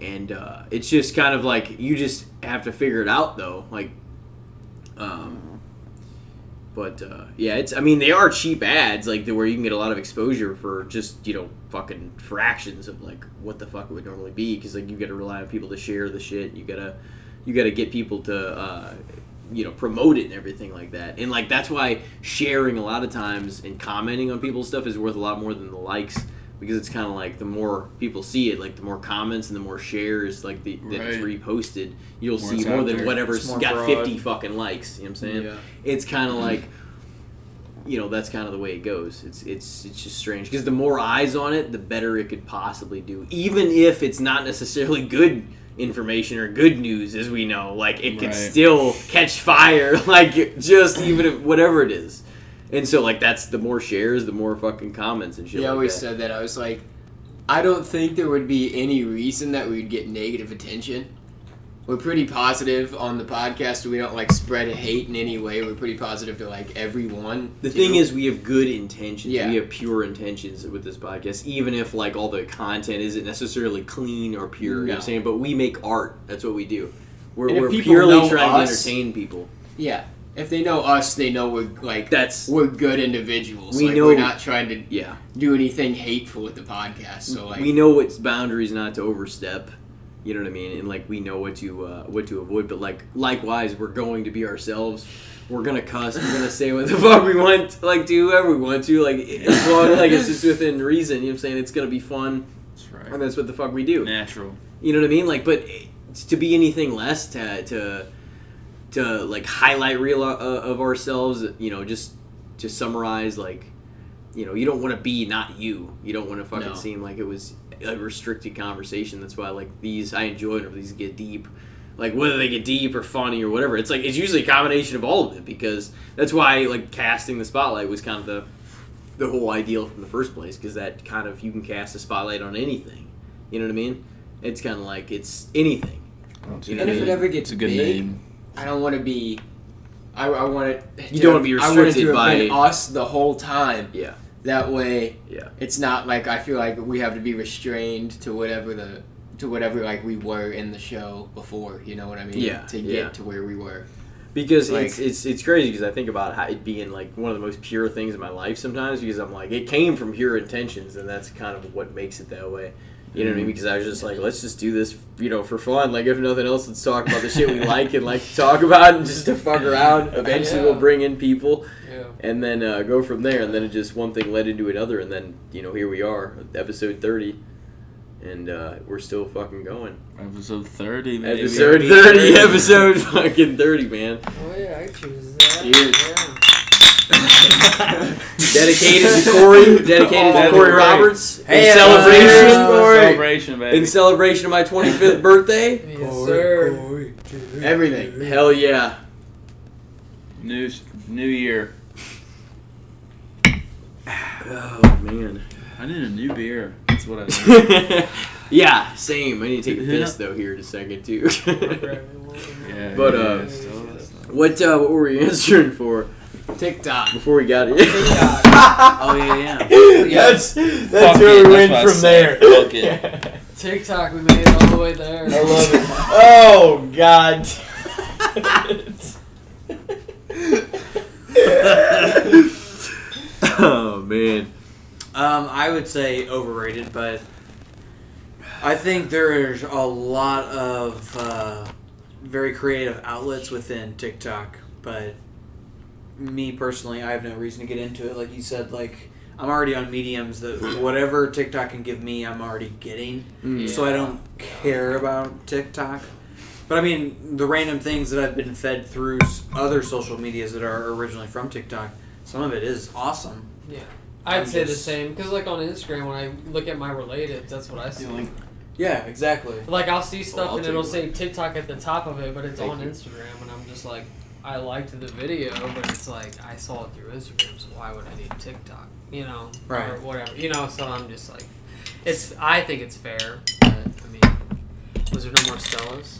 and uh, it's just kind of like you just have to figure it out though, like. Um, but uh, yeah, it's. I mean, they are cheap ads, like where you can get a lot of exposure for just you know fucking fractions of like what the fuck it would normally be. Because like you got to rely on people to share the shit. You gotta, you gotta get people to, uh, you know, promote it and everything like that. And like that's why sharing a lot of times and commenting on people's stuff is worth a lot more than the likes. Because it's kind of like the more people see it, like the more comments and the more shares, like the that it's reposted, you'll More see more than there. whatever's more got broad. fifty fucking likes. You know what I'm saying? Yeah. it's kind of mm-hmm. like you know that's kind of the way it goes it's it's it's just strange because the more eyes on it the better it could possibly do even if it's not necessarily good information or good news as we know like it could Right. still catch fire like just even if whatever it is and so like that's the more shares the more fucking comments and shit He like always that. said that. I was like, I don't think there would be any reason that we'd get negative attention we're pretty positive on the podcast. We don't like spread hate in any way. We're pretty positive to like everyone. The too. thing is, we have good intentions. Yeah. We have pure intentions with this podcast, even if like all the content isn't necessarily clean or pure. You know what I'm saying? But we make art. That's what we do. We're, we're purely trying us- to entertain people. yeah. If they know us, they know we're like That's we're good individuals. We like, know- we're not trying to yeah. do anything hateful with the podcast. So like we know what's boundaries not to overstep. You know what I mean? And like we know what to uh, what to avoid. But like likewise, we're going to be ourselves. We're gonna cuss. We're gonna say what the fuck we want, like do whoever we want to, like as long like it's just within reason. You know what I'm saying? It's gonna be fun, That's right. and that's what the fuck we do. Natural. You know what I mean? Like, but to be anything less to to to like highlight real uh, of ourselves. You know, just to summarize, like, you know, you don't want to be not you. You don't want to fucking No. seem like it was a restricted conversation. That's why like these I enjoy whenever these get deep. Like whether they get deep or funny or whatever, it's like it's usually a combination of all of it because that's why like casting the spotlight was kind of the the whole ideal from the first place because that kind of you can cast a spotlight on anything. You know what I mean? It's kind of like it's anything. You know and what I if it ever gets It's a good big, name. I don't want to be. I, I want to. You don't be want restricted to have by- been us the whole time. Yeah. That way, Yeah. it's not like I feel like we have to be restrained to whatever the to whatever like we were in the show before. You know what I mean? Yeah, To get yeah. to where we were. because Like- it's it's it's crazy because I think about how it being like one of the most pure things in my life sometimes because I'm like it came from pure intentions and that's kind of what makes it that way. You know what I mean? Because I was just like, let's just do this, you know, for fun. Like if nothing else, let's talk about the shit we like and like to talk about, and just to fuck around. Eventually, we'll bring in people, Yeah. and then uh, go from there. And then it just one thing led into another, and then you know here we are, episode thirty, and uh, we're still fucking going. Episode 30, baby. Episode thirty, episode fucking thirty, man. Oh yeah, I choose that. Cheers. Yeah. dedicated to Corey, dedicated to Corey. Roberts Hey, in uh, celebration, uh, Corey, Celebration, baby. in celebration of my 25th birthday. Yes, sir. Everything. Hell yeah! New, new year. Oh man. I need a new beer. That's what I need. yeah, same. I need to take a piss though here in a second too. yeah, But, yeah, uh, still- what uh, what were we answering for TikTok. before we got here? Oh yeah, yeah. that's that's Fuck where it, we that's went what I from there. Fuck it. TikTok, we made it all the way there. I love it. Oh God. oh man. Um, I would say overrated, but I think there's a lot of uh, very creative outlets within TikTok. But me personally, I have no reason to get into it. Like you said, like I'm already on mediums that whatever TikTok can give me, I'm already getting. Mm. So I don't care about TikTok. But I mean, the random things that I've been fed through other social medias that are originally from TikTok, some of it is awesome. Yeah. I'd I'm say the same because, like on Instagram, when I look at my related, that's what I see. Like, Yeah, exactly. Like I'll see stuff I'll and it'll say TikTok at the top of it, but it's Thank on you. Instagram, and I'm just like, I liked the video, but it's like I saw it through Instagram, so why would I need TikTok? You know, Right. Or whatever. You know, so I'm just like, it's. I think it's fair, but I mean, was there no more Stellas?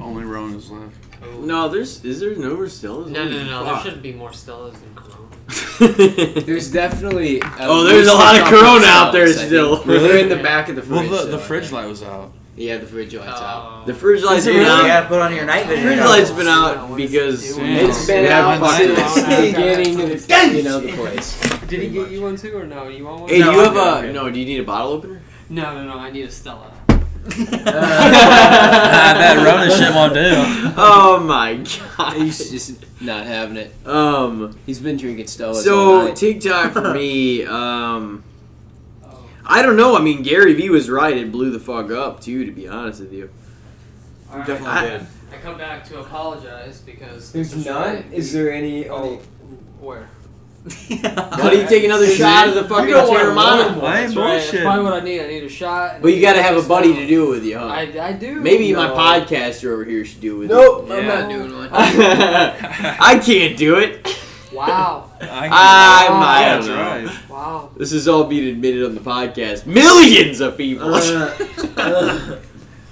Only Rona's left. Oh. No, there's is there no Marcellus? No, no, no. There shouldn't be more Stellas than Corona. There's definitely. Oh, there's a lot of Corona out there cells, I think. still. They're in the back of the Well, fridge. the, the fridge light was out. Yeah, the fridge light's out. Oh. the fridge light's Is it been really? out. You gotta put on your night vision. The vision. fridge light's been out because doing? It's been we out haven't since fucking- fucking- beginning of the, you know, the place. Did he get you one too, or no? You want one? Hey, No, do you I'm have good, a I'm good. no? Do you need a bottle opener? No, no, no. I need a Stella. that Rona shit won't do. Oh my god. He's just not having it. Um. He's been drinking Stellas all So night. TikTok for me, um. I don't know. I mean, Gary Vee was right. It blew the fuck up too. To be honest with you. Alright. Definitely I- did. I come back to apologize because There's this was none? right. Is there any? Oh, where? Why don't you take another shot of the fucking You don't want one Teremana? more, I that's ain't right. That's probably what I need. I need a shot. and Well, you got to have a buddy to do it with you, huh? I, I do. Maybe my podcaster over here should do it with nope, Yeah. I'm not doing one. I can't do it. Wow. I'm, yeah, I don't that's know. right. Wow. This is all being admitted on the podcast. Millions of people. Uh,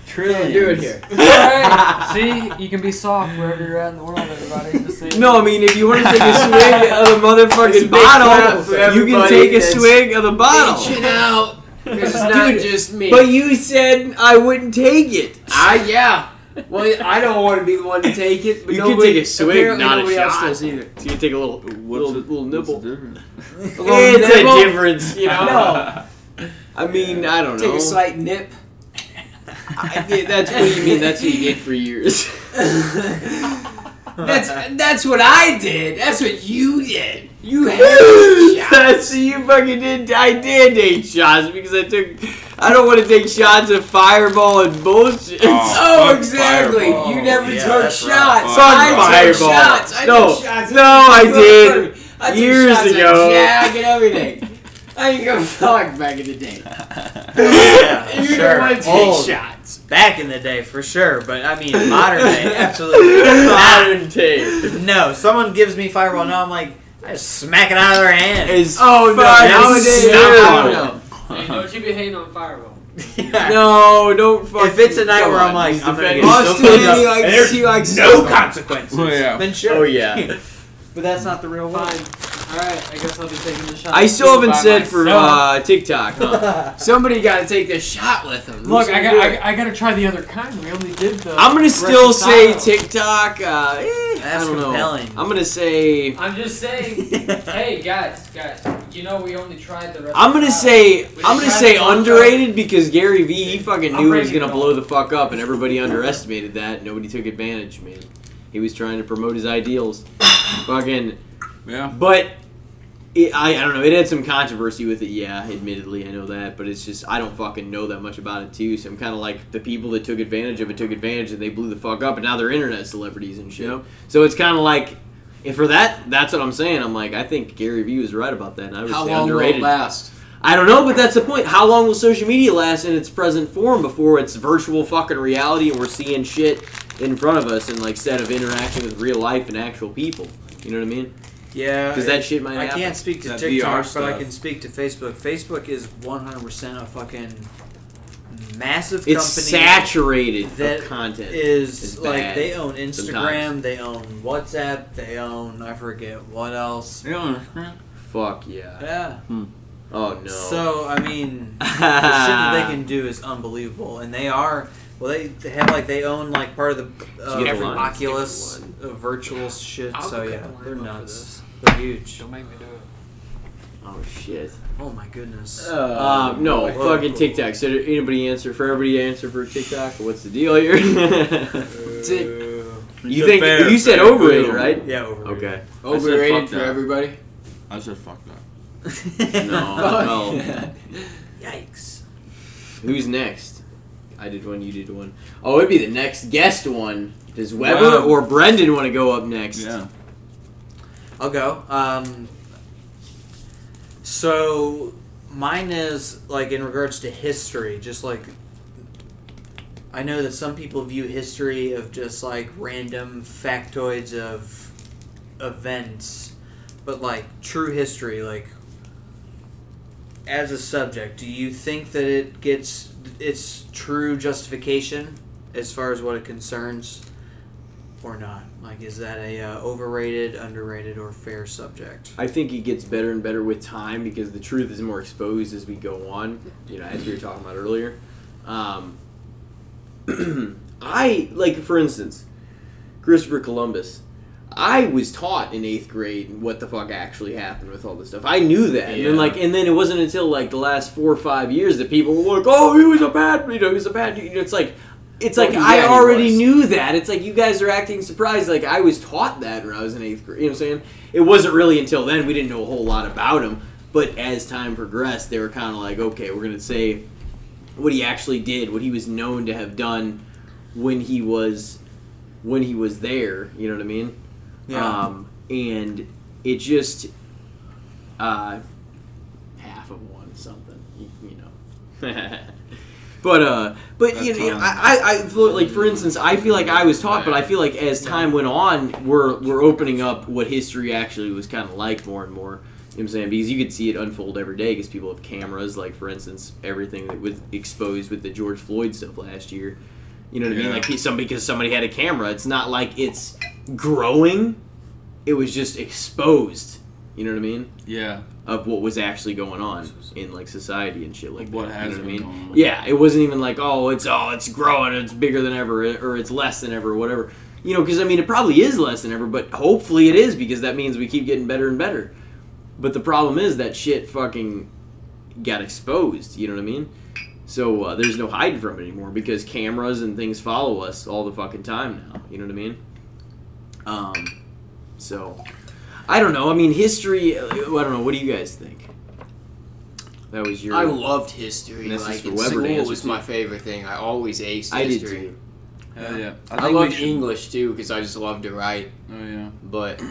Trillions. do it here. Alright, see, you can be soft wherever you're at in the world, everybody. Just No, I mean if you want to take a swig of the motherfucking bottle, you can take a swig of the bottle. Reaching out. Because it's not Dude, just me. But you said I wouldn't take it. I yeah. Well, I don't want to be the one to take it. But You can nobody, take a swig, apparently not a nobody else shot. does either. So you take a little, What's little, the, little what's nibble. the difference? A little It's nibble. a difference, you know. No. I mean, I don't Take know. Take a slight nip. I, that's what you mean. That's what you get for years. That's that's what I did. That's what you did. You had shots. That's you fucking did. I did take shots because I took. I don't want to take shots of Fireball and bullshit. Oh, oh Fuck exactly. Fireball. You never Yeah, took shots. right. Fuck I took shots. I No. took shots. No, I Look, did. I took Years shots ago. At Jag and everything. I didn't go fuck back in the day. Yeah, You sure. don't want to take Old. shots. Back in the day, for sure, but I mean, modern day, absolutely. Modern day. no, someone gives me fireball, now I'm like, I just smack it out of their hand. Is Oh no! Nowadays, stupid. I don't. Hey, don't you be hating on Fireball. No, don't fucking. If it's a night where I'm like, I'm gonna defending get himself. so fucked He likes- there's he likes no so- consequences. Oh, yeah. Then sure. Oh yeah. but that's not the real Fine. World. Alright, I guess I'll be taking the shot. I still haven't by said for uh, TikTok. Huh? Somebody got to take the shot with them. Look, I got, I, I got to try the other kind. We only did the. I'm gonna still say Reposado. TikTok. Uh, eh, That's I don't compelling. know. I'm gonna say. I'm just saying. hey guys, guys, you know we only tried the. I'm gonna say. I'm gonna say underrated because Gary Vee he fucking I'm knew he was gonna blow the fuck up, and everybody underestimated that. Nobody took advantage, man. He was trying to promote his ideals. fucking. Yeah. But it, I, I don't know. It had some controversy with it. Yeah, admittedly, I know that. But it's just I don't fucking know that much about it too. So I'm kind of like the people that took advantage of it took advantage and they blew the fuck up, and now they're internet celebrities and shit. So it's kind of like. And for that, that's what I'm saying. I'm like, I think Gary Vee was right about that. And I would How say long will it last? I don't know, but that's the point. How long will social media last in its present form before it's virtual fucking reality and we're seeing shit in front of us and like instead of interacting with real life and actual people? You know what I mean? Yeah. Because that shit might I happen. can't speak to That TikTok, but I can speak to Facebook. Facebook is 100% a fucking massive It's company. saturated that of content. is It's like bad they own Instagram, sometimes. they own WhatsApp, they own I forget what else. Yeah. Fuck yeah. Yeah. Oh no. So I mean, the shit that they can do is unbelievable, and they are. Well, they, they have like they own like part of the uh, Get the every line. Oculus uh, virtual shit. I'll so yeah, they're nuts. They're huge. Don't make me do it. oh shit. Oh my goodness. Uh, no, boy. fucking TikTok. So did anybody answer for everybody to answer for TikTok? What's the deal here? Tick. you think you said overrated, right? Yeah, overrated. Okay. Overrated for that. everybody. I said fuck that. No. Fuck. well, Yikes. who's next? I did one. You did one. Oh, it'd be the next guest one. Does Weber Wow. or Brendon want to go up next? Yeah. I'll go. Um, so mine is like in regards to history, just like I know that some people view history of just like random factoids of events, but like true history, like as a subject, do you think that it gets its true justification as far as what it concerns? or not? Like, is that a uh, overrated, underrated, or fair subject? I think it gets better and better with time because the truth is more exposed as we go on. You know, as we were talking about earlier. Um, I like, for instance, Christopher Columbus. I was taught in eighth grade what the fuck actually happened with all this stuff. I knew that, and then like, and then it wasn't until like the last four or five years that people were like, "Oh, he was a bad," you know, he was a bad. You know, it's like, it's like Well, I yeah, he already knew that. It's like you guys are acting surprised. Like I was taught that when I was in eighth grade. You know what I'm saying? It wasn't really until then we didn't know a whole lot about him. But as time progressed, they were kind of like, okay, we're gonna say what he actually did, what he was known to have done when he was when he was there. You know what I mean? Um, and it just uh, half of one something, you, you know. but uh, but you know, you know, I, I I like for instance, I feel like I was taught, but I feel like as time went on, we're we're opening up what history actually was kind of like more and more. You know what I'm saying? Because you could see it unfold every day because people have cameras. Like for instance, everything that was exposed with the George Floyd stuff last year. You know what I mean? Like some because somebody had a camera. It's not like it's growing. It was just exposed. You know what I mean? Yeah. Of what was actually going on in like society and shit like What that. has you know what I mean? Yeah, it wasn't even like oh it's oh it's growing it's bigger than ever or it's less than ever or whatever. You know, because I mean it probably is less than ever, but hopefully it is because that means we keep getting better and better. But the problem is that shit fucking got exposed. You know what I mean? So uh, there's no hiding from it anymore because cameras and things follow us all the fucking time now. You know what I mean? Um, so I don't know. I mean, history. uh, I don't know. What do you guys think? That was your. I loved history. And this is Like for in Weber school answer was to. my favorite thing. I always aced I did history. too. Hell yeah. I, think we loved should- English too because I just loved to write. Oh yeah. But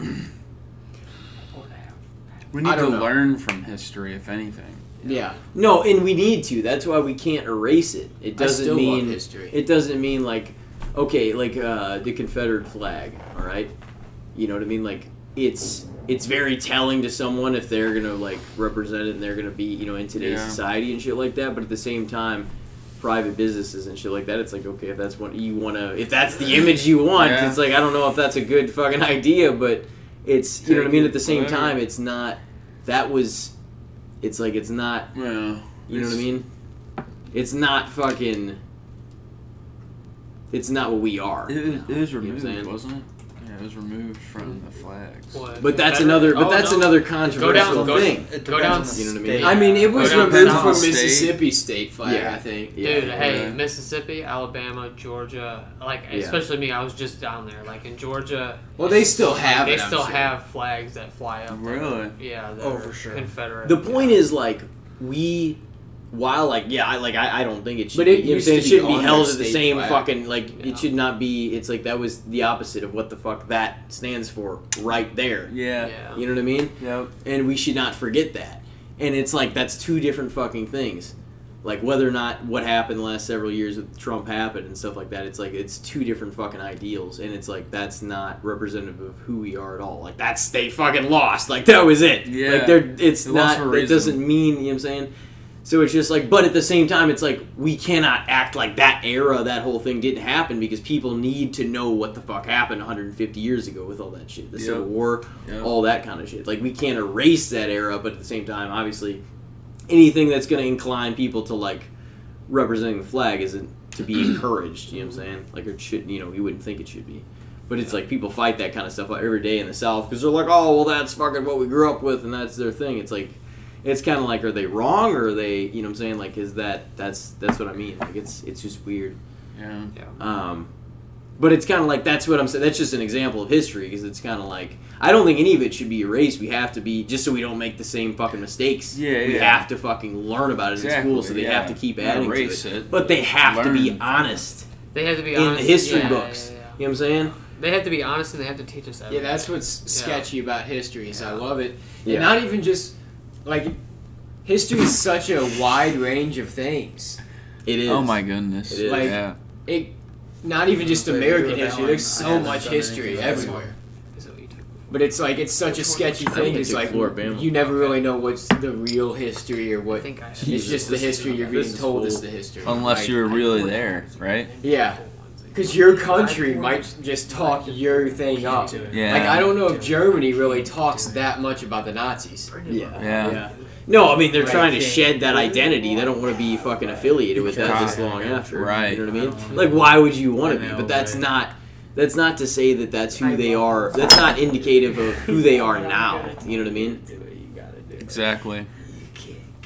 We need to know. learn from history, if anything. yeah, No, and we need to. That's why we can't erase it. It doesn't still mean love history. it doesn't mean like okay, like uh, the Confederate flag. All right, you know what I mean? Like it's it's very telling to someone if they're gonna like represent it and they're gonna be you know in today's Yeah. society and shit like that. But at the same time. Private businesses and shit like that. It's like okay, if that's what you want to, if that's the image you want, Yeah. it's like I don't know if that's a good fucking idea, but it's you know what I mean. At the same time, it's not. That was, it's like it's not Yeah. you know what I mean? It's not fucking. It's not what we are. It, it, now, it was you know removed, wasn't it? Yeah, it was removed from the flags. What? But that's Confederate? another. But Oh, that's no. another Go controversial down. Go, thing. It go depends down. the You know what I mean? state. I mean it was removed from state. Mississippi state flag. Yeah. I think. Yeah. Dude, hey, Yeah. Mississippi, Alabama, Georgia, like Yeah. especially me, I was just down there. Like in Georgia, Well, they still have they it, I'm still sure. have flags that fly up. there. Really? Yeah. Oh, for sure. Confederate. The point is like we. While like yeah, I like I, I don't think it should. But be, it you know what I'm used saying? it shouldn't be be held their at the same flag. fucking like Yeah. it should not be. It's like that was the opposite of what the fuck that stands for right there. Yeah. yeah. You know what I mean? Yep. and we should not forget that. And it's like that's two different fucking things. Like whether or not what happened the last several years with Trump happened and stuff like that. It's like it's two different fucking ideals, and it's like that's not representative of who we are at all. Like that's they fucking lost. Like that was it. Yeah. Like they're it's They not. It doesn't mean you know what I'm saying. So it's just like, but at the same time, it's like we cannot act like that era, that whole thing didn't happen because people need to know what the fuck happened 150 years ago with all that shit, the Civil War, Yep. all that kind of shit. Like we can't erase that era, but at the same time, obviously, anything that's going to incline people to like representing the flag isn't to be encouraged. You know what I'm saying? Like it should, you know, you wouldn't think it should be. But it's like people fight that kind of stuff every day in the South because they're like, oh, well, that's fucking what we grew up with, and that's their thing. It's like, it's kind of like, are they wrong or are they, you know, what I'm saying? Like, is that that's that's what I mean? Like, it's it's just weird. Yeah. Um, but it's kind of like that's what I'm saying. That's just an example of history because it's kind of like I don't think any of it should be erased. We have to be just so we don't make the same fucking mistakes. Yeah, we yeah. have to fucking learn about it in school, so they yeah. have to keep adding erase to it. it, But they have to be honest They have to be honest in the history yeah, books. Yeah, yeah, You know what I'm saying? They have to be honest and they have to teach us Yeah, that's what's sketchy about history. Is I love it, Yeah. and not even just like history is such a wide range of things. It is. Oh my goodness. It is. Like- yeah. It, not even just Wait, American you do that history. There's so much history everywhere. Is that what you took? But it's like it's such a sketchy thing. It's like Floribama. you never really know what's the real history or I what. think I It's just the history you're being told is the history. Unless you were really there, right? Yeah. Because your country might just talk your thing up. Yeah. Like I don't know if Germany really talks that much about the Nazis. Yeah. Yeah. No, I mean they're Right. trying to shed that identity. They don't want to be fucking affiliated with that this long after. Right. You know what I mean? Like, why would you want to be? But that's not. That's not to say that that's who they are. That's not indicative of who they are now. You know what I mean? Exactly.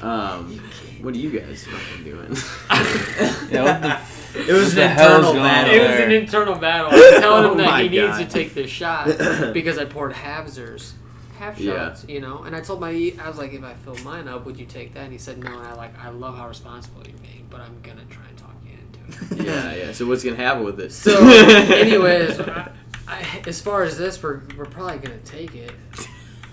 Um, what are you guys fucking doing? Yeah, what the It was an internal battle. It was an internal battle. I'm oh telling Oh him my that he God. needs to take this shot because I poured halvesers. Half Yeah. shots, you know, and I told my, I was like, if I fill mine up, would you take that? And he said no, and I like, I love how responsible you're being, but I'm gonna try and talk you into it. yeah, yeah. So what's gonna happen with this? So, anyways, I, I, as far as this, we're we're probably gonna take it.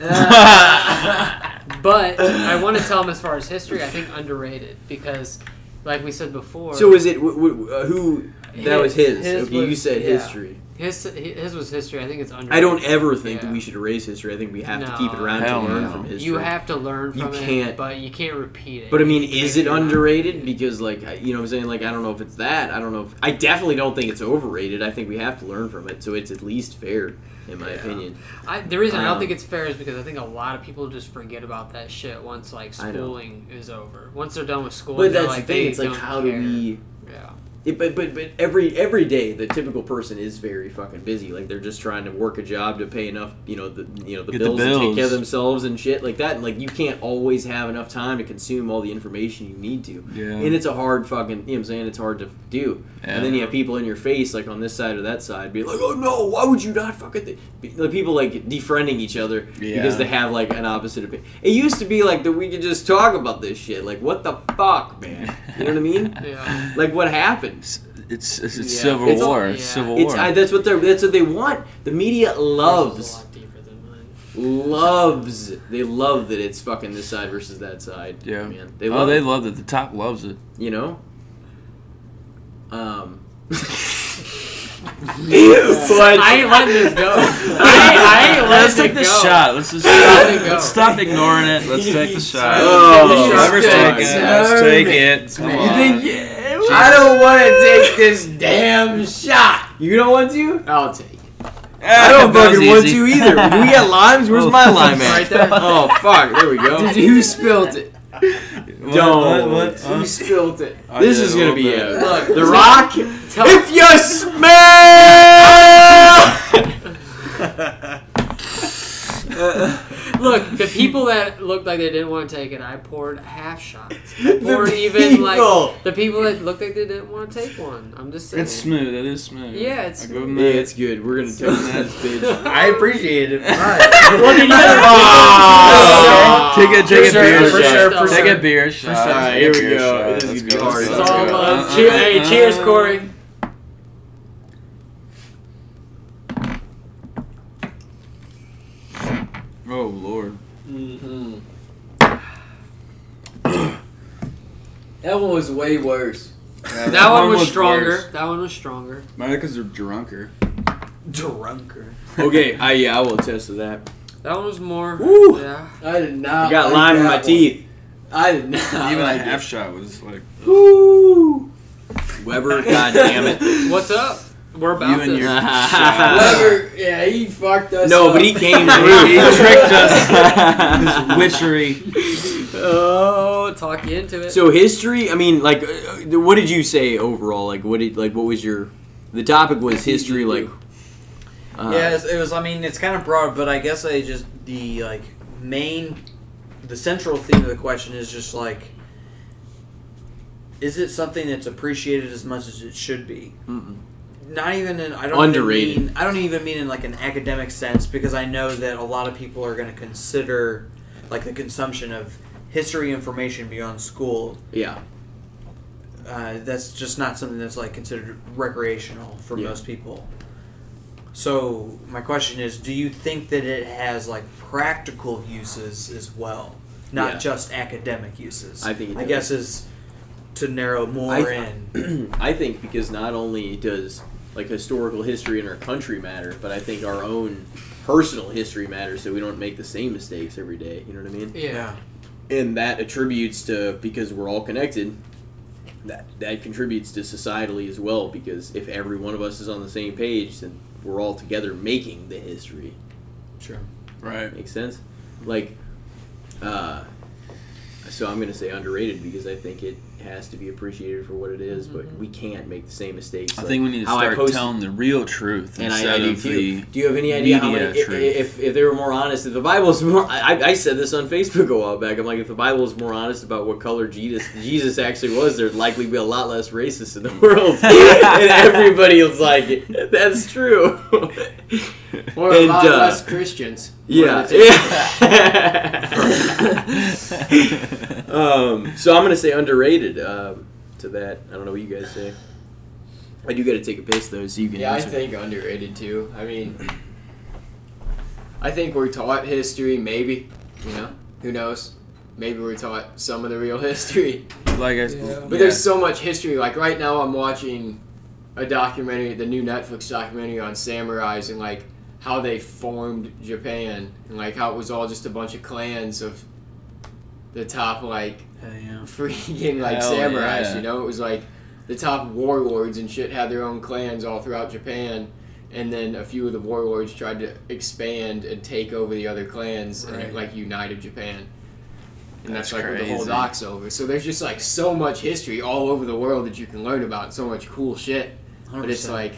Uh, but I want to tell him as far as history, I think underrated because, like we said before. so is it wh- wh- uh, who? That was his. his okay, you said yeah. history. His his was history. I think it's under. I don't ever think Yeah. that we should erase history. I think we have to keep it around to learn no. from history. You have to learn from it, can't- but you can't repeat it. But I mean, is it your own. underrated? Because like you know, what I'm saying like I don't know if it's that. I don't know. if I definitely don't think it's overrated. I think we have to learn from it, so it's at least fair, in my opinion. I, the reason I don't Um, think it's fair is because I think a lot of people just forget about that shit once like schooling is over. Once they're done with school, But they're that's like, the thing. they It's like don't how care. do we? Yeah. It, but but but every every day the typical person is very fucking busy. Like they're just trying to work a job to pay enough, you know, the you know the Get the bills, to take care of themselves and shit like that. And like you can't always have enough time to consume all the information you need to. Yeah. And it's a hard fucking, you know what I'm saying? It's hard to do. And then you have people in your face, like on this side or that side, be like, oh no, why would you not fucking. Th-? Be- Like people like defriending each other Yeah. because they have like an opposite opinion. It used to be like that we could just talk about this shit. Like, what the fuck, man? You know what I mean? Yeah. Like, what happened? It's it's, it's Yeah. civil It's- war. It's yeah. civil It's war. I, that's what they're that's what they want. The media Yours a loves lot deeper than mine. loves they love that it's fucking this side versus that side. Yeah. man. They oh, love they it, love it. The top loves it. you know. Um. but I ain't letting this go. I I ain't letting Let's take the go. shot. Let's just Let it stop. go. Let's stop ignoring it. Let's take the shot. Oh, Whoever's fuck. taking it, let's take it. Come You on. think? Yeah, I don't want to take this damn shot. you don't want to? I'll take it. Eh, I don't That was fucking want to either. Do we got limes? Where's Oh, my lime at? Right there. Oh fuck! There we go. Did you who spilled it? What, Don't. what, what? Who spilled it? I This is gonna be it. Look, The Rock. Tell If you smell. Look, the people that looked like they didn't want to take it, I poured half shots. Or even people. like the people that looked like they didn't want to take one. I'm just saying. It's smooth. It is smooth. Yeah, it's I give 'em Yeah, that. it's good. We're gonna take that, bitch. I appreciate it. Well, then you. Take a take a sure, beer for shot. sure, for take sure. a beer shot. All right, Take a here we beer go. shot. This is Let's gonna be go. hard. Let's It's all go. love. Uh, Cheer- uh, hey, uh, cheers, uh, Corey. Oh lord. Mm-hmm. that one was way worse. Yeah, That one was worse. stronger. That one was stronger. Maybe because they're drunker. Drunker. Okay, I yeah, I will attest to that. That one was more. Woo. Yeah. I did not. I got like lime in my one. teeth. I did not. Even like a it. half shot was like Woo! Weber, god damn it. What's up? We're about You and this. your- Weber, yeah, he fucked us. no, up. but he came through. he tricked us. His witchery. Oh, talk you into it. So history, I mean, like, uh, what did you say overall? Like, what did like what was your? The topic was history, like. Uh, yeah, it was. I mean, it's kind of broad, but I guess I just the like main, the central theme of the question is just like, is it something that's appreciated as much as it should be? Mm-mm. Not even in. I don't Underrated. Even mean, I don't even mean in like an academic sense because I know that a lot of people are going to consider like the consumption of history information beyond school. Yeah. Uh, that's just not something that's like considered recreational for Yeah. most people. So my question is, do you think that it has like practical uses as well, not Yeah. just academic uses? I think it I guess is to narrow more I- in. I think because not only does like historical history in our country matter, but I think our own personal history matters, so we don't make the same mistakes every day. You know what I mean? yeah. and that attributes to because we're all connected that that contributes to societally as well because if every one of us is on the same page then we're all together making the history Sure. Right. makes sense like uh so i'm going to say underrated because i think it has to be appreciated for what it is, but mm-hmm. we can't make the same mistakes I like think we need to how I start post- telling the real truth and I, instead I do of too. the. Do you have any idea how many? If, if, if they were more honest, if the Bible is more, I, I said this on Facebook a while back. I'm like, if the Bible is more honest about what color Jesus Jesus actually was, there'd likely be a lot less racists in the world, and everybody was like, that's true. Or a And, lot uh, less Christians. Yeah. Yeah. um, so I'm gonna say underrated um, to that. I don't know what you guys say. I do got to take a piss though, so you can. Yeah, I think underrated too. I mean, I think we're taught history, maybe. You know, who knows? Maybe we're taught some of the real history. like I, Yeah. But there's so much history. Like right now, I'm watching a documentary, the new Netflix documentary on samurais and like how they formed Japan and like how it was all just a bunch of clans of the top like yeah. freaking like Hell samurais. yeah. You know, it was like the top warlords and shit had their own clans all throughout Japan. And then a few of the warlords tried to expand and take over the other clans, and it like united Japan. And that's, That's like what the whole doc's over. So there's just like so much history all over the world that you can learn about, so much cool shit. But it's like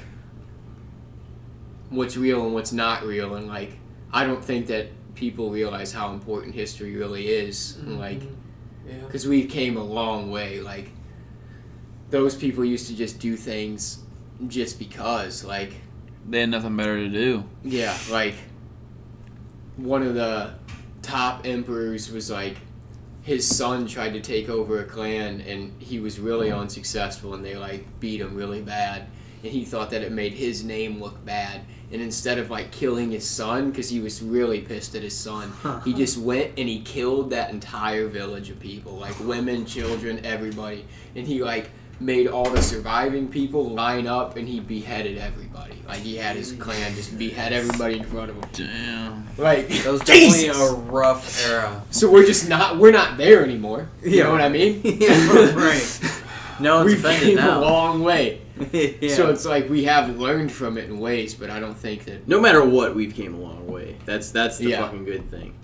what's real and what's not real, and like I don't think that people realize how important history really is. And, mm-hmm. like Yeah. because we came a long way. Like those people used to just do things just because. Like They had nothing better to do. yeah, like one of the top emperors was like his son tried to take over a clan and he was really mm-hmm. unsuccessful and they like beat him really bad and he thought that it made his name look bad and instead of like killing his son because he was really pissed at his son he just went and he killed that entire village of people like women children everybody and he like made all the surviving people line up and he beheaded everybody like he had his clan just behead everybody in front of him Damn. like That was definitely Jesus! a rough era. so we're just not we're not there anymore you Yeah. know what i mean Yeah, right. No one's we've offended came a long way yeah. so it's like we have learned from it in ways but i don't think that No matter what, we've came a long way. That's that's the Yeah. fucking good thing.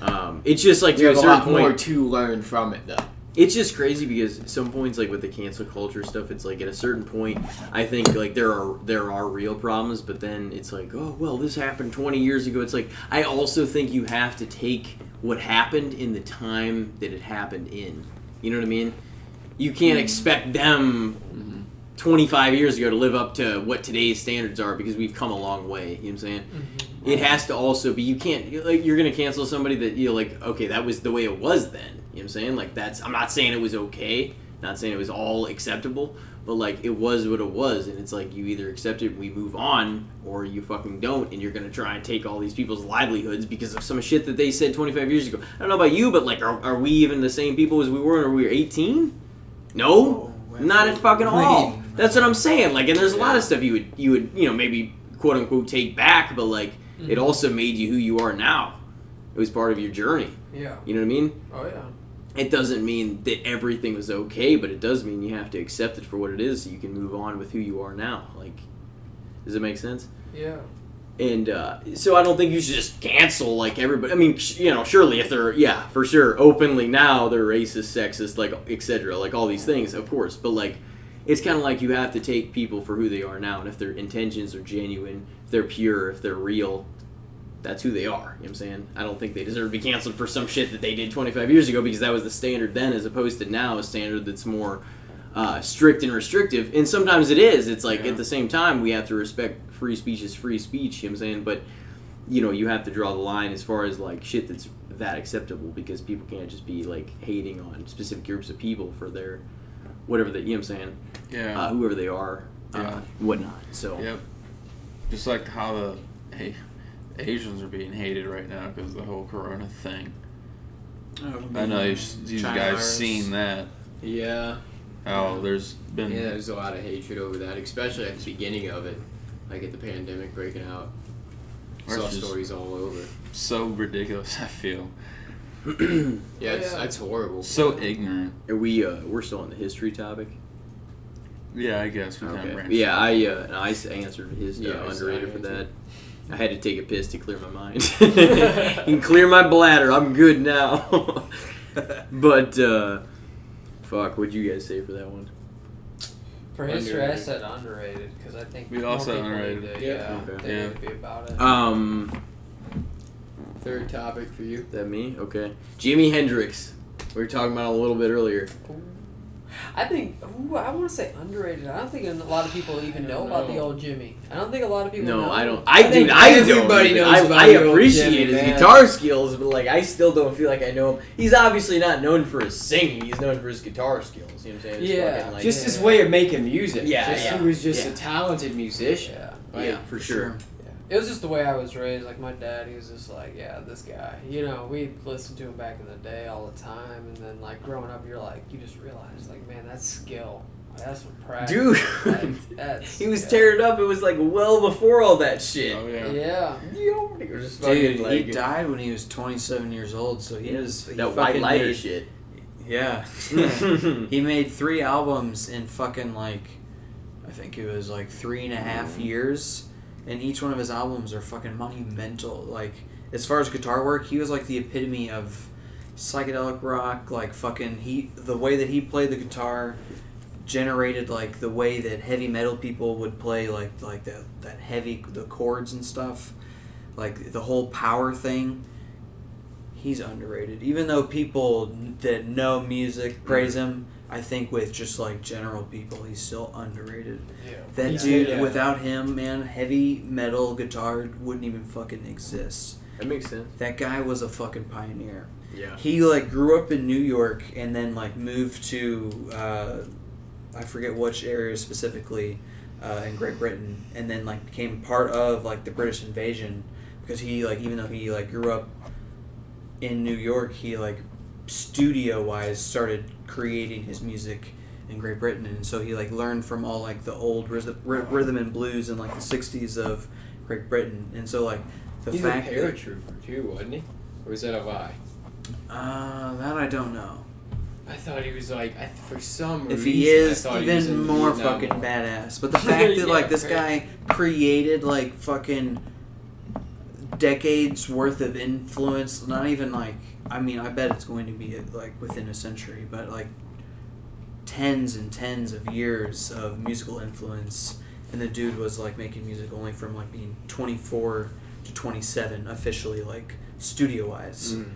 Um, it's just like we to a a certain lot point. more to learn from it though it's just crazy because at some points like with the cancel culture stuff it's like at a certain point i think like there are there are real problems but then it's like oh well this happened 20 years ago it's like i also think you have to take what happened in the time that it happened in you know what i mean you can't expect them 25 years ago to live up to what today's standards are because we've come a long way you know what i'm saying? Mm-hmm. It has to also be you can't like you're gonna cancel somebody that you're like okay that was the way it was then you know what i'm saying? Like that's i'm not saying it was okay not saying it was all acceptable but like it was what it was and it's like you either accept it we move on or you fucking don't and you're gonna try and take all these people's livelihoods because of some shit that they said 25 years ago. I don't know about you but like are, are we even the same people as we were when we were 18 no not at fucking all that's what i'm saying like and there's a lot of stuff you would you would you know maybe quote unquote take back but like it mm-hmm. also made you who you are now it was part of your journey Yeah. you know what i mean Oh yeah. it doesn't mean that everything was okay, but it does mean you have to accept it for what it is so you can move on with who you are now. Like, does it make sense? Yeah. And uh, so I don't think you should just cancel like everybody. I mean, you know, surely if they're yeah, for sure, openly now they're racist, sexist, like etc., like all these things, of course. But like, it's kind of like you have to take people for who they are now, and if their intentions are genuine, if they're pure, if they're real, that's who they are. You know what I'm saying? I don't think they deserve to be canceled for some shit that they did 25 years ago because that was the standard then, as opposed to now a standard that's more uh, strict and restrictive. And sometimes it is. It's like Yeah. at the same time we have to respect free speech is free speech. You know what I'm saying? But you know you have to draw the line as far as like shit that's that acceptable because people can't just be like hating on specific groups of people for their whatever they you know what I'm saying Yeah. uh, whoever they are uh, whatnot. So Yep. Just like how the hey, Asians are being hated right now because the whole Corona thing. I know you, you guys seen that. yeah How there's been yeah there's a lot of hatred over that especially at the beginning of it like at the pandemic breaking out Or saw stories all over so ridiculous. I feel yeah, it's, Yeah. that's horrible so ignorant. are we uh, we're still on the history topic. Yeah, I guess we kind of Okay. Yeah, I uh, I s- answered his uh, Yeah, I s- underrated I for that. I had to take a piss to clear my mind. you can clear my bladder. I'm good now. but uh, fuck, what'd you guys say for that one? For history, I said underrated because I think We more all said underrated. Need to, Yeah. yeah, Okay. Yeah. need be about it. Um, third topic for you that me? Okay, Jimi Hendrix. We were talking about a little bit earlier. I think ooh, I want to say underrated. I don't think a lot of people even I know about the old Jimi. I don't think a lot of people. No, know. I don't. I, think dude, I everybody don't. knows I, about I the old appreciate Jimi, his man. guitar skills, but like, I still don't feel like I know him. He's obviously not known for his singing. He's known for his guitar skills. You know what I'm saying? His Yeah. fucking, like, just yeah. his way of making music Yeah, just, yeah, he was just yeah. a talented musician Yeah. Like, yeah, for sure. It was just the way I was raised. Like my dad, he was just like, yeah, this guy. You know, we listened to him back in the day all the time, and then like growing up, you're like, you just realize, like, man, that's skill. That's some practice. Dude. Like, that's, he was yeah. tearing up. It was like well before all that shit. Oh yeah. Yeah. He just Dude, like, he died when he was 27 years old, so he was he that white fucking lighter made- shit. Yeah, he made three albums in fucking like, I think it was like three and a half years, and each one of his albums are fucking monumental. Like as far as guitar work, he was like the epitome of psychedelic rock. Like fucking he, the way that he played the guitar generated like the way that heavy metal people would play like like that that heavy the chords and stuff like the whole power thing he's underrated even though people that know music praise mm-hmm. him i think with just like general people he's still underrated Yeah. that Yeah. dude Yeah. without him man heavy metal guitar wouldn't even fucking exist That makes sense. that guy was a fucking pioneer Yeah. he like grew up in New York and then like moved to uh, I forget which area specifically uh, in Great Britain and then like became part of like the British invasion because he like even though he like grew up in New York he like studio wise started creating his music in Great Britain. And so he like learned from all like the old rhythm, rhythm and blues in like the 60s of Great Britain. And so like the He's a fact that paratrooper too, wasn't he? Or was that a lie? uh, that I don't know. I thought he was like, I, for some if reason, he I is thought he even more Vietnam fucking badass. But the fact that like this guy created like fucking decades worth of influence not even like i mean i bet it's going to be like within a century but like tens and tens of years of musical influence and the dude was like making music only from like being 24 to 27 officially like studio wise Mm.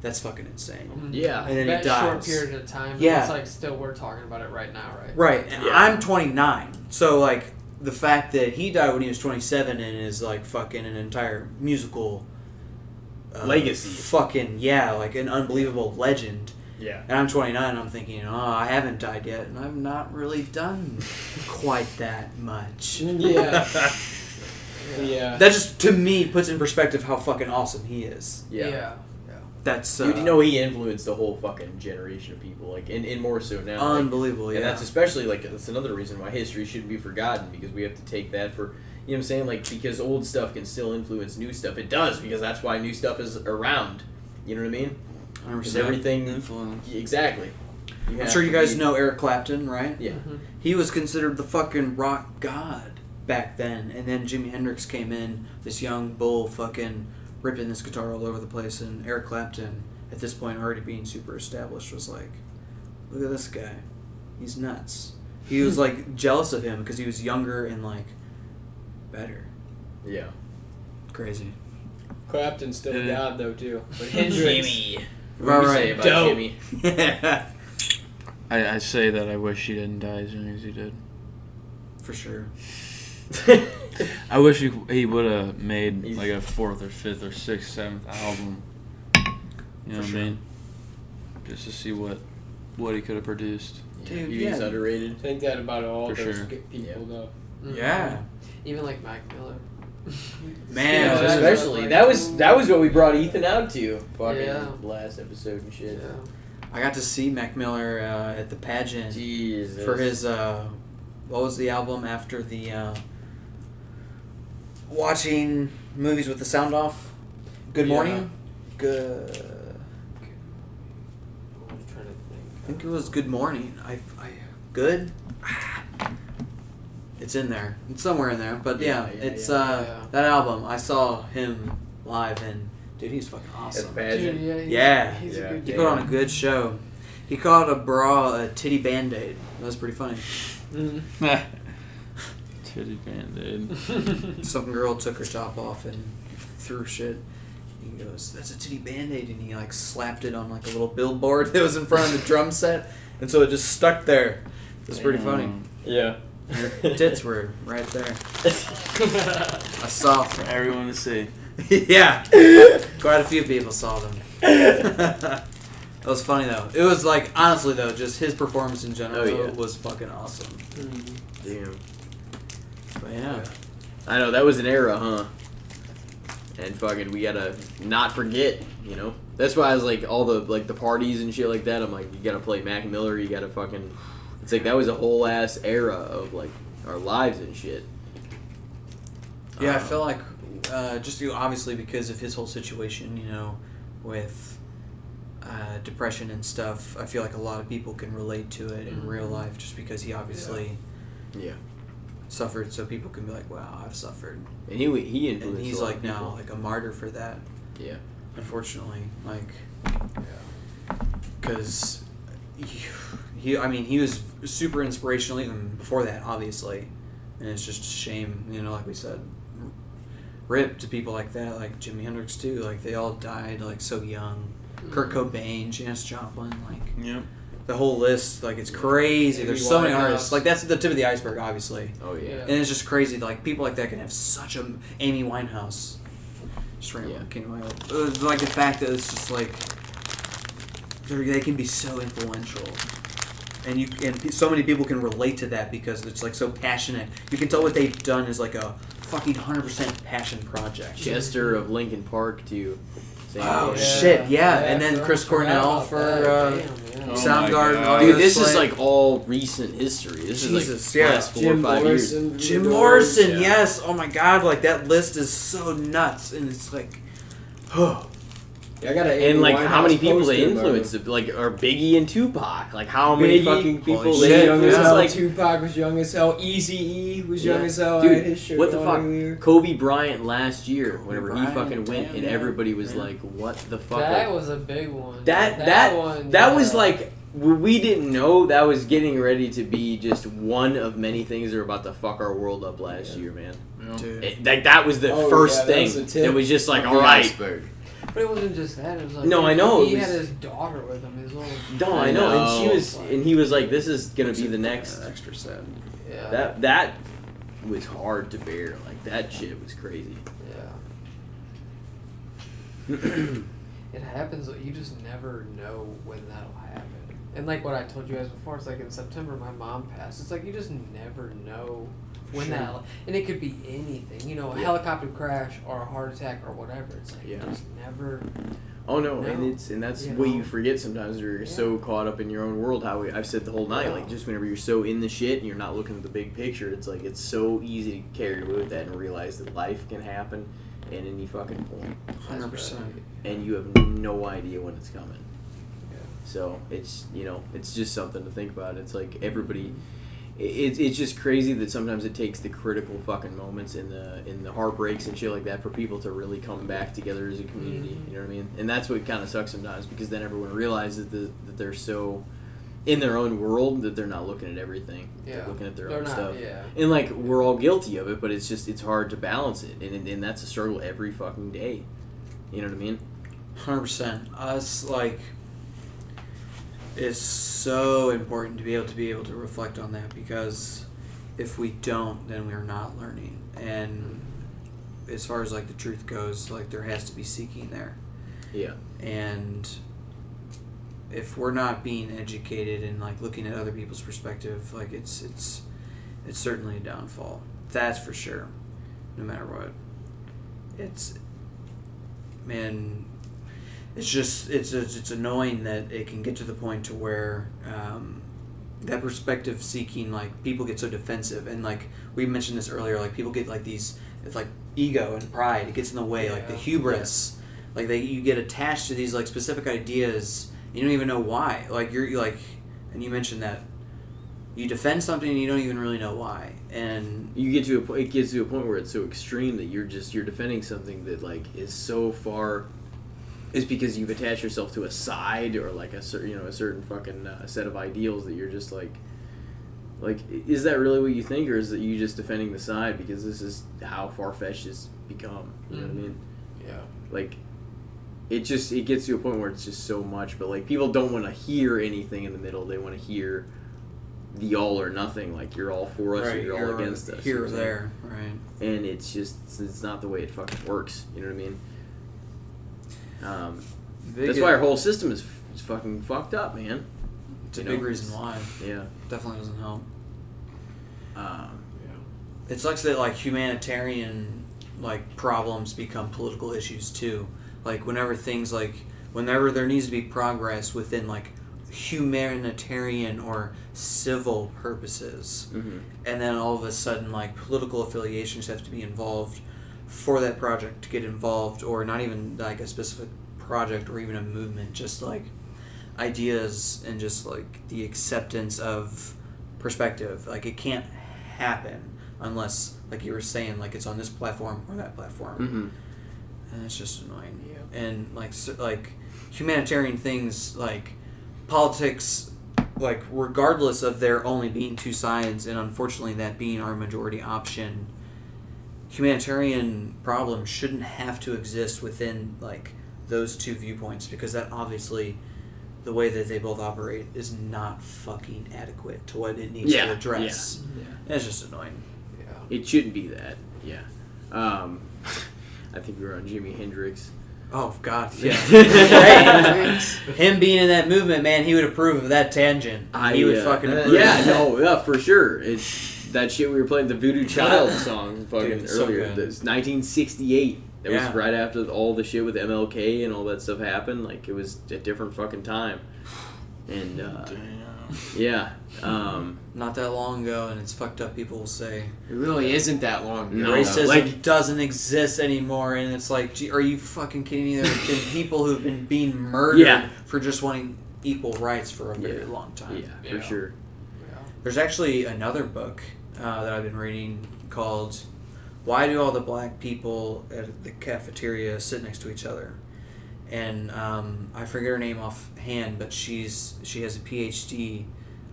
that's fucking insane Yeah. and then that he dies short period of time. Yeah. It's like still we're talking about it right now, right? Right, and Yeah. I'm 29, so like the fact that he died when he was 27 and is like fucking an entire musical uh, Legacy. fucking yeah, like an unbelievable legend. Yeah. And I'm 29, I'm thinking, oh, I haven't died yet, and I've not really done quite that much. Yeah. yeah. That just to me puts in perspective how fucking awesome he is. Yeah. Yeah. That's uh, Dude, you know he influenced the whole fucking generation of people, like, and, and more so now. like, unbelievable. Yeah, And that's especially like that's another reason why history shouldn't be forgotten because we have to take that for you know what I'm saying like because old stuff can still influence new stuff. It does because that's why new stuff is around. You know what I mean? Because everything Influence. exactly. I'm sure you guys be- know Eric Clapton, right? Yeah. he was considered the fucking rock god back then. And then Jimi Hendrix came in, this young bull fucking ripping this guitar all over the place. And Eric Clapton, at this point already being super established, was like, look at this guy. He's nuts. He was like jealous of him because he was younger and like better. Yeah. Crazy. Clapton's still mm-hmm. Yeah. God though too. But Hendrix. Jimi. Right, What do you right. say about Dope. Jimi? I, I say that I wish he didn't die as young as he did. For sure. I wish he, he would have made He's- like a fourth or fifth or sixth, seventh album. You know what sure. I mean? Just to see what what he could have produced. Dude, He's yeah. underrated. think that about all For those sure. g- people though. Mhm. Yeah. Even like Mac Miller. Man, Yeah, that's especially that was that was what we brought Ethan out to. Fucking Yeah. last episode and shit. Yeah. I got to see Mac Miller uh, at the pageant. Jesus. for his uh what was the album after the uh watching movies with the sound off good Yeah. morning good I'm trying to think. i think it was good morning i, I good it's in there it's somewhere in there but yeah, Yeah, yeah, it's yeah. uh Yeah. that album i saw him live and dude he's fucking awesome pageant. Dude, yeah, he's, Yeah. he's Yeah. a good he put on a good show he called a bra a titty band-aid that was pretty funny Titty band aid. some girl took her top off and threw shit. He goes, "That's a titty band-aid," and he like slapped it on like a little billboard that was in front of the drum set, and so it just stuck there. It was pretty funny. Yeah. Her tits were right there. I saw For everyone to see. yeah, quite a few people saw them. that was funny though. It was like honestly though, just his performance in general Oh, yeah. was fucking awesome. Mm-hmm. Damn. Yeah, I know that was an era, huh? And fucking, we gotta not forget, you know. That's why I was like all the like the parties and shit like that. I'm like, you gotta play Mac Miller. You gotta fucking, It's like that was a whole ass era of like our lives and shit. Yeah, I Um, feel like uh, just you know, obviously because of his whole situation, you know, with uh, depression and stuff. I feel like a lot of people can relate to it in real life, just because he obviously Yeah, suffered, so people can be like, "Wow, I've suffered," and he he influenced. and he's like of now like a martyr for that. Yeah. Unfortunately, like, because he, he, I mean, he was super inspirational even before that, obviously, and it's just a shame, you know, like we said, rip to people like that, like Jimi Hendrix too, like they all died like so young. Kurt mm. Cobain, Janis Joplin, like Yep. The whole list, like it's crazy. There's so many Winehouse. artists. Like that's the tip of the iceberg, obviously. Oh yeah. Yeah. And it's just crazy. Like people like that can have such a Amy Winehouse. Just random Yeah. came to my head. Uh, like the fact that it's just like they're, can be so influential, and you and pe- so many people can relate to that because it's like so passionate. You can tell what they've done is like a fucking hundred percent passion project. Chester of Linkin Park to. Sam Oh, Hammond. shit, yeah, and then Chris Cornell for, uh, Damn, yeah. Oh my Soundgarden, God. Audio Dude, this is like all recent history. This Jesus, is like yeah. last four Jim or five years. Morrison, Jim Doors. Morrison, yeah. yes. Oh my god, like that list is so nuts, and it's like, oh, Yeah, I got an And Amy like how many people they poster, bro. influenced? Like are Biggie and Tupac? Like how many Biggie? fucking people Holy they shit, young as hell. Like Tupac was young as hell. Easy E was young Yeah. as hell. Dude, had his shirt what the fuck? earlier. Kobe Bryant last year, Kobe whenever Bryant, he fucking went, damn, and yeah. everybody was Yeah. like, "What the fuck?" That Like, was a big one. that that one. that yeah. was like we didn't know that was getting ready to be just one of many things that are about to fuck our world up last year, man. dude. It, like that was the Oh, first yeah, that thing. was the tip it was just like, Of all the right, iceberg. But it wasn't just that. It was like No, I know, He it had his daughter with him. His little. no, I know. And she know. was, and he was like, "This is gonna be the next." extra sad. Yeah. That that was hard to bear. Like that shit was crazy. Yeah. It happens. You just never know when that'll happen. And like what I told you guys before, it's like in September my mom passed. It's like you just never know when Sure. that, and it could be anything. You know, a Yeah. helicopter crash or a heart attack or whatever. It's like Yeah. you just never. Oh no, and it's and that's You what you forget sometimes. You're Yeah. so caught up in your own world. How we, I've said the whole night, Yeah. like just whenever you're so in the shit and you're not looking at the big picture, it's like it's so easy to carry away with that and realize that life can happen at any fucking point point, Hundred percent. and you have no idea when it's coming. So it's you know it's just something to think about. It's like everybody. It- It's, it's just crazy that sometimes it takes the critical fucking moments in the in the heartbreaks and shit like that for people to really come back together as a community. Mm-hmm. You know what I mean? And that's what kind of sucks sometimes because then everyone realizes that, that they're so in their own world that they're not looking at everything. They're Yeah. looking at their They're own not. stuff. Yeah. And like we're all guilty of it, but it's just it's hard to balance it, and and that's a struggle every fucking day. You know what I mean? Hundred percent. Us like it's so important to be able to be able to reflect on that because if we don't, then we are not learning. And as far as like the truth goes, like there has to be seeking there. Yeah. And if we're not being educated and like looking at other people's perspective, like it's it's it's certainly a downfall. That's for sure. No matter what. It's man it's just it's it's, it's annoying that it can get to the point to where um, that perspective seeking like people get so defensive. And like we mentioned this earlier like people get like these it's like ego and pride. It gets in the way like the Yeah. hubris. Like they you get attached to these like specific ideas you don't even know why. Like you're like and you mentioned that you defend something and you don't even really know why. And you get to a point it gets to a point where it's so extreme that you're just you're defending something that like is so far is because you've attached yourself to a side or like a certain you know a certain fucking uh, set of ideals that you're just like like is that really what you think or is it you just defending the side because this is how far-fetched it's become you know what i mean Yeah. like it just it gets to a point where it's just so much but like people don't want to hear anything in the middle they want to hear the all or nothing like you're all for us or right, you're, all against us here or what I'm saying? there right and it's just it's not the way it fucking works. You know what I mean? Um, that's why our whole system is, is fucking fucked up, man. it's a you big reason why Yeah. definitely doesn't help Um, It sucks that like humanitarian like problems become political issues too. Like whenever things like whenever there needs to be progress within like humanitarian or civil purposes Mhm. and then all of a sudden like political affiliations have to be involved for that project to get involved or not even like a specific project or even a movement just like ideas and just like the acceptance of perspective like it can't happen unless like you were saying like it's on this platform or that platform Mhm. and it's just annoying. Yeah. And like so, like humanitarian things like politics, like regardless of there only being two sides, and unfortunately that being our majority option, humanitarian problems shouldn't have to exist within like those two viewpoints because that obviously the way that they both operate is not fucking adequate to what it needs Yeah, to address. yeah. It's just annoying. Yeah. It shouldn't be that. Yeah. Um, I think we were on Jimi Hendrix. Oh God, yeah. Hey, him being in that movement, man, he would approve of that tangent. I, he would uh, fucking uh, approve. yeah, no, yeah, for sure. It's that shit we were playing the Voodoo Child song fucking Dude, it's so earlier. good. That's 1968. It Yeah. was right after all the shit with MLK and all that stuff happened. Like it was a different fucking time. And uh, yeah, um, Not that long ago, and it's fucked up. People will say It really isn't that long. No. ago. racism like- doesn't exist anymore, and it's like, gee, are you fucking kidding me? There have been people who've been being murdered Yeah. for just wanting equal rights for a very Yeah. long time. yeah, for Yeah. sure. There's actually another book uh, that I've been reading called "Why Do All the Black People at the Cafeteria Sit Next to Each Other?" And um, I forget her name offhand, but she's she has a PhD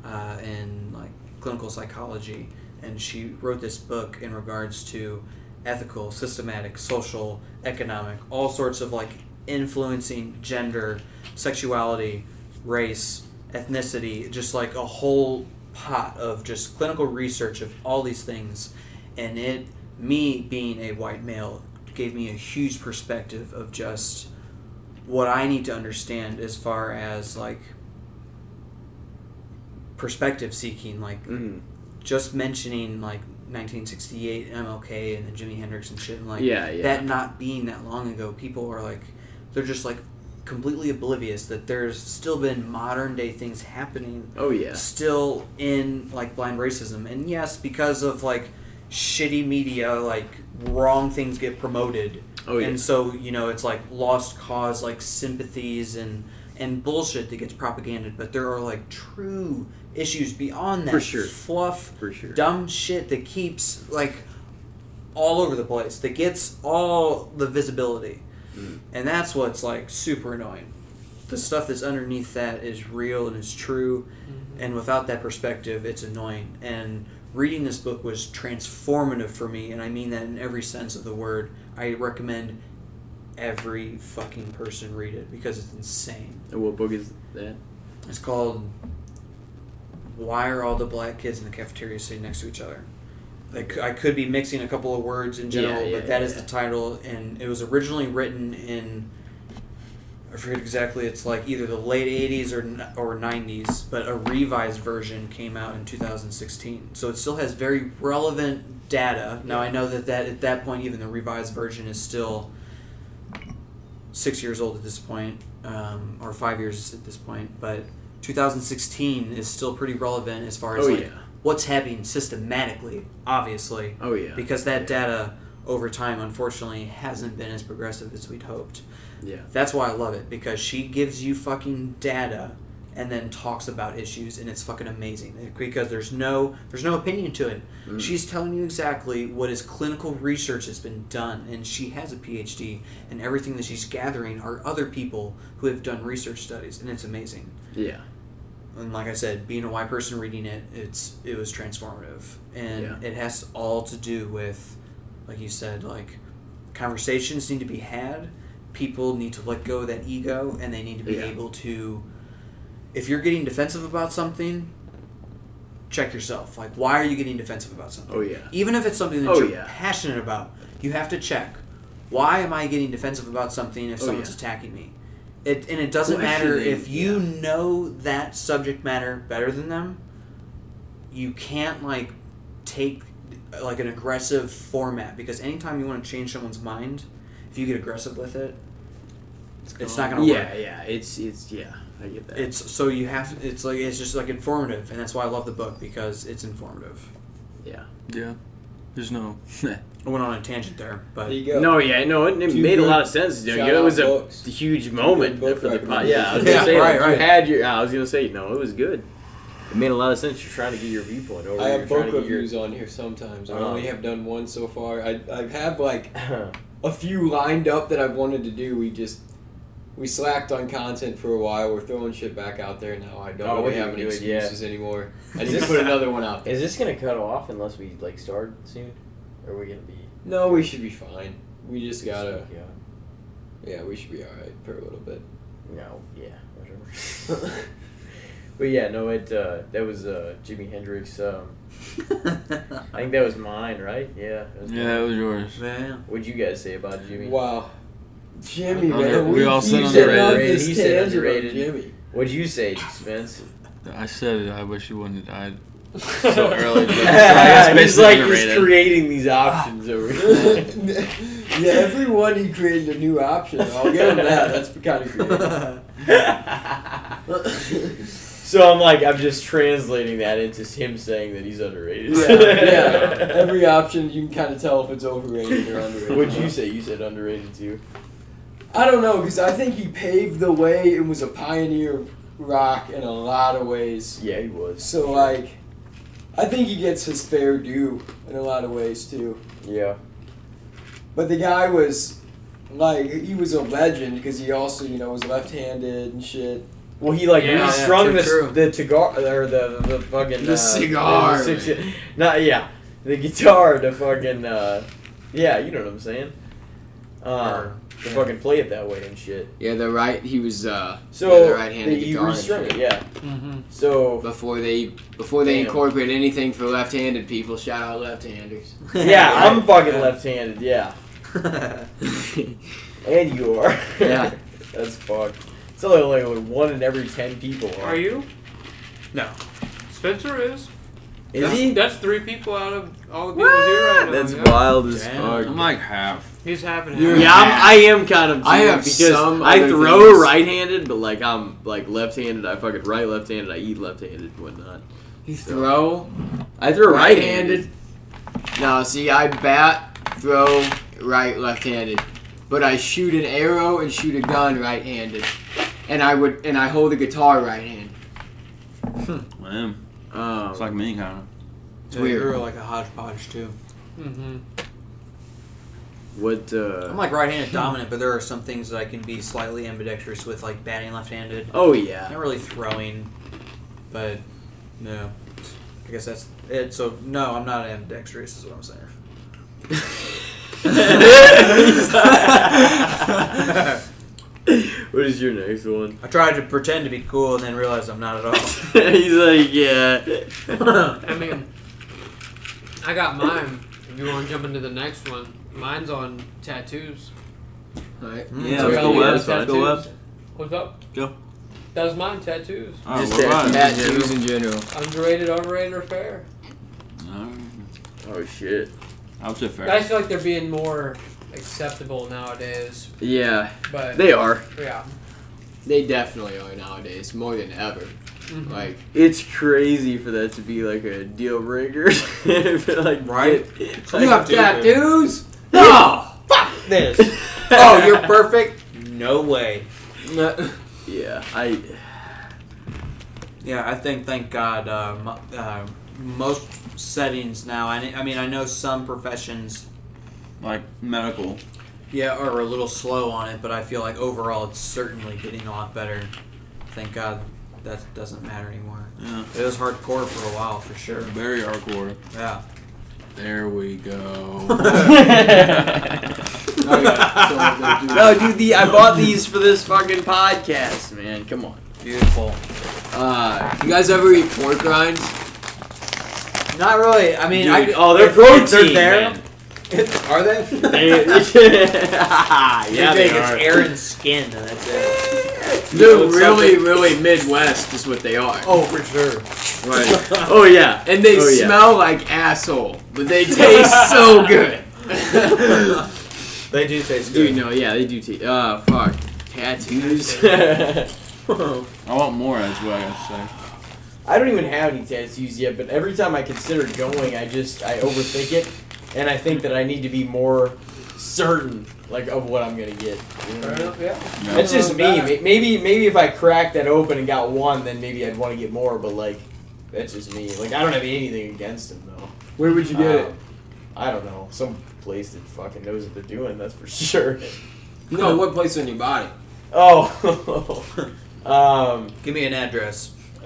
uh, in like clinical psychology, and she wrote this book in regards to ethical, systematic, social, economic, all sorts of like influencing gender, sexuality, race, ethnicity, just like a whole pot of just clinical research of all these things. And it, me being a white male, gave me a huge perspective of just what I need to understand as far as like perspective seeking, like Mhm. just mentioning like 1968 MLK and then Jimi Hendrix and shit, and like Yeah, yeah. that not being that long ago, people are like, they're just like completely oblivious that there's still been modern day things happening Oh yeah. still in like blind racism and yes because of like shitty media like wrong things get promoted Oh, yeah. and so you know it's like lost cause like sympathies and and bullshit that gets propaganded but there are like true issues beyond that For sure. fluff For sure. dumb shit that keeps like all over the place that gets all the visibility Mm. and that's what's like super annoying. The stuff that's underneath that is real and is true and without that perspective it's annoying. And reading this book was transformative for me and i mean that in every sense of the word. I recommend every fucking person read it because it's insane. And what book is that? it's called why are all the black kids in the cafeteria sitting next to each other like I could be mixing a couple of words in general, Yeah, yeah, but that is yeah. the title, and it was originally written in I forget exactly. It's like either the late '80s or or '90s, but a revised version came out in 2016. So it still has very relevant data. Now I know that that at that point, even the revised version is still six years old at this point, um, or five years at this point. But 2016 is still pretty relevant as far as Oh, like yeah. What's happening systematically, obviously Oh yeah. because that data over time unfortunately hasn't been as progressive as we'd hoped yeah. that's why i love it because she gives you fucking data and then talks about issues and it's fucking amazing because there's no there's no opinion to it Mm. she's telling you exactly what is clinical research has been done and she has a phd and everything that she's gathering are other people who have done research studies and it's amazing Yeah. And like I said, being a white person reading it, it's it was transformative, and Yeah. it has all to do with, like you said, like conversations need to be had. People need to let go of that ego, and they need to be Yeah. able to. If you're getting defensive about something, check yourself. Like, why are you getting defensive about something? Oh yeah. Even if it's something that Oh, you're yeah. passionate about, you have to check. Why am I getting defensive about something if Oh, someone's attacking me? It, and it doesn't matter Questioning, if you yeah. know that subject matter better than them. You can't like take like an aggressive format because anytime you want to change someone's mind, if you get aggressive with it, it's not going to yeah, work. yeah. yeah, It's it's yeah. I get that. It's so you have To, it's like it's just like informative, and that's why I love the book because it's informative. yeah. Yeah. There's no. I went on a tangent there, but There you go. No, yeah, no, it, it Two made a lot of sense. dude. shout it was a books. huge moment for the pod. Yeah, I was gonna Yeah, say, right, like, right. You had your. I was gonna say no, it was good. It made a lot of sense. You're trying to get your viewpoint over. I have trying book to get your- reviews on here sometimes. I Uh-huh. only have done one so far. I I have like a few lined up that I've wanted to do. We just we slacked on content for a while. We're throwing shit back out there now. I don't Oh, really we have can any do it, yeah. excuses anymore. I Is need to this- put another one out there. Is this gonna cut off unless we like start soon? Or are we gonna be? No, we should be fine. We just gotta. Yeah. Yeah, we should be all right for a little bit. No. Yeah. Whatever. but yeah, no. It uh, that was uh, Jimi Hendrix. Um, I think that was mine, right? Yeah. That was yeah, mine. it was yours. yeah. What'd you guys say about Jimi? Wow. Jimi, Under- man. we all keep said setting up underrated. He said underrated. Jimi. What'd you say, Spence? I said it. I wish you wouldn't have died so early. But, so I he's like underrated. he's creating these options over here. yeah, everyone he created a new option. I'll give him that. That's kind of creative. so I'm like, I'm just translating that into him saying that he's underrated. yeah, yeah. Every option you can kind of tell if it's overrated or underrated. What'd you say? You said underrated too. I don't know because I think he paved the way and was a pioneer of rock in a lot of ways. Yeah, he was. So like, I think he gets his fair due in a lot of ways too. Yeah. But the guy was like, he was a legend because he also you know was left-handed and shit. Well, he like Yeah, really yeah, strung the true. the cigar or the the fucking The uh, cigar, the six- not yeah, the guitar to fucking uh, yeah, you know what I'm saying. Uh, to Yeah. fucking play it that way and shit. Yeah, the right. He was uh, So yeah, the right-handed they- you guitar restrung it, yeah. Mm-hmm. So Before they before they Damn. incorporate anything for left-handed people, shout out left-handers. yeah, I'm fucking left-handed. Yeah, and you are. Yeah. that's fucked. It's only like only one in every ten people are. Are you? No. Spencer is. Is that's, he? That's three people out of all the people here right now. That's yeah. wild as Damn. fuck. I'm like half. He's having You're- Yeah, I'm, I am kind of. I have because some I throw things. right-handed, but like I'm like left-handed. I fucking right left-handed. I eat left-handed and whatnot. You throw I throw right-handed. right-handed. No, see, I bat, throw, right, left-handed, but I shoot an arrow and shoot a gun right-handed, and I would and I hold the guitar right-handed. Man, Um, it's like me, kind of. It's Yeah, weird. You're like a hodgepodge too. Mm-hmm. What? Uh, I'm like right-handed dominant, but there are some things that I can be slightly ambidextrous with, like batting left-handed. oh yeah. Not really throwing, but no. I guess that's it. So no, I'm not ambidextrous. Is what I'm saying. what is your next one? I tried to pretend to be cool and then realized I'm not at all. He's like, yeah. I mean, I got mine. If you want to jump into the next one, mine's on tattoos. Right? Yeah, So let's go do web. those Let's go web. tattoos? What's up? Go. That was mine. Tattoos. Oh, Just what about? Tattoos in general. Underrated, overrated, or fair? Alright. oh shit. I would say fair. I feel like they're being more acceptable nowadays, Yeah, but they are. yeah. They definitely are nowadays, more than ever. Mhm. Like, It's crazy for that to be like a deal breaker. like, Right? get- you have do, tattoos? No! Fuck this! oh, you're perfect? No way. yeah, I. Yeah, I think, thank God, uh, mo- uh, most settings now, I, I mean, I know some professions, Like medical. yeah, are a little slow on it, but I feel like overall it's certainly getting a lot better. Thank God that doesn't matter anymore. Yeah. It was hardcore for a while, for sure. Very hardcore. Yeah. There we go. Oh, yeah. So they'll do- No, dude, the I bought these for this fucking podcast, man. Come on. Beautiful. Uh, you guys ever eat pork rinds? Not really. I mean, Dude, I, oh, they're if- if protein, They're man. there. Are they? They- yeah, yeah, they it's are. Aaron's skin, and that's it. Dude, really, really Midwest is what they are. Oh, for sure. Right. Oh yeah, And they Oh, yeah. smell like asshole, but they taste so good. They do taste good. Dude, no, yeah, they do. T- uh, fuck. Tattoos. I want more, is what I gotta say. I don't even have any tattoos yet, but every time I consider going, I just I overthink it, and I think that I need to be more certain, like of what I'm gonna get. You know what I mean? Yeah. Yeah. That's just me. Back. Maybe maybe if I cracked that open and got one, then maybe I'd want to get more. But like, that's just me. Like I don't have anything against them though. Where would you get it? Um, I don't know. Some place that fucking knows what they're doing. That's for sure. No, what place on your body? Oh. um. Give me an address.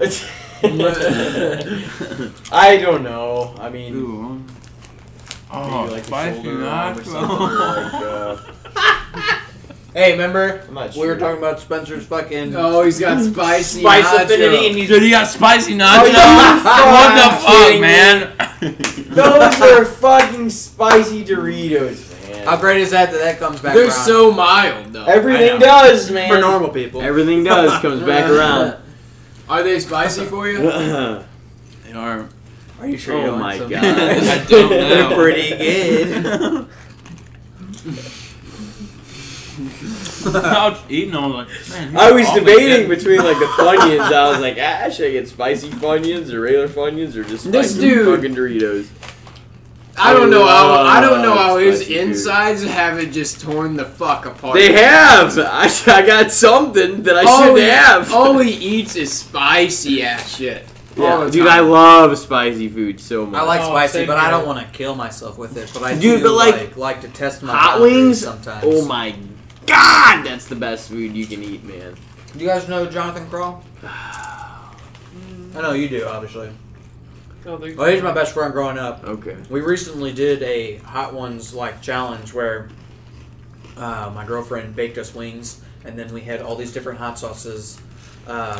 I don't know. I mean, Ooh. maybe Oh, like the spicy shoulder arm or nacho. something, or like, uh, Hey, remember I'm not we were talking about Spencer's fucking Oh, he's got spicy spice nacho. affinity, and he's Dude, you got spicy Oh, what the fuck, man? Those are fucking spicy Doritos, man. how great is that that that comes back They're around so mild though. Everything does, man. for normal people. Everything does comes back around. Are they spicy for you? oh They are. Are you sure? you oh don't my want some? god. I don't know. They're pretty good. I was eating, I was like, man. I was debating between like the Funyuns. I was like, ah, should I get spicy Funyuns or regular Funyuns or just This spicy dude- fucking Doritos? I don't know how. I don't know how love his spicy food. insides haven't just torn the fuck apart. They have. I, I got something that I all shouldn't he, have. All he eats is spicy ass shit. Yeah, all the dude, time. I love spicy food so much. I like Oh, spicy, same but I here. don't want to kill myself with it. But I Dude, do but, like, like, like to test my hot boundaries wings. sometimes. Oh my god, that's the best food you can eat, man. Do you guys know Jonathan Kroll? I know you do, obviously. Oh, Well, he's my best friend growing up. Okay. We recently did a Hot Ones like challenge where uh, my girlfriend baked us wings, and then we had all these different hot sauces. Uh,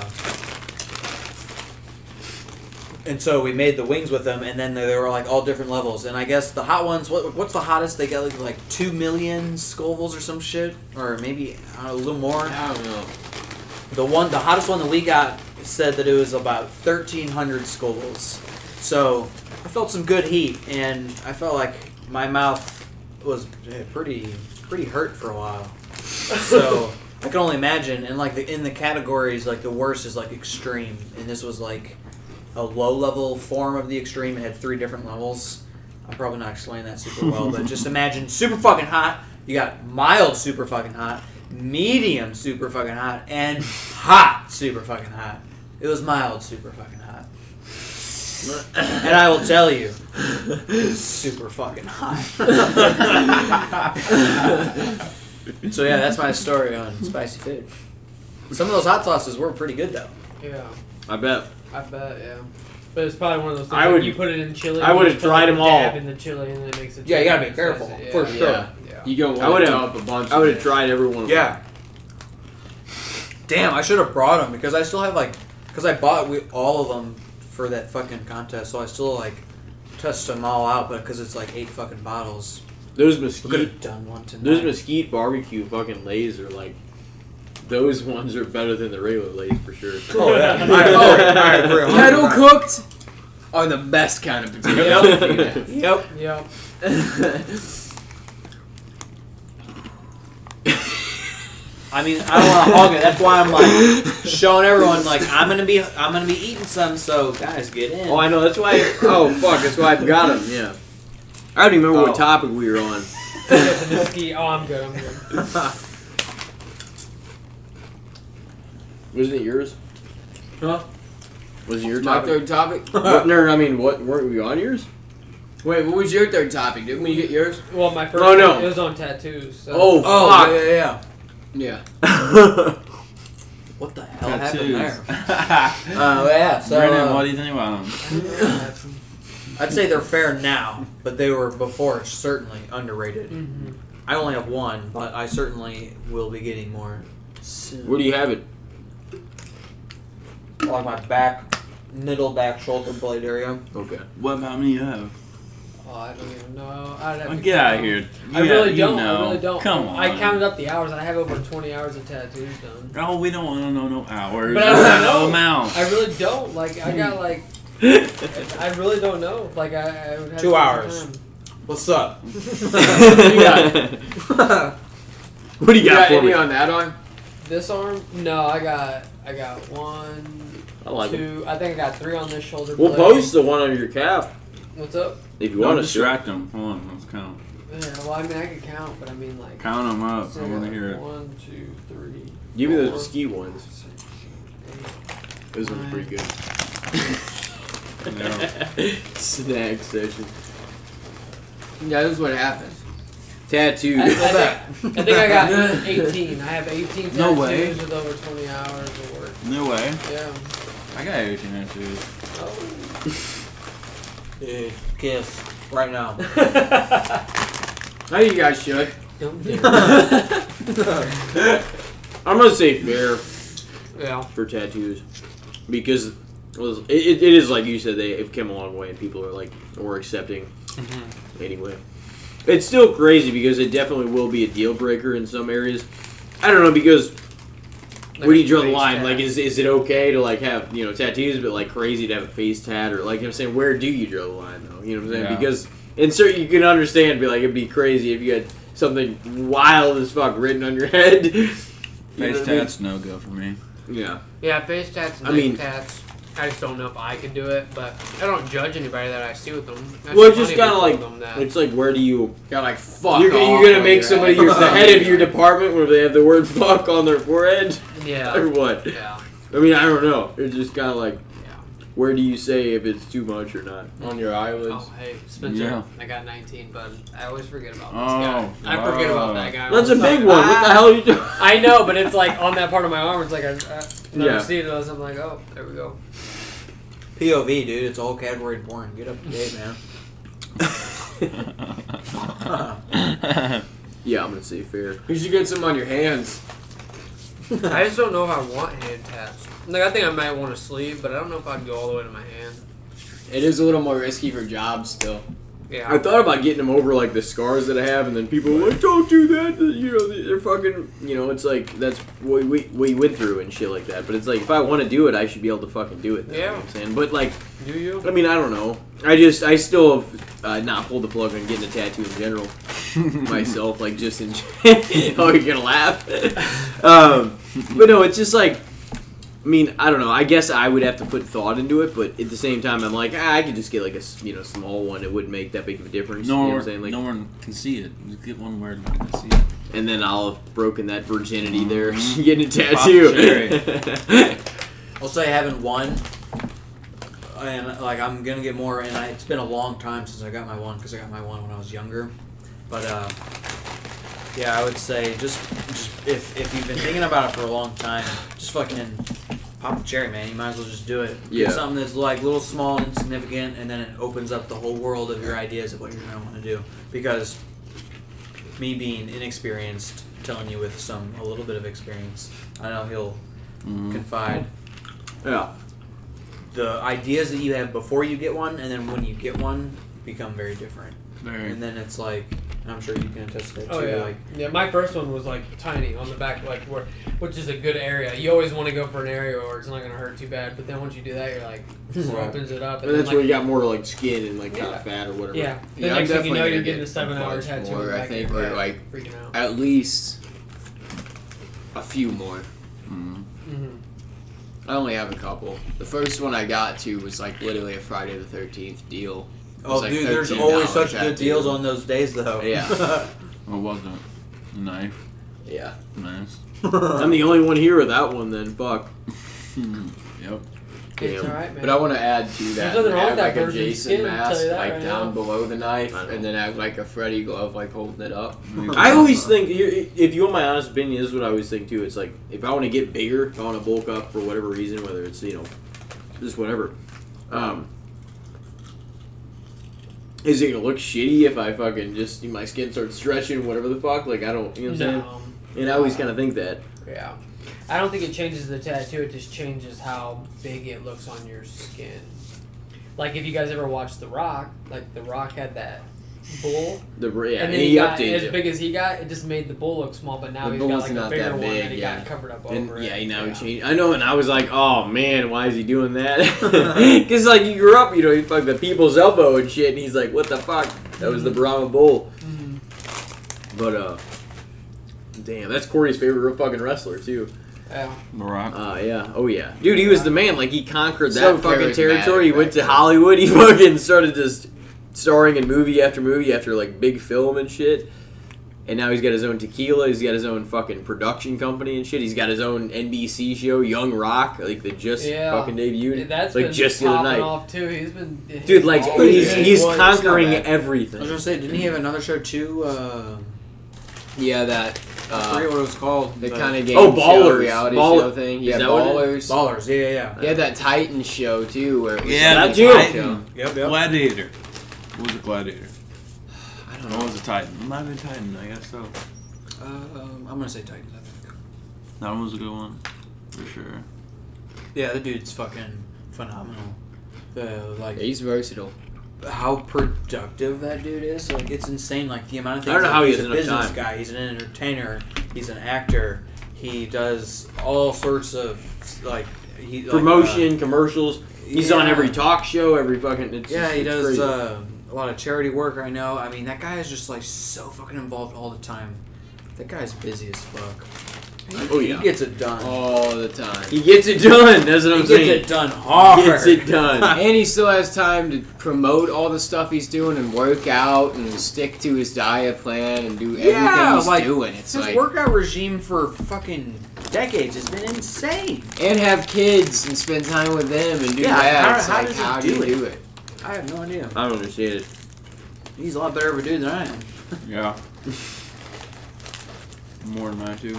and so we made the wings with them, and then they were like all different levels. And I guess the hot ones, what, what's the hottest? They got like, like two million Scovilles or some shit, or maybe uh, a little more. I don't know. The one, the hottest one that we got said that it was about 1,300 Scovilles. So I felt some good heat, and I felt like my mouth was eh, pretty, pretty hurt for a while. So I can only imagine. And like the in the categories, like the worst is like extreme, and this was like a low level form of the extreme. It had three different levels. I'm probably not explaining that super well, but just imagine super fucking hot. You got mild super fucking hot, medium super fucking hot, and hot super fucking hot. It was mild super fucking hot. And I will tell you, it's super fucking hot. so yeah, that's my story on spicy food. Some of those hot sauces were pretty good though. Yeah, I bet. I bet. Yeah, but it's probably one of those things. I like would- you put it in chili. I you would've just put, tried like, a them all. dab in the chili, and then it makes it. Yeah, you gotta be careful, Yeah. for sure. Yeah. Yeah. You don't I want would've- to dump a bunch. I would have it. tried every one of them. Yeah. Damn, I should have brought them because I still have like, because I bought we, all of them for that fucking contest, so I still like test them all out, but because it's like eight fucking bottles, Those we mesquite, could have done one tonight. those mesquite barbecue fucking lays are like, those ones are better than the regular lays for sure. Oh yeah, I agree. I agree. Kettle cooked are the best kind of potato. Yep. Yep. I mean, I don't want to hog it. That's why I'm like showing everyone like I'm gonna be I'm gonna be eating some. So guys, get in. Oh, I know. That's why. Oh, fuck. That's why I've got them. Yeah. I don't even remember Oh. what topic we were on. the. Oh, I'm good. I'm good. Wasn't it yours? Huh? Was it your My topic? third topic. What, no, I mean, what weren't we on yours? Wait, what was your third topic, dude? When you get yours? Well, my first. Oh, no. one, It was on tattoos. So. Oh, Oh fuck. yeah, yeah, yeah. Yeah. What the hell Tattoos. happened there? Uh, yeah. So Brendon, uh, what do you think about them? I'd say they're fair now, but they were before certainly underrated. hmm I only have one, but I certainly will be getting more soon. Where do you have it? Along my back, middle back shoulder blade area. Okay. What how many you have? Oh, I don't even know. I'd have to get out of count. here. I You- really you don't. know. I really don't. Come on. I counted up the hours. I have over 20 hours of tattoos done. Oh, we don't want to know no hours. But I don't no know. amount. I really don't. Like, I got like. I really don't know. Like, I, I would have Two to hours. some What's up? you got, What do you you got got for any me? on that arm? This arm? No, I got. I got one, I like them. two. I think I got three on this shoulder. We'll blade. post the one on your calf What's up? if you Don't want to. distract them. Hold on, let's count. Yeah, well, I mean, I can count, but I mean, like. Count them up. I want to hear it. One, two, three. Give me four, those ski ones. six, eight. Those ones pretty good. Yeah. Snack session. Yeah, this is what happens. Tattoo. I, I, think, I think I got 18. I have 18 tattoos No way. with over 20 hours of work. No way. Yeah. I got 18 tattoos. Oh. Dude, kiss right now. How do you guys should. Don't. I'm gonna say fair Yeah. for tattoos because well, it, it, it is like you said they have come a long way and people are like more accepting mm-hmm. anyway. It's still crazy because it definitely will be a deal breaker in some areas. I don't know because where do you draw the line? tat. Like, is is it okay to like have you know tattoos, but like crazy to have a face tat, or like I'm saying, where do you draw the line though? You know what I'm saying? Yeah. Because in certain you can understand, be like it'd be crazy if you had something wild as fuck written on your head. You know Face what I mean? tats, no go for me. Yeah. Yeah, face tats and I mean- tats. I just don't know if I could do it, but I don't judge anybody that I see with them. That's Well, it's just kind of like them that- it's like where do you? Got like fuck. You're, off you're gonna make your somebody head. the head of your department where they have the word "fuck" on their forehead, or yeah, what? yeah, I mean, I don't know. It's just kind of like yeah. where do you say if it's too much or not? on your eyelids. Oh, hey, Spencer. Yeah. I got 19, but I always forget about this Oh, guy. I forget wow. about that guy. That's a the big time. one. What the ah. hell are you doing? I know, but it's like on that part of my arm. It's like I, I never Yeah. see it. Unless I'm like, oh, there we go. POV, dude. It's all whole category of porn. Get up to date, man. Yeah, I'm gonna say fair. You should get some on your hands. I just don't know if I want hand tats. Like I think I might want a sleeve, but I don't know if I'd go all the way to my hand. It is a little more risky for jobs still. Yeah. I thought about getting them over like the scars that I have, and then people were like, "Don't do that." You know, they're fucking. You know, it's like that's what we we went through and shit like that. But it's like if I want to do it, I should be able to fucking do it. then, You know Yeah. what I'm saying, but like, Do you? I mean, I don't know. I just I still have uh, not pulled the plug on getting a tattoo in general myself. Like just in. oh, you're gonna laugh. um, but no, it's just like. I mean, I don't know. I guess I would have to put thought into it, but at the same time, I'm like, ah, I could just get like a you know small one. It wouldn't make that big of a difference. No, you know what one, I'm saying? Like, no one can see it. Just get one where no one can see it. and then I'll have broken that virginity there, Mhm. getting a tattoo. I'll say having one, and like I'm gonna get more. And I, it's been a long time since I got my one because I got my one when I was younger. But uh, yeah, I would say just, just if if you've been thinking about it for a long time, just fucking pop the cherry, man. You might as well just do it. Yeah. Get something that's like little, small, and insignificant, and then it opens up the whole world of your ideas of what you're gonna want to do. Because me being inexperienced, telling you with some a little bit of experience, I know he'll Mhm. confide yeah. the ideas that you have before you get one and then when you get one become very different Very. and then it's like and i'm sure you can attest to that Oh too yeah, like yeah. My first one was like tiny on the back, like where, which is a good area. You always want to go for an area where it's not gonna hurt too bad. But then once you do that, you're like, it Right. opens it up. But And that's then, where you got more like skin and like kind of fat or whatever. Yeah. The Yeah, I'm next thing you definitely know, you're getting a seven hour much tattoo. more, I think, or, back, like, freaking out. At least a few more. Mhm. hmm I only have a couple. The first one I got to was like literally a Friday the Thirteenth deal. It was oh like dude there's always such tattoo. good deals on those days though Yeah. What was it? Knife. Yeah. Nice. I'm the only one here with that one. Then fuck. yep. It's Damn. alright, man. But I want to add to that. nothing wrong add with that like a version Jason skin, I'll mask that like right down now. below the knife, and then add like a Freddy glove like holding it up. I always think, if you want my honest opinion, this is what I always think too. It's like if I want to get bigger, if I want to bulk up for whatever reason, whether it's you know, just whatever. Um, is it gonna look shitty if I fucking just my skin starts stretching, whatever the fuck? Like I don't, you know what I'm saying? no. And I always kind of think that. Yeah. I don't think it changes the tattoo, it just changes how big it looks on your skin. Like if you guys ever watched The Rock, like The Rock had that bull, The yeah, and then he, he, got updated as it. big as he got, it just made the bull look small. But now The he's got bull's like a not bigger that one, big, and he yeah. got covered up And over yeah, it. now he changed. I know, and I was like, "Oh man, why is he doing that?" Because like you grew up, you know, he fucked the people's elbow and shit, and he's like, "What the fuck?" That was the Brahma Bull. Mhm. But uh, damn, that's Corey's favorite real fucking wrestler too. Yeah. The Rock. Uh, yeah. Oh, yeah. Dude, he was the man. Like, he conquered that So fucking territory. He went to. Hollywood. He fucking started just starring in movie after movie after, like, big film and shit. And now he's got his own tequila. He's got his own fucking production company and shit. He's got his own NBC show, Young Rock, like, that just Yeah. fucking debuted. That's like, been just the other night. off too. He's been Dude, like, he's, he's Well, it's not conquering everything. I was gonna say, didn't he have another show too? Uh, Yeah, that. I Uh, forget what it was called. the kind of game Oh, show, Ballers. reality Ball- show thing. Yeah, that Ballers. Ballers. Yeah, yeah, yeah. He had that Titan show too, where it was Yeah, like that a too. talk show. Yep, yep. Gladiator. What was a Gladiator? I don't What know. was a Titan? It might have been Titan, I guess so. Um, I'm gonna say titan. I think. That one was a good one. For sure. Yeah, the dude's fucking phenomenal. The like He's versatile. how productive that dude is. Like it's insane. Like the amount of things. I don't know like, how he he's has a business time. guy. He's an entertainer. He's an actor. He does all sorts of like he like, uh, Promotion, commercials. He's on every talk show, every fucking. It's yeah, just- he it's does crazy. uh, a lot of charity work. I know. I mean, that guy is just like so fucking involved all the time. That guy's busy as fuck. He, Oh, yeah. he gets it done. All the time. He gets it done. That's what I'm saying. he saying. gets it done hard. He gets it done. and he still has time to promote all the stuff he's doing and work out and stick to his diet plan and do everything Yeah, he's like, doing. It's His like workout regime for fucking decades has been insane. and have kids and spend time with them and do Yeah, that. how- It's how like, does he how do do you it? do it? I have no idea. I don't understand it. He's a lot better of a dude than I am. Yeah. More than I do.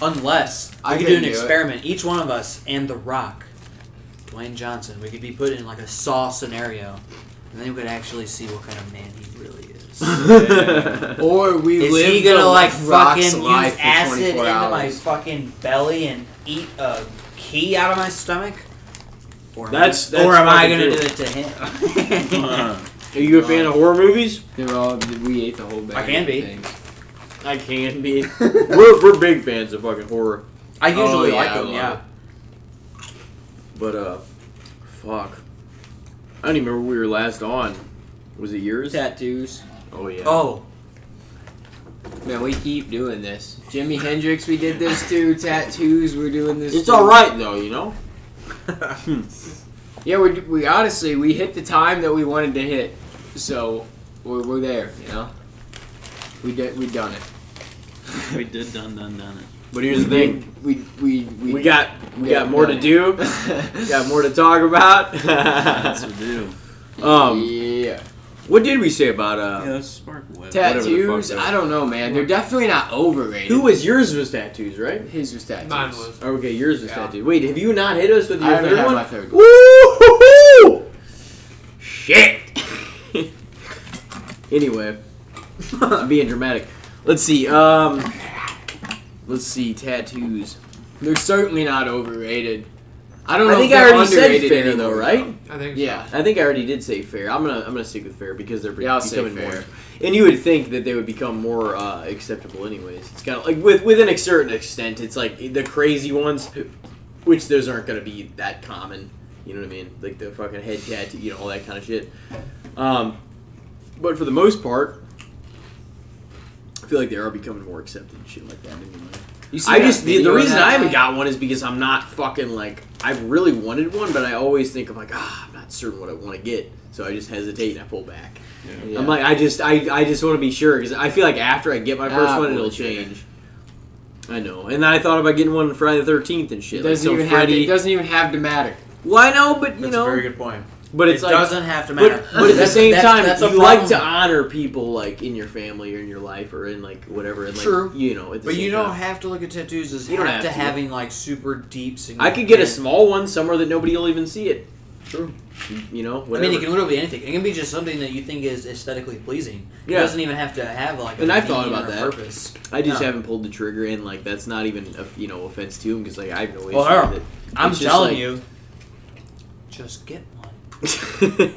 Unless I we could do an do it. experiment, each one of us and The Rock, Dwayne Johnson, we could be put in like a Saw scenario, and then we could actually see what kind of man he really is. Or we Is live he gonna the like fucking use acid into hours. my fucking belly and eat a key out of my stomach? Or am That's- I, or am I gonna do it to him? Uh, Are you a fan of horror movies? They're all we ate the whole bag. I can be. things. I can be. we're, we're big fans of fucking horror. I usually Oh, like yeah, I them. Yeah. it. But, uh, fuck. I don't even remember we were last on. Was it yours? Tattoos. Oh, yeah. Oh, Man, we keep doing this. Jimi Hendrix, we did this too. Tattoos, we're doing this. It's too. alright, though, you know? Yeah, we we honestly we hit the time that we wanted to hit, so we're, we're there. You know, we did we done it. we did done done done it. But here's the thing. We we we, We got we Yeah, got more to done do. got more to talk about. That's what we do. um, yeah, what did we say about uh? Yeah, that's spark web. Tattoos. I don't know, man. They're definitely not overrated. Who was yours? Was tattoos, right? his was tattoos? Mine was. Okay, yours was Yeah. tattoos. Wait, have you not hit us with your haven't third had one? my third. Woo! Shit. anyway, I'm being dramatic. Let's see. Um, let's see. Tattoos. They're certainly not overrated. I don't know. I think if I already said underrated fair, anymore, though, right? I think so. Yeah. I think I already did say fair. I'm gonna I'm gonna stick with fair because they're Yeah, I'll becoming fair. more. And you would think that they would become more uh, acceptable, anyways. It's kind of like with within a certain extent. It's like the crazy ones, which those aren't gonna be that common. You know what I mean? Like the fucking head tattoo, you know, all that kind of shit. Um, but for the most part, I feel like they are becoming more accepted and shit like that. Anyway. You see I just the, the reason I haven't got one is because I'm not fucking like I've really wanted one, but I always think I'm like ah I'm not certain what I want to get, so I just hesitate and I pull back. Yeah. I'm like I just I, I just want to be sure because I feel like after I get my first Ah, one it'll bullshit. change. I know, and then I thought about getting one on Friday the Thirteenth and shit. Like doesn't some even have to, it doesn't even have to matter. well, I know, but you that's know, a very good point. But it's it like doesn't have to matter. but, but at the same that's- time, that's a you like to honor people like in your family or in your life or in like whatever. And, like, True. You know, at the But same you don't time. have to look at tattoos as You don't have have to to. having like super deep. Significance. I could get a small one somewhere that nobody will even see it. True. You know, I mean, it can literally be anything. It can be just something that you think is aesthetically pleasing. It Yeah. doesn't even have to have like. A And I've thought about that. Purpose. I just No. haven't pulled the trigger, and like that's not even a, you know offense to him because like I have no issue Well, Earl, with it. I'm telling like- you, just get one. you Have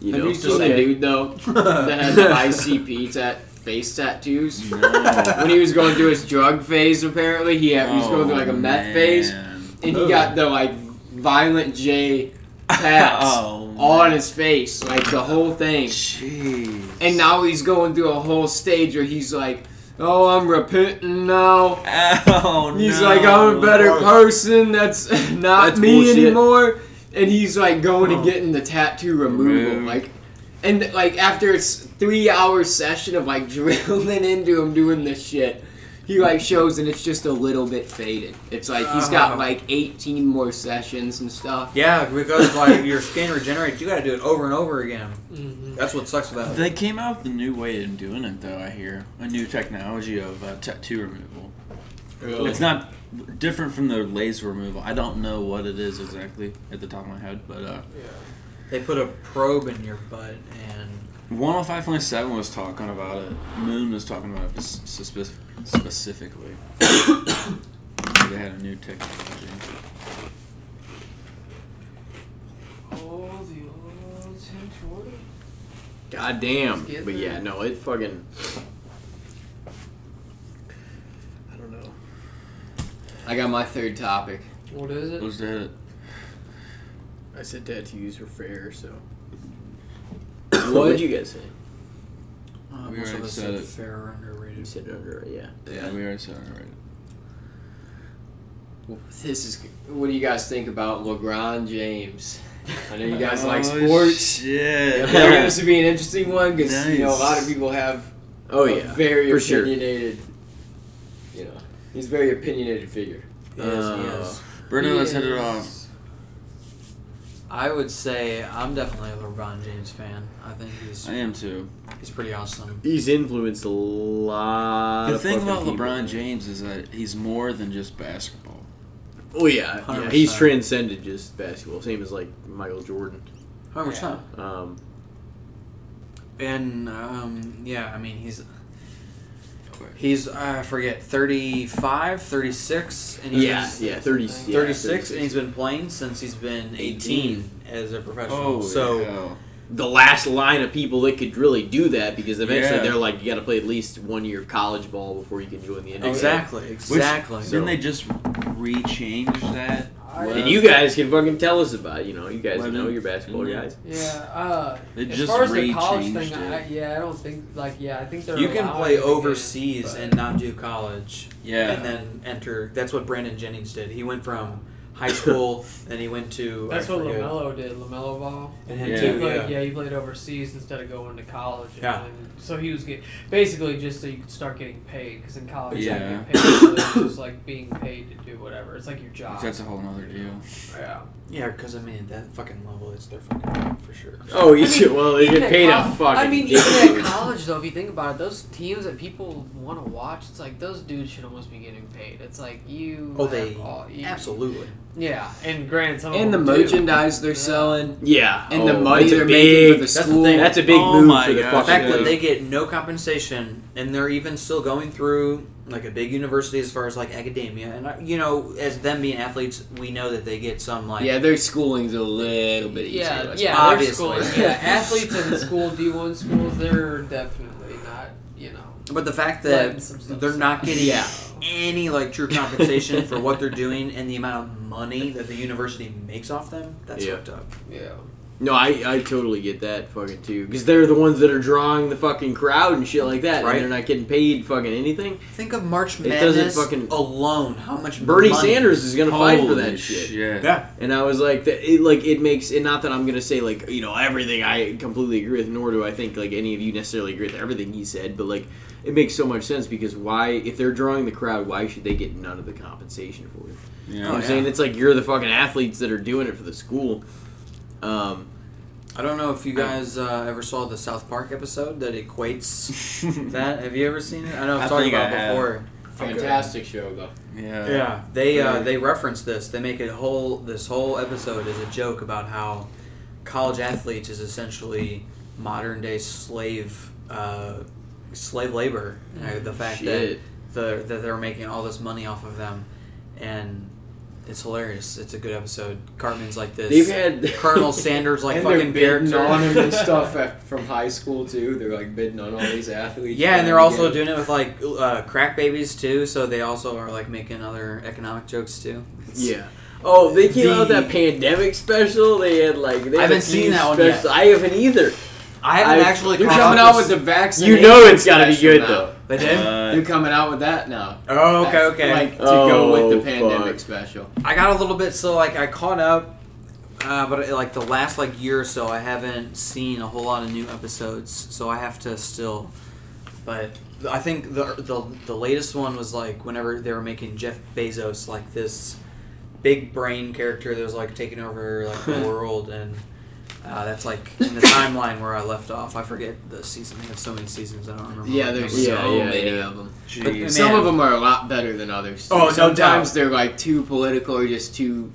know, you seen the dude though that had the ICP tat face tattoos? No. when he was going through his drug phase, apparently he, had, he was going through like a meth oh, phase, and he got the like violent J tats Oh, on his face, like the whole thing. Jeez. And now he's going through a whole stage where he's like, oh, I'm repenting now. Oh He's no. like, I'm a better person. That's not That's me bullshit. anymore. And he's like going Oh. and getting the tattoo removal, Removed. like, and like after it's three hour session of like drilling into him doing this shit, he like shows and it's just a little bit faded. It's like he's got Oh. like 18 more sessions and stuff. Yeah, because like your skin regenerates, you got to do it over and over again. Mhm. That's what sucks about it. They came out with a new way of doing it, though. I hear a new technology of uh, tattoo removal. It's not different from the laser removal. I don't know what it is exactly at the top of my head, but uh, They put a probe in your butt and 105.7 was talking about it. Moon was talking about it spe- spe- specifically. they had a new technology. Oh, the old God damn. But yeah, no, it fucking. I don't know. I got my third topic. What is it? Was that I said tattoos were fair, so. What? What would you guys say? uh, We most of already us said said it. fair or You underrated. said under, yeah. Yeah, we already said it right. This is. What do you guys think about LeBron James? I know you guys like Oh, sports. Shit. I figured this would be an interesting one because you know a lot of people have Oh, a yeah. very for sure. opinionated. You know, he's a very opinionated figure. He is, Uh, is. Bruno, let's hit it off. I would say I'm definitely a LeBron James fan. I think he's I am too. he's pretty awesome. He's influenced a lot The of thing fucking about people. LeBron James is that he's more than just basketball. Oh, yeah. yeah. He's 100%. transcended just basketball. Same as, like, Michael Jordan. Hundred percent. Um, And um, yeah, I mean he's he's uh, I forget 35, 36, and he's yeah, been, yeah, 30, yeah, 36, and he's been playing since he's been 18, as a professional. so hell. the last line of people that could really do that because eventually Yeah. they're like, you got to play at least one year of college ball before you can join the NBA. exactly, Which- exactly. Didn't they just re-change that? I- And you guys can fucking tell us about it. You know, you guys Well, know your basketball then- guys. Yeah, uh, They as just far as the college thing. I, yeah, I don't think like yeah, I think they're you can play overseas again, and not do college, Yeah. and then enter. That's what Brandon Jennings did. He went from high school, then he went to. That's I what forget. LaMelo did. LaMelo Ball. And him Yeah. He too. played, Yeah. yeah. he played overseas instead of going to college. And Yeah. then- so he was get, basically just so you could start getting paid because in college you Yeah. don't get paid. So it's just like being paid to do whatever. It's like your job. That's a whole nother deal. yeah. Yeah, because I mean that fucking level is their fucking job for sure. Oh, you should, well, they Even get at paid a col- fucking. I mean, dick. even at college, though, if you think about it, those teams that people want to watch, it's like those dudes should almost be getting paid. It's like you. Oh, they all- you- absolutely. Yeah, and granted, some And the of them do. merchandise they're Yeah. selling, yeah, and the oh, money they're making for the That's the school. That's a big Oh move my for the gosh, The fucking fact that they get no compensation and they're even still going through like a big university as far as like academia and uh, you know as them being athletes we know that they get some like yeah, their schooling's a little bit easier. Yeah, let's yeah, be they're Obviously. Yeah, athletes in school D one schools, they're definitely not. You know, but the fact that some they're not getting Yeah. any like true compensation for what they're doing and the amount of money that the university makes off them that's Yeah. fucked up Yeah. No, I, I totally get that fucking too. Because they're the ones that are drawing the fucking crowd and shit like that. Right. And they're not getting paid fucking anything. think of March It doesn't Madness fucking- alone how much Bernie money- Sanders is gonna fight for Holy that shit. yeah And I was like, that it, like it makes, and not that I'm gonna say like you know everything I completely agree with, nor do I think like any of you necessarily agree with everything he said, but like it makes so much sense because why, if they're drawing the crowd, why should they get none of the compensation for it? You know what I'm yeah. saying? It's like you're the fucking athletes that are doing it for the school. Um, I don't know if you guys uh, ever saw the South Park episode that equates that. Have you ever seen it? I know I've I talked about I it before. Fantastic show though. yeah. Yeah, they uh, they reference this. They make a whole this whole episode is a joke about how college athletes is essentially modern day slave uh, slave labor. Uh, the fact shit. that the that they're making all this money off of them, and it's hilarious. It's a good episode. Cartman's like this. They've had Colonel Sanders like fucking bidding on him and stuff from high school too. They're like bidding on all these athletes. Yeah, and they're also get- doing it with like uh, crack babies too. So they also are like making other economic jokes too. It's- Yeah. Oh, they came out with that pandemic special. They had like they I haven't seen that one yet. I haven't either. I haven't I- actually. You're caught coming up out with the vaccine. You know it's gotta be good though. They did. Uh, They're coming out with that now. oh, okay, okay. Like to go with Oh, the pandemic fuck. special. I got a little bit so like I caught up, uh, but uh, like the last like year or so, I haven't seen a whole lot of new episodes, so I have to still. But I think the the the latest one was like whenever they were making Jeff Bezos like this big brain character that was like taking over like the world and. Uh, that's like in the timeline where I left off. I forget the season. They have so many seasons. I don't remember. Yeah, what there's number. Yeah, so yeah, many yeah. of them. Jeez. But- Some of them are a lot better than others. Oh, no Sometimes doubt. they're like too political or just too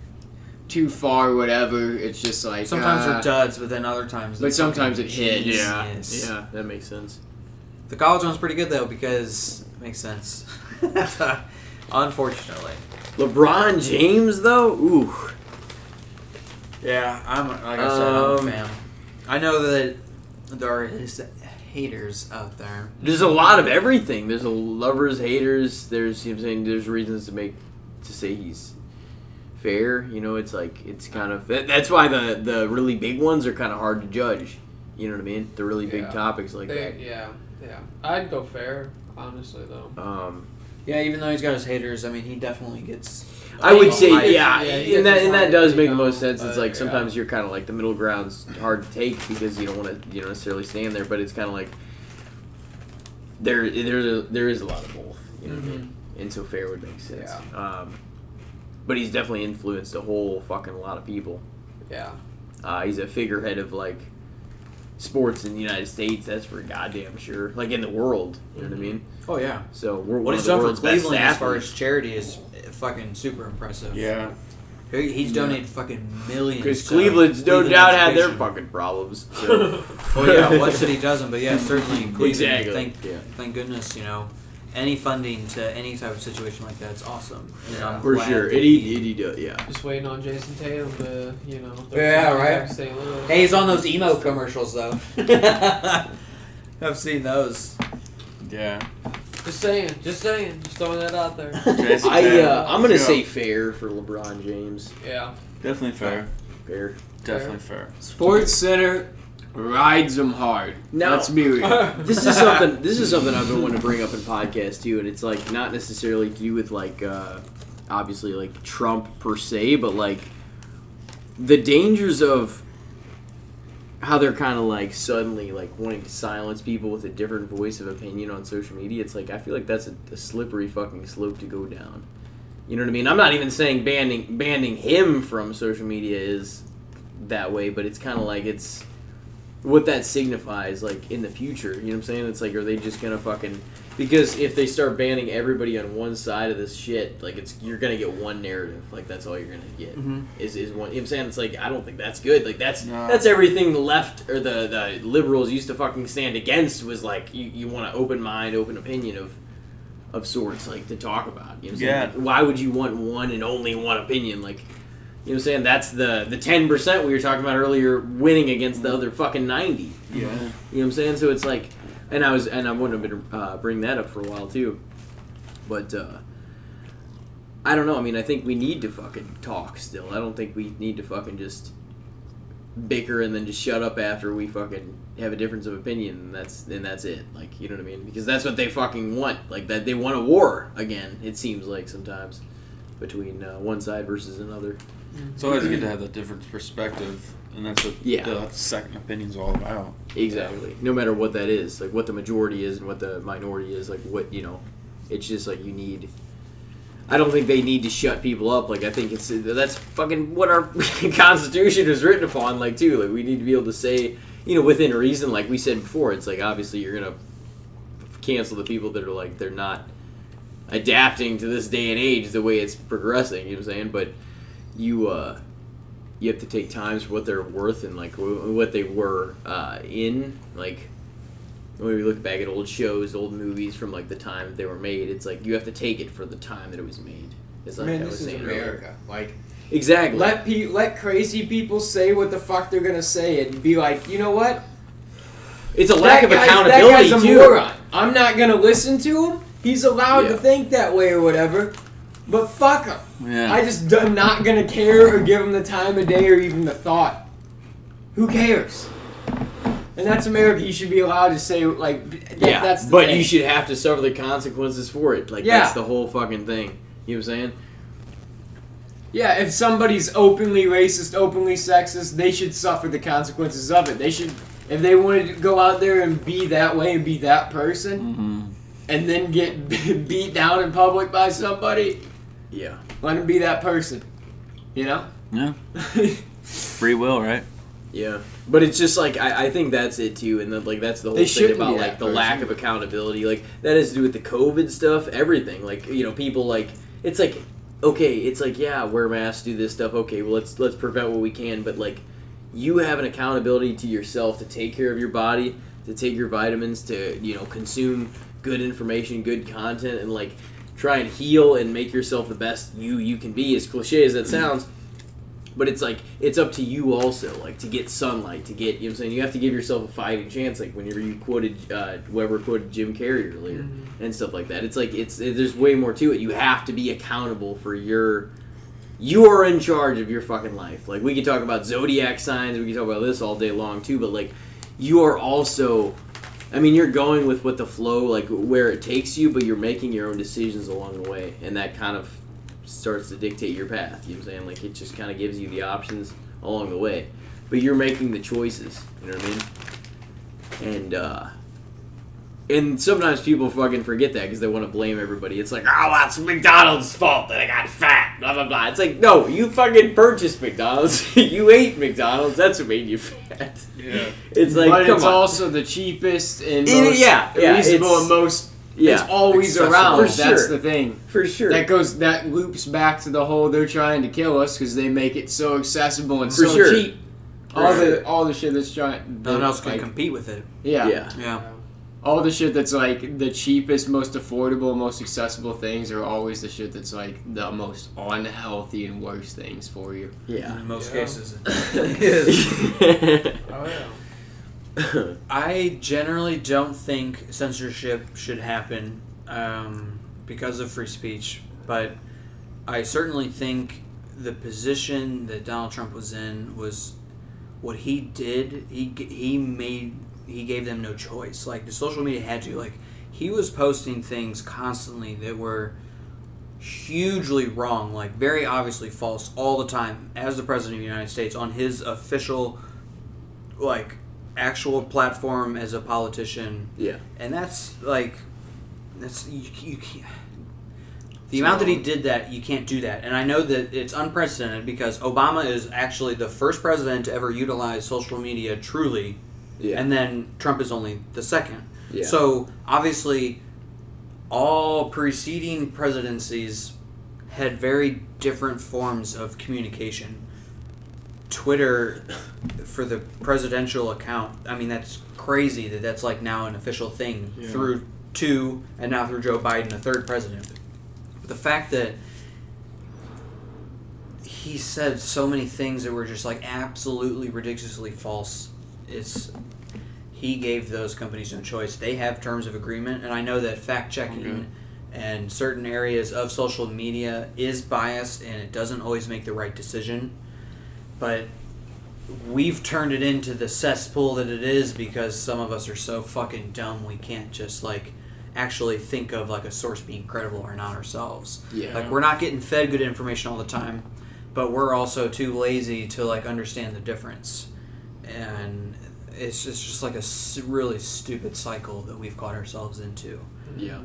too far, whatever. It's just like Sometimes uh, they're duds, but then other times. But sometimes it hits. genius. Yeah, yeah, that makes sense. The college one's pretty good though because it makes sense. Unfortunately. LeBron James though, ooh, Yeah, I'm like I said, I'm Um, a fan. I know that there is haters out there. there's a lot of everything. There's a lovers, haters. There's you know what I'm saying. There's reasons to make to say he's fair. You know, it's like it's kind of that, that's why the the really big ones are kind of hard to judge. You know what I mean? The really big Yeah. topics like They, yeah, yeah. I'd go fair, honestly though. that. Um, Yeah, even though he's got his haters, I mean, he definitely gets. I would say, yeah, yeah, and that and that does make the most sense. It's like yeah. sometimes you're kind of like the middle ground's hard to take because you don't want to you don't necessarily stand there, but it's kind of like there there's a, there is a lot of both. You know what I mean? And so fair would make sense. Um, but he's definitely influenced a whole fucking lot of people. Yeah. Uh, he's a figurehead of like sports in the United States. That's for goddamn sure. Like in the world, you know what I mean? Oh yeah. So we're What one he's of the done for world's best Cleveland as far as charity is fucking super impressive. Yeah. He- He's donated fucking millions. Because to Cleveland's no Cleveland doubt had their education. fucking problems. So. Well, yeah, what city doesn't? But yeah, certainly Cleveland. Exactly. Thank, Yeah. thank goodness, you know, any funding to any type of situation like that's awesome. And I'm For glad sure. that It, he- he, it, he, yeah. Just waiting on Jayson Tatum to, you know. throw Yeah, something right. back to St. Louis. Hey, he's on those emo commercials though. I've seen those. Yeah. Just saying, just saying, just throwing that out there. Jayson I, Tatum. uh, I'm going to Yeah. say fair for LeBron James. Yeah. Definitely fair. Fair. Definitely fair. Sports Center rides them hard. Now- Let's be real. This is something. This is something I've been wanting to bring up in podcast too, and it's like not necessarily to do with like uh, obviously like Trump per se, but like the dangers of how they're kind of like suddenly like wanting to silence people with a different voice of opinion on social media. It's like I feel like that's a, a slippery fucking slope to go down. You know what I mean? I'm not even saying banning banning him from social media is that way, but it's kind of like it's what that signifies like in the future. You know what I'm saying? It's like are they just gonna fucking because if they start banning everybody on one side of this shit, like it's you're gonna get one narrative. Like that's all you're gonna get Mhm. is is one. You know what I'm saying? It's like I don't think that's good. Like that's No. that's everything the left or the the liberals used to fucking stand against was like you, you want an open mind, open opinion of of sorts like to talk about. You know what I'm saying? Yeah. Like, why would you want one and only one opinion? Like you know what I'm saying? That's the the ten percent we were talking about earlier winning against the other fucking ninety. Yeah. You know what I'm saying? So it's like, and I was, and I wanted to uh, bring that up for a while too, but uh, I don't know. I mean, I think we need to fucking talk still. I don't think we need to fucking just bicker and then just shut up after we fucking have a difference of opinion. And that's and that's it. Like, you know what I mean? Because that's what they fucking want. Like that, they want a war again. It seems like sometimes between uh, one side versus another. It's always good to have a different perspective, and that's what Yeah. the second opinion's all about. Exactly. No matter what that is, like what the majority is and what the minority is, like what you know, it's just like you need. I don't think they need to shut people up. Like I think it's that's fucking what our constitution is written upon. Like too, like we need to be able to say, you know, within reason. Like we said before, it's like obviously you're gonna cancel the people that are like they're not adapting to this day and age the way it's progressing. You know what I'm saying? But you uh you have to take times for what they're worth and like what they were uh, in like when we look back at old shows old movies from like the time they were made it's like you have to take it for the time that it was made it's like Man, I this was is saying earlier. America. Like, exactly let pe- let crazy people say what the fuck they're gonna say and be like, you know what? it's a lack That of accountability That guy's a too moron. I'm not gonna listen to him. He's allowed Yeah. to think that way or whatever. But fuck them. Yeah. I just am not gonna care or give them the time of day or even the thought. Who cares? and that's America. You should be allowed to say like, that, yeah, that's the but thing. you should have to suffer the consequences for it. Like Yeah. that's the whole fucking thing. You know what I'm saying? Yeah, if somebody's openly racist, openly sexist, they should suffer the consequences of it. They should, if they wanted to go out there and be that way and be that person, Mm-hmm. and then get beat down in public by somebody, Yeah. let him be that person. You know? Yeah. Free will, right? Yeah, but it's just like I, I think that's it too, and then like that's the whole They thing about like that the lack of accountability. Like that has to do with the COVID stuff, everything. Like you know, people like it's like okay, it's like yeah, wear masks, do this stuff. Okay, well let's let's prevent what we can, but like you have an accountability to yourself to take care of your body, to take your vitamins, to you know consume good information, good content, and like try and heal and make yourself the best you you can be. As cliche as that sounds. But it's like it's up to you also like to get sunlight to get you know what i'm saying? You have to give yourself a fighting chance like whenever you quoted uh whoever quoted jim carrey earlier and stuff like that. It's like it's there's way more to it. You have to be accountable for your you are in charge of your fucking life. Like we could talk about zodiac signs we could talk about this all day long too but like you are also I mean, you're going with what the flow, like where it takes you, but you're making your own decisions along the way, and that kind of starts to dictate your path. You know what I'm saying? Like it just kind of gives you the options along the way, but you're making the choices. You know what I mean? And uh, and sometimes people fucking forget that because they want to blame everybody. It's like, oh, it's McDonald's fault that I got fat. Blah blah blah. It's like, no, you fucking purchased McDonald's. you ate McDonald's. That's what made you fat. Yeah. It's like, but come it's on. also the cheapest and It- most yeah, yeah, reasonable it's- and most. yeah, it's always around. For That's sure. the thing. for sure. That goes. That loops back to the whole they're trying to kill us because they make it so accessible and For so sure. cheap. For all sure. the all the shit that's trying. No one else can like, compete with it. Yeah. yeah. Yeah. All the shit that's like the cheapest, most affordable, most accessible things are always the shit that's like the most unhealthy and worst things for you. Yeah. In most Yeah. cases, it is. Oh yeah. I generally don't think censorship should happen um, because of free speech, but I certainly think the position that Donald Trump was in was what he did. He he made he gave them no choice. Like the social media had to. Like he was posting things constantly that were hugely wrong, like very obviously false all the time as the president of the United States on his official like actual platform as a politician yeah. and that's like that's you, you can't the amount that he did that you can't do that and i know that it's unprecedented because obama is actually the first president to ever utilize social media truly Yeah. and then trump is only the second Yeah. so obviously all preceding presidencies had very different forms of communication twitter for the presidential account i mean that's crazy that that's like now an official thing Yeah. through two and now through joe biden a third president but the fact that he said so many things that were just like absolutely ridiculously false is he gave those companies no choice they have terms of agreement and i know that fact checking Okay. and certain areas of social media is biased and it doesn't always make the right decision but we've turned it into the cesspool that it is because some of us are so fucking dumb we can't just like actually think of like a source being credible or not ourselves Yeah. like we're not getting fed good information all the time but we're also too lazy to like understand the difference and it's just, just like a really stupid cycle that we've caught ourselves into Yeah.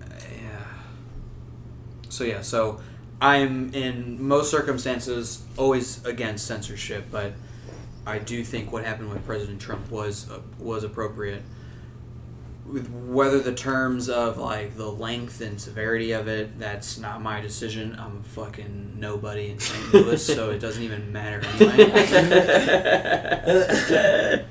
yeah. So yeah, so I'm in most circumstances always against censorship, but I do think what happened with President Trump was uh, was appropriate. With whether the terms of like the length and severity of it, that's not my decision. I'm a fucking nobody in St. Louis, so it doesn't even matter anyway.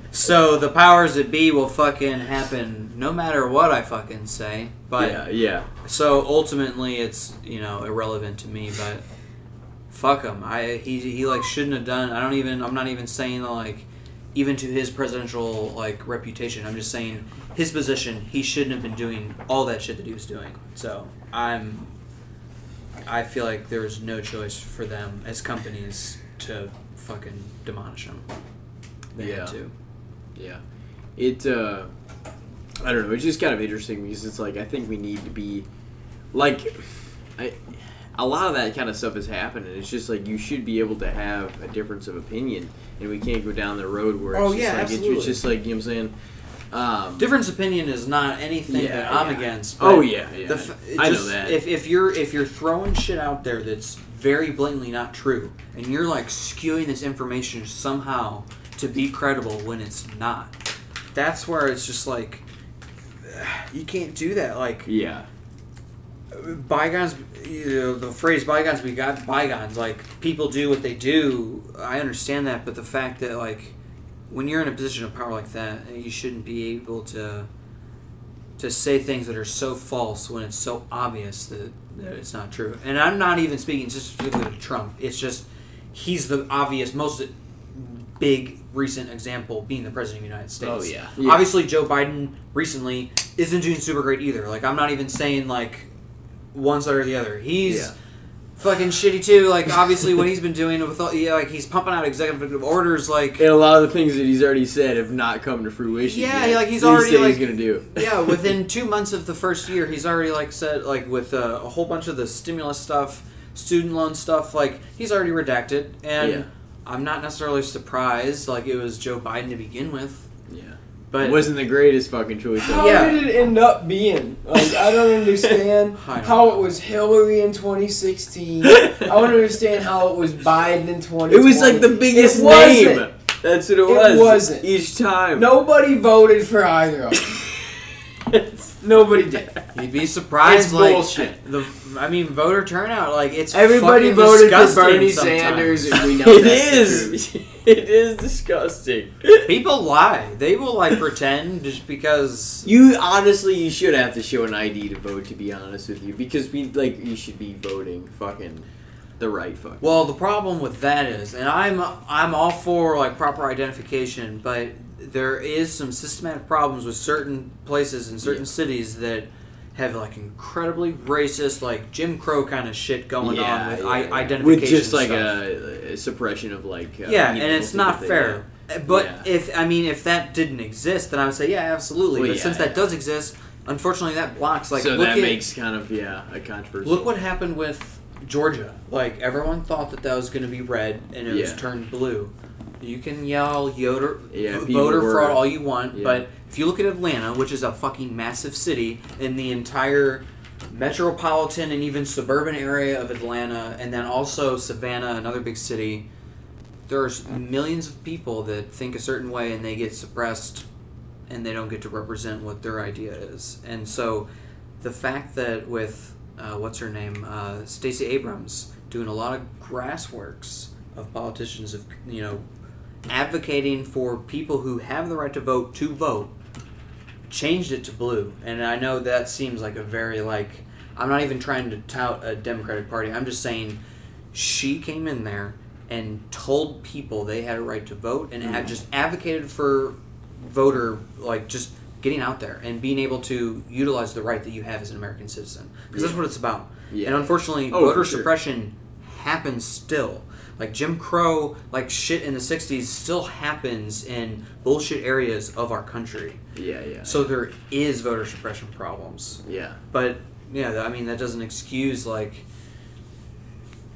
so the powers that be will fucking happen no matter what I fucking say. But yeah, yeah. so ultimately, it's you know irrelevant to me. But fuck him. I he he like shouldn't have done. I don't even. I'm not even saying like even to his presidential like reputation. I'm just saying his position. He shouldn't have been doing all that shit that he was doing. So I'm. I feel like there's no choice for them as companies to fucking demolish him. They Yeah. had to. Yeah. It, uh, I don't know. It's just kind of interesting because it's like, I think we need to be, like, I, a lot of that kind of stuff is happening. It's just like you should be able to have a difference of opinion, and we can't go down the road where it's Oh, just yeah, like it's, absolutely. it's just like you know what I'm saying. Um, Difference opinion is not anything Yeah, that I'm yeah. against. Oh yeah, yeah. the f- I know that. If, if you're if you're throwing shit out there that's very blatantly not true, and you're like skewing this information somehow to be credible when it's not, that's where it's just like you can't do that. Like yeah. bygones, you know, the phrase bygones be got bygones. Like people do what they do. I understand that, but the fact that like when you're in a position of power like that, eh, you shouldn't be able to to say things that are so false when it's so obvious that, that it's not true. And I'm not even speaking just specifically to Trump. It's just he's the obvious, most big recent example being the president of the United oh, States. Oh, yeah. Yeah. Obviously, Joe Biden recently isn't doing super great either. Like I'm not even saying like one side or the other. He's Yeah. Fucking shitty too. Like obviously what he's been doing with all, yeah, like he's pumping out executive orders like And a lot of the things that he's already said have not come to fruition. Yeah, like, he's already, like- he's gonna do. yeah, within two months of the first year, he's already like said like with uh, a whole bunch of the stimulus stuff, student loan stuff. Like he's already redacted, and Yeah. I'm not necessarily surprised. Like it was Joe Biden to begin with, but it wasn't the greatest fucking choice. How Yeah. did it end up being? Like, I don't understand I how it was Hillary in 2016. I don't understand how it was Biden in 2020. It was like the biggest It wasn't. name. That's what it It was. wasn't. each time. Nobody voted for either of them. Nobody did. you'd be surprised. It's like bullshit. the, I mean, voter turnout. Like it's Everybody fucking voted for Bernie sometimes. Sanders, and we know It that's the is. It is disgusting. People lie. They will like pretend just because. You honestly, you should have to show an ID to vote. To be honest with you, because we like you should be voting fucking the right fucking. Well, the problem with that is, and I'm I'm all for like proper identification, but there is some systematic problems with certain places in certain Yeah. cities that have like incredibly racist, like Jim Crow kind of shit going on with I- identification. with just like a, a suppression of like. Uh, yeah, and it's not fair. that But Yeah. if I mean, if that didn't exist, then I would say yeah, absolutely. Well, but yeah, since yeah. that does exist, unfortunately, that blocks. Like, so look that at, makes kind of yeah a controversy. Look what happened with Georgia. Like everyone thought that that was going to be red, and it was turned blue. You can yell Yoder, Yeah, voter were- fraud all you want, Yeah. but if you look at Atlanta, which is a fucking massive city in the entire metropolitan and even suburban area of Atlanta, and then also Savannah, another big city, there's millions of people that think a certain way and they get suppressed and they don't get to represent what their idea is. And so the fact that with uh, what's her name, uh, Stacey Abrams, doing a lot of grassworks of politicians of you know advocating for people who have the right to vote to vote, changed it to blue. And I know that seems like a very like I'm not even trying to tout a Democratic Party. I'm just saying she came in there and told people they had a right to vote and mm-hmm. had just advocated for voter like just getting out there and being able to utilize the right that you have as an American citizen because that's what it's about. Yeah. And unfortunately, Oh, voter sure. suppression happens still. Like Jim Crow, like shit in the '60s, still happens in bullshit areas of our country. Yeah, yeah. So there is voter suppression problems. yeah. But yeah, I mean that doesn't excuse like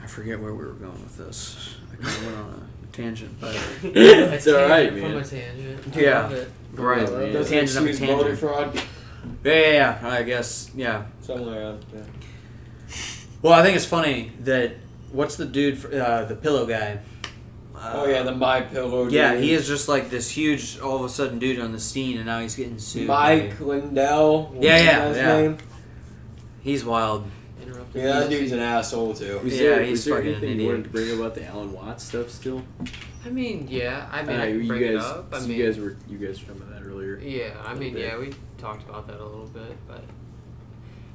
I forget where we were going with this. I kind of went on a tangent, but it's all right, From a man. tangent. I Yeah. love it. right, man. tangent of a Excuse voter fraud. Yeah, yeah, yeah, I guess, yeah. Somewhere out there. Well, I think it's funny that what's the dude, for, uh, the pillow guy? Oh yeah, the my pillow. Yeah, he is just like this huge, all of a sudden, dude on the scene, and now he's getting sued. Mike by- Lindell. Yeah, yeah, his yeah. name? he's wild. Interrupted. Yeah, that dude's an asshole too. Was Yeah, there, he's was there fucking anything an you idiot. wanted to bring about the Alan Watts stuff still? I mean, yeah. I mean, Uh, I you bring it guys, up. I you mean, guys were you guys were talking about that earlier. Yeah, I mean, bit. yeah, we talked about that a little bit, but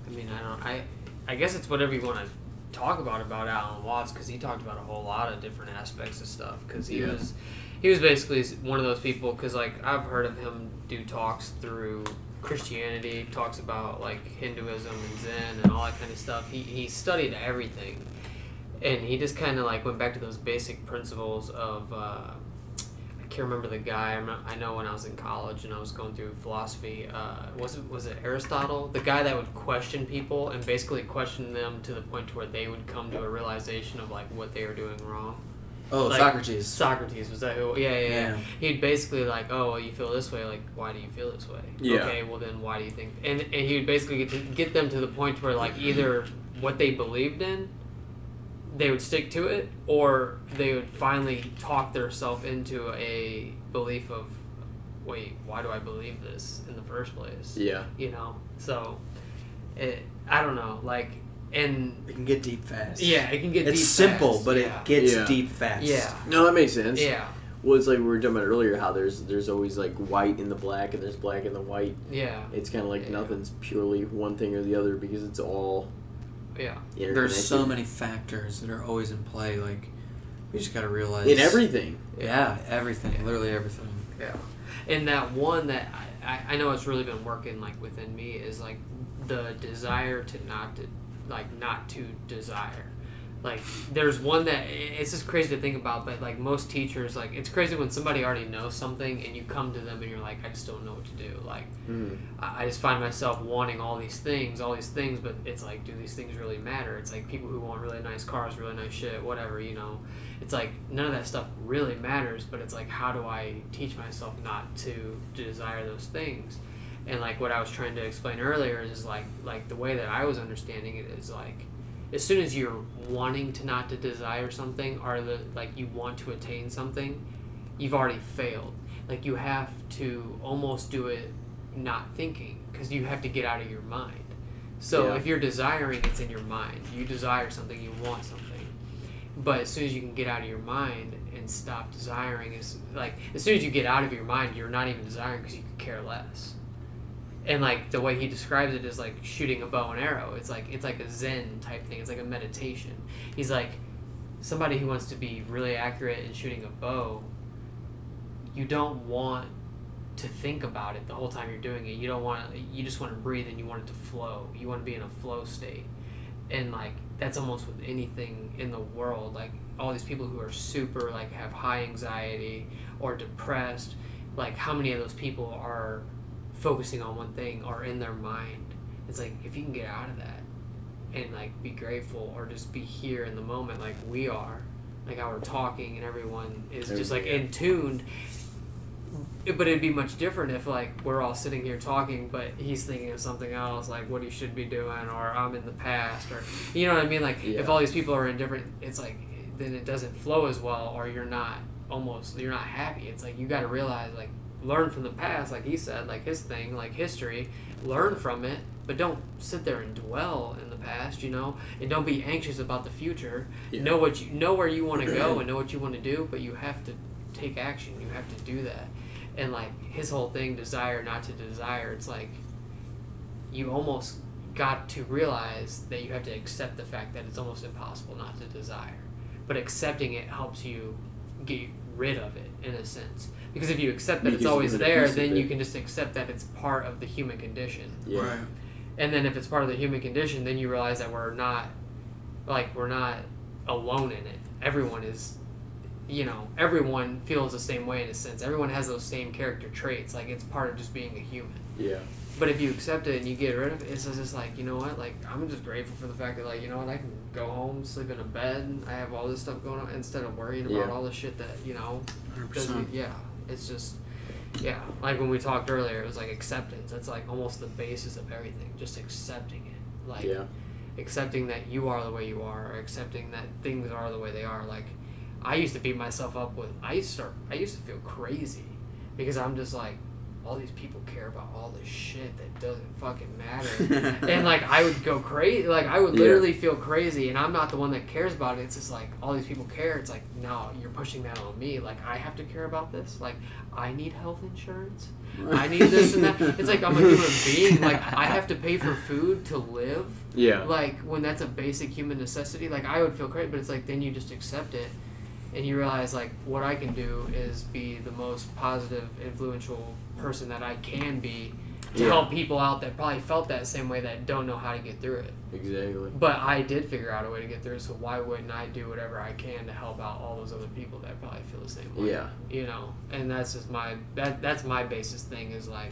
I mean, I don't. I I guess it's whatever you want to talk about about Alan Watts because he talked about a whole lot of different aspects of stuff because he Yeah. was he was basically one of those people because like I've heard of him do talks through Christianity, talks about like Hinduism and Zen and all that kind of stuff. He he studied everything, and he just kind of like went back to those basic principles of. Uh, can't remember the guy. I'm not, I know when I was in college and I was going through philosophy. Uh, was it was it Aristotle, the guy that would question people and basically question them to the point to where they would come to a realization of like what they were doing wrong. Oh, Like, Socrates. Socrates was that who? Yeah, yeah, yeah. Yeah. He'd basically like, oh, well, you feel this way. Like, why do you feel this way? Yeah. Okay, well then, why do you think? And and he would basically get to get them to the point where like either what they believed in, they would stick to it, or they would finally talk themselves into a belief of, wait, why do I believe this in the first place? Yeah. You know, so, it, I don't know, like, and It can get deep fast. yeah, it can get It's deep simple, fast, but yeah. it gets Yeah. deep fast. yeah, No, that makes sense. yeah, Well, it's like we were talking about earlier, how there's there's always like white in the black and there's black in the white. yeah, It's kind of like Yeah. nothing's purely one thing or the other because it's all yeah. There's so many factors that are always in play. Like, we just got to realize. in everything. Yeah, everything. Literally everything. Yeah, and that one that I, I, I know it's really been working like within me is like the desire to not to like not to desire. Like there's one that it's just crazy to think about, but like most teachers, like it's crazy when somebody already knows something and you come to them and you're like, I just don't know what to do. Like Mm. I I just find myself wanting all these things, all these things, but it's like, do these things really matter? It's like people who want really nice cars, really nice shit, whatever, you know. It's like none of that stuff really matters, but it's like, how do I teach myself not to desire those things? And like what I was trying to explain earlier is like, like the way that I was understanding it is like, as soon as you're wanting to not to desire something, or the like you want to attain something, you've already failed. Like you have to almost do it not thinking because you have to get out of your mind. So Yeah. if you're desiring, it's in your mind. You desire something, you want something. But as soon as you can get out of your mind and stop desiring, is like as soon as you get out of your mind, you're not even desiring because you could care less. And like the way he describes it is like shooting a bow and arrow. It's like it's like a Zen type thing. It's like a meditation. He's like somebody who wants to be really accurate in shooting a bow. You don't want to think about it the whole time you're doing it. You don't want you just want to breathe and you want it to flow. You want to be in a flow state. And like that's almost with anything in the world. Like all these people who are super like have high anxiety or depressed, like how many of those people are focusing on one thing or in their mind? It's like if you can get out of that and like be grateful or just be here in the moment like we are, like how we're talking and everyone is just like in tuned it- but it'd be much different if like we're all sitting here talking but he's thinking of something else like what he should be doing or i'm in the past or you know what i mean like Yeah. if all these people are in different it's like then it doesn't flow as well or you're not almost you're not happy it's like you got to realize like learn from the past like he said like his thing like history. Learn from it but don't sit there and dwell in the past you know? And don't be anxious about the future. Yeah. know what you know where you want to go and know what you want to do but you have to take action. You have to do that. And like his whole thing desire not to desire it's like you almost got to realize that you have to accept the fact that it's almost impossible not to desire. But accepting it helps you get rid of it in a sense because if you accept that Because it's always there then you can just accept that it's part of the human condition Yeah. Right. and then if it's part of the human condition then you realize that we're not like we're not alone in it everyone is you know everyone feels the same way in a sense everyone has those same character traits like it's part of just being a human Yeah. but if you accept it and you get rid of it it's just like you know what like i'm just grateful for the fact that like you know what i can go home sleep in a bed i have all this stuff going on instead of worrying about Yeah. all the shit that you know 100%. doesn't yeah it's just yeah like when we talked earlier it was like acceptance. That's like almost the basis of everything just accepting it. Like Yeah. accepting that you are the way you are or accepting that things are the way they are. Like i used to beat myself up with i used to i used to feel crazy because i'm just like all these people care about all this shit that doesn't fucking matter. And like i would go crazy like i would Yeah. literally feel crazy and i'm not the one that cares about it. It's just like all these people care. It's like no you're pushing that on me. Like i have to care about this. Like i need health insurance. I need this and that. It's like i'm a human being. Like i have to pay for food to live. Yeah. like when that's a basic human necessity like i would feel great but it's like then you just accept it and you realize like what i can do is be the most positive influential person that i can be to Yeah. help people out that probably felt that same way that don't know how to get through it. Exactly. But I did figure out a way to get through it, so why wouldn't I do whatever I can to help out all those other people that probably feel the same way? Yeah. You know, and that's just my that that's my basis thing is like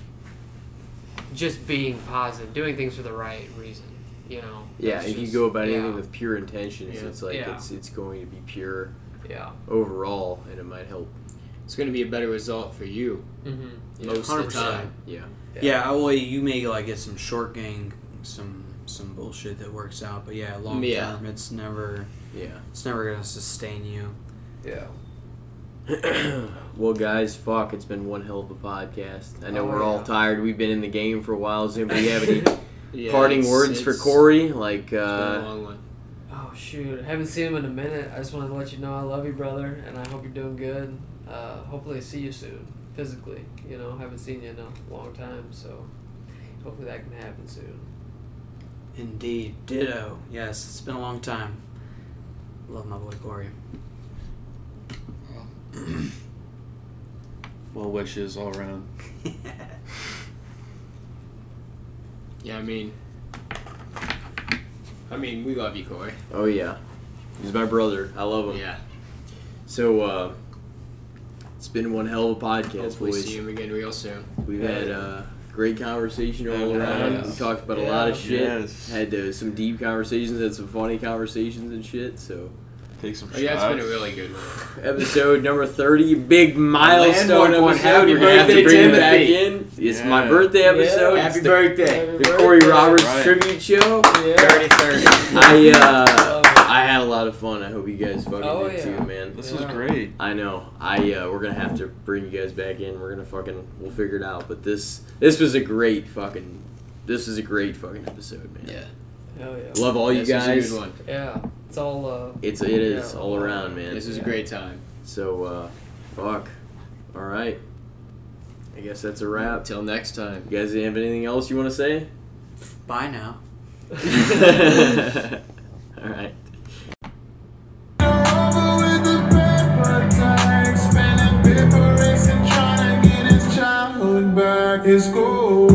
just being positive, doing things for the right reason. You know. Yeah, if you go about anything yeah, with pure intentions, Yeah. it's like it's it's going to be pure yeah. overall, and it might help. It's going to be a better result for you Mm-hmm. most of the time. Yeah. Yeah, I well, you may like get some short gang, some some bullshit that works out, but yeah, long Yeah. term, it's never Yeah. it's never gonna sustain you. Yeah. well, guys, fuck, it's been one hell of a podcast. I know Oh, we're all tired. We've been in the game for a while. Does anybody have any Yeah, parting it's- words for Corey? Like, It's been a uh, long one. Oh Oh shoot, I haven't seen him in a minute. I just wanted to let you know I love you, brother, and I hope you're doing good. Uh, hopefully, see you soon, physically. You know, haven't seen you in a long time, so hopefully that can happen soon. Indeed, ditto. Yes, it's been a long time. Love my boy Corey. Well wishes all around. Yeah, I mean, I mean, we love you, Corey. oh yeah, he's my brother. I love him. Yeah, So, uh, it's been one hell of a podcast, hopefully boys. see him again real soon. We've had uh, great conversation all Yeah, around. yes. We talked about a lot of shit. Yes. Had uh, some deep conversations, had some funny conversations and shit. So, Take some Oh, yeah, it's been a really good one. episode number thirty, big milestone episode. Happy We're gonna have birthday, bring back in. It's my birthday episode. Yeah. It's Happy the, birthday. the Corey Roberts Right. tribute show. Yeah. Thirty thirty. I uh, Love it. I had a lot of fun. I hope you guys fucking Oh, did yeah. too, man. This Yeah. is great. I know. I uh, we're gonna have to bring you guys back in. We're gonna fucking we'll figure it out. But this this was a great fucking this is a great fucking episode, man. Yeah, Hell yeah. Love all you this was a guys. good one. Yeah. It's all uh It's it is Yeah. all around, man. This was a great time. So uh, fuck. All right. I guess that's a wrap. Till next time. You guys have anything else you want to say? Bye now. all right. back is gold.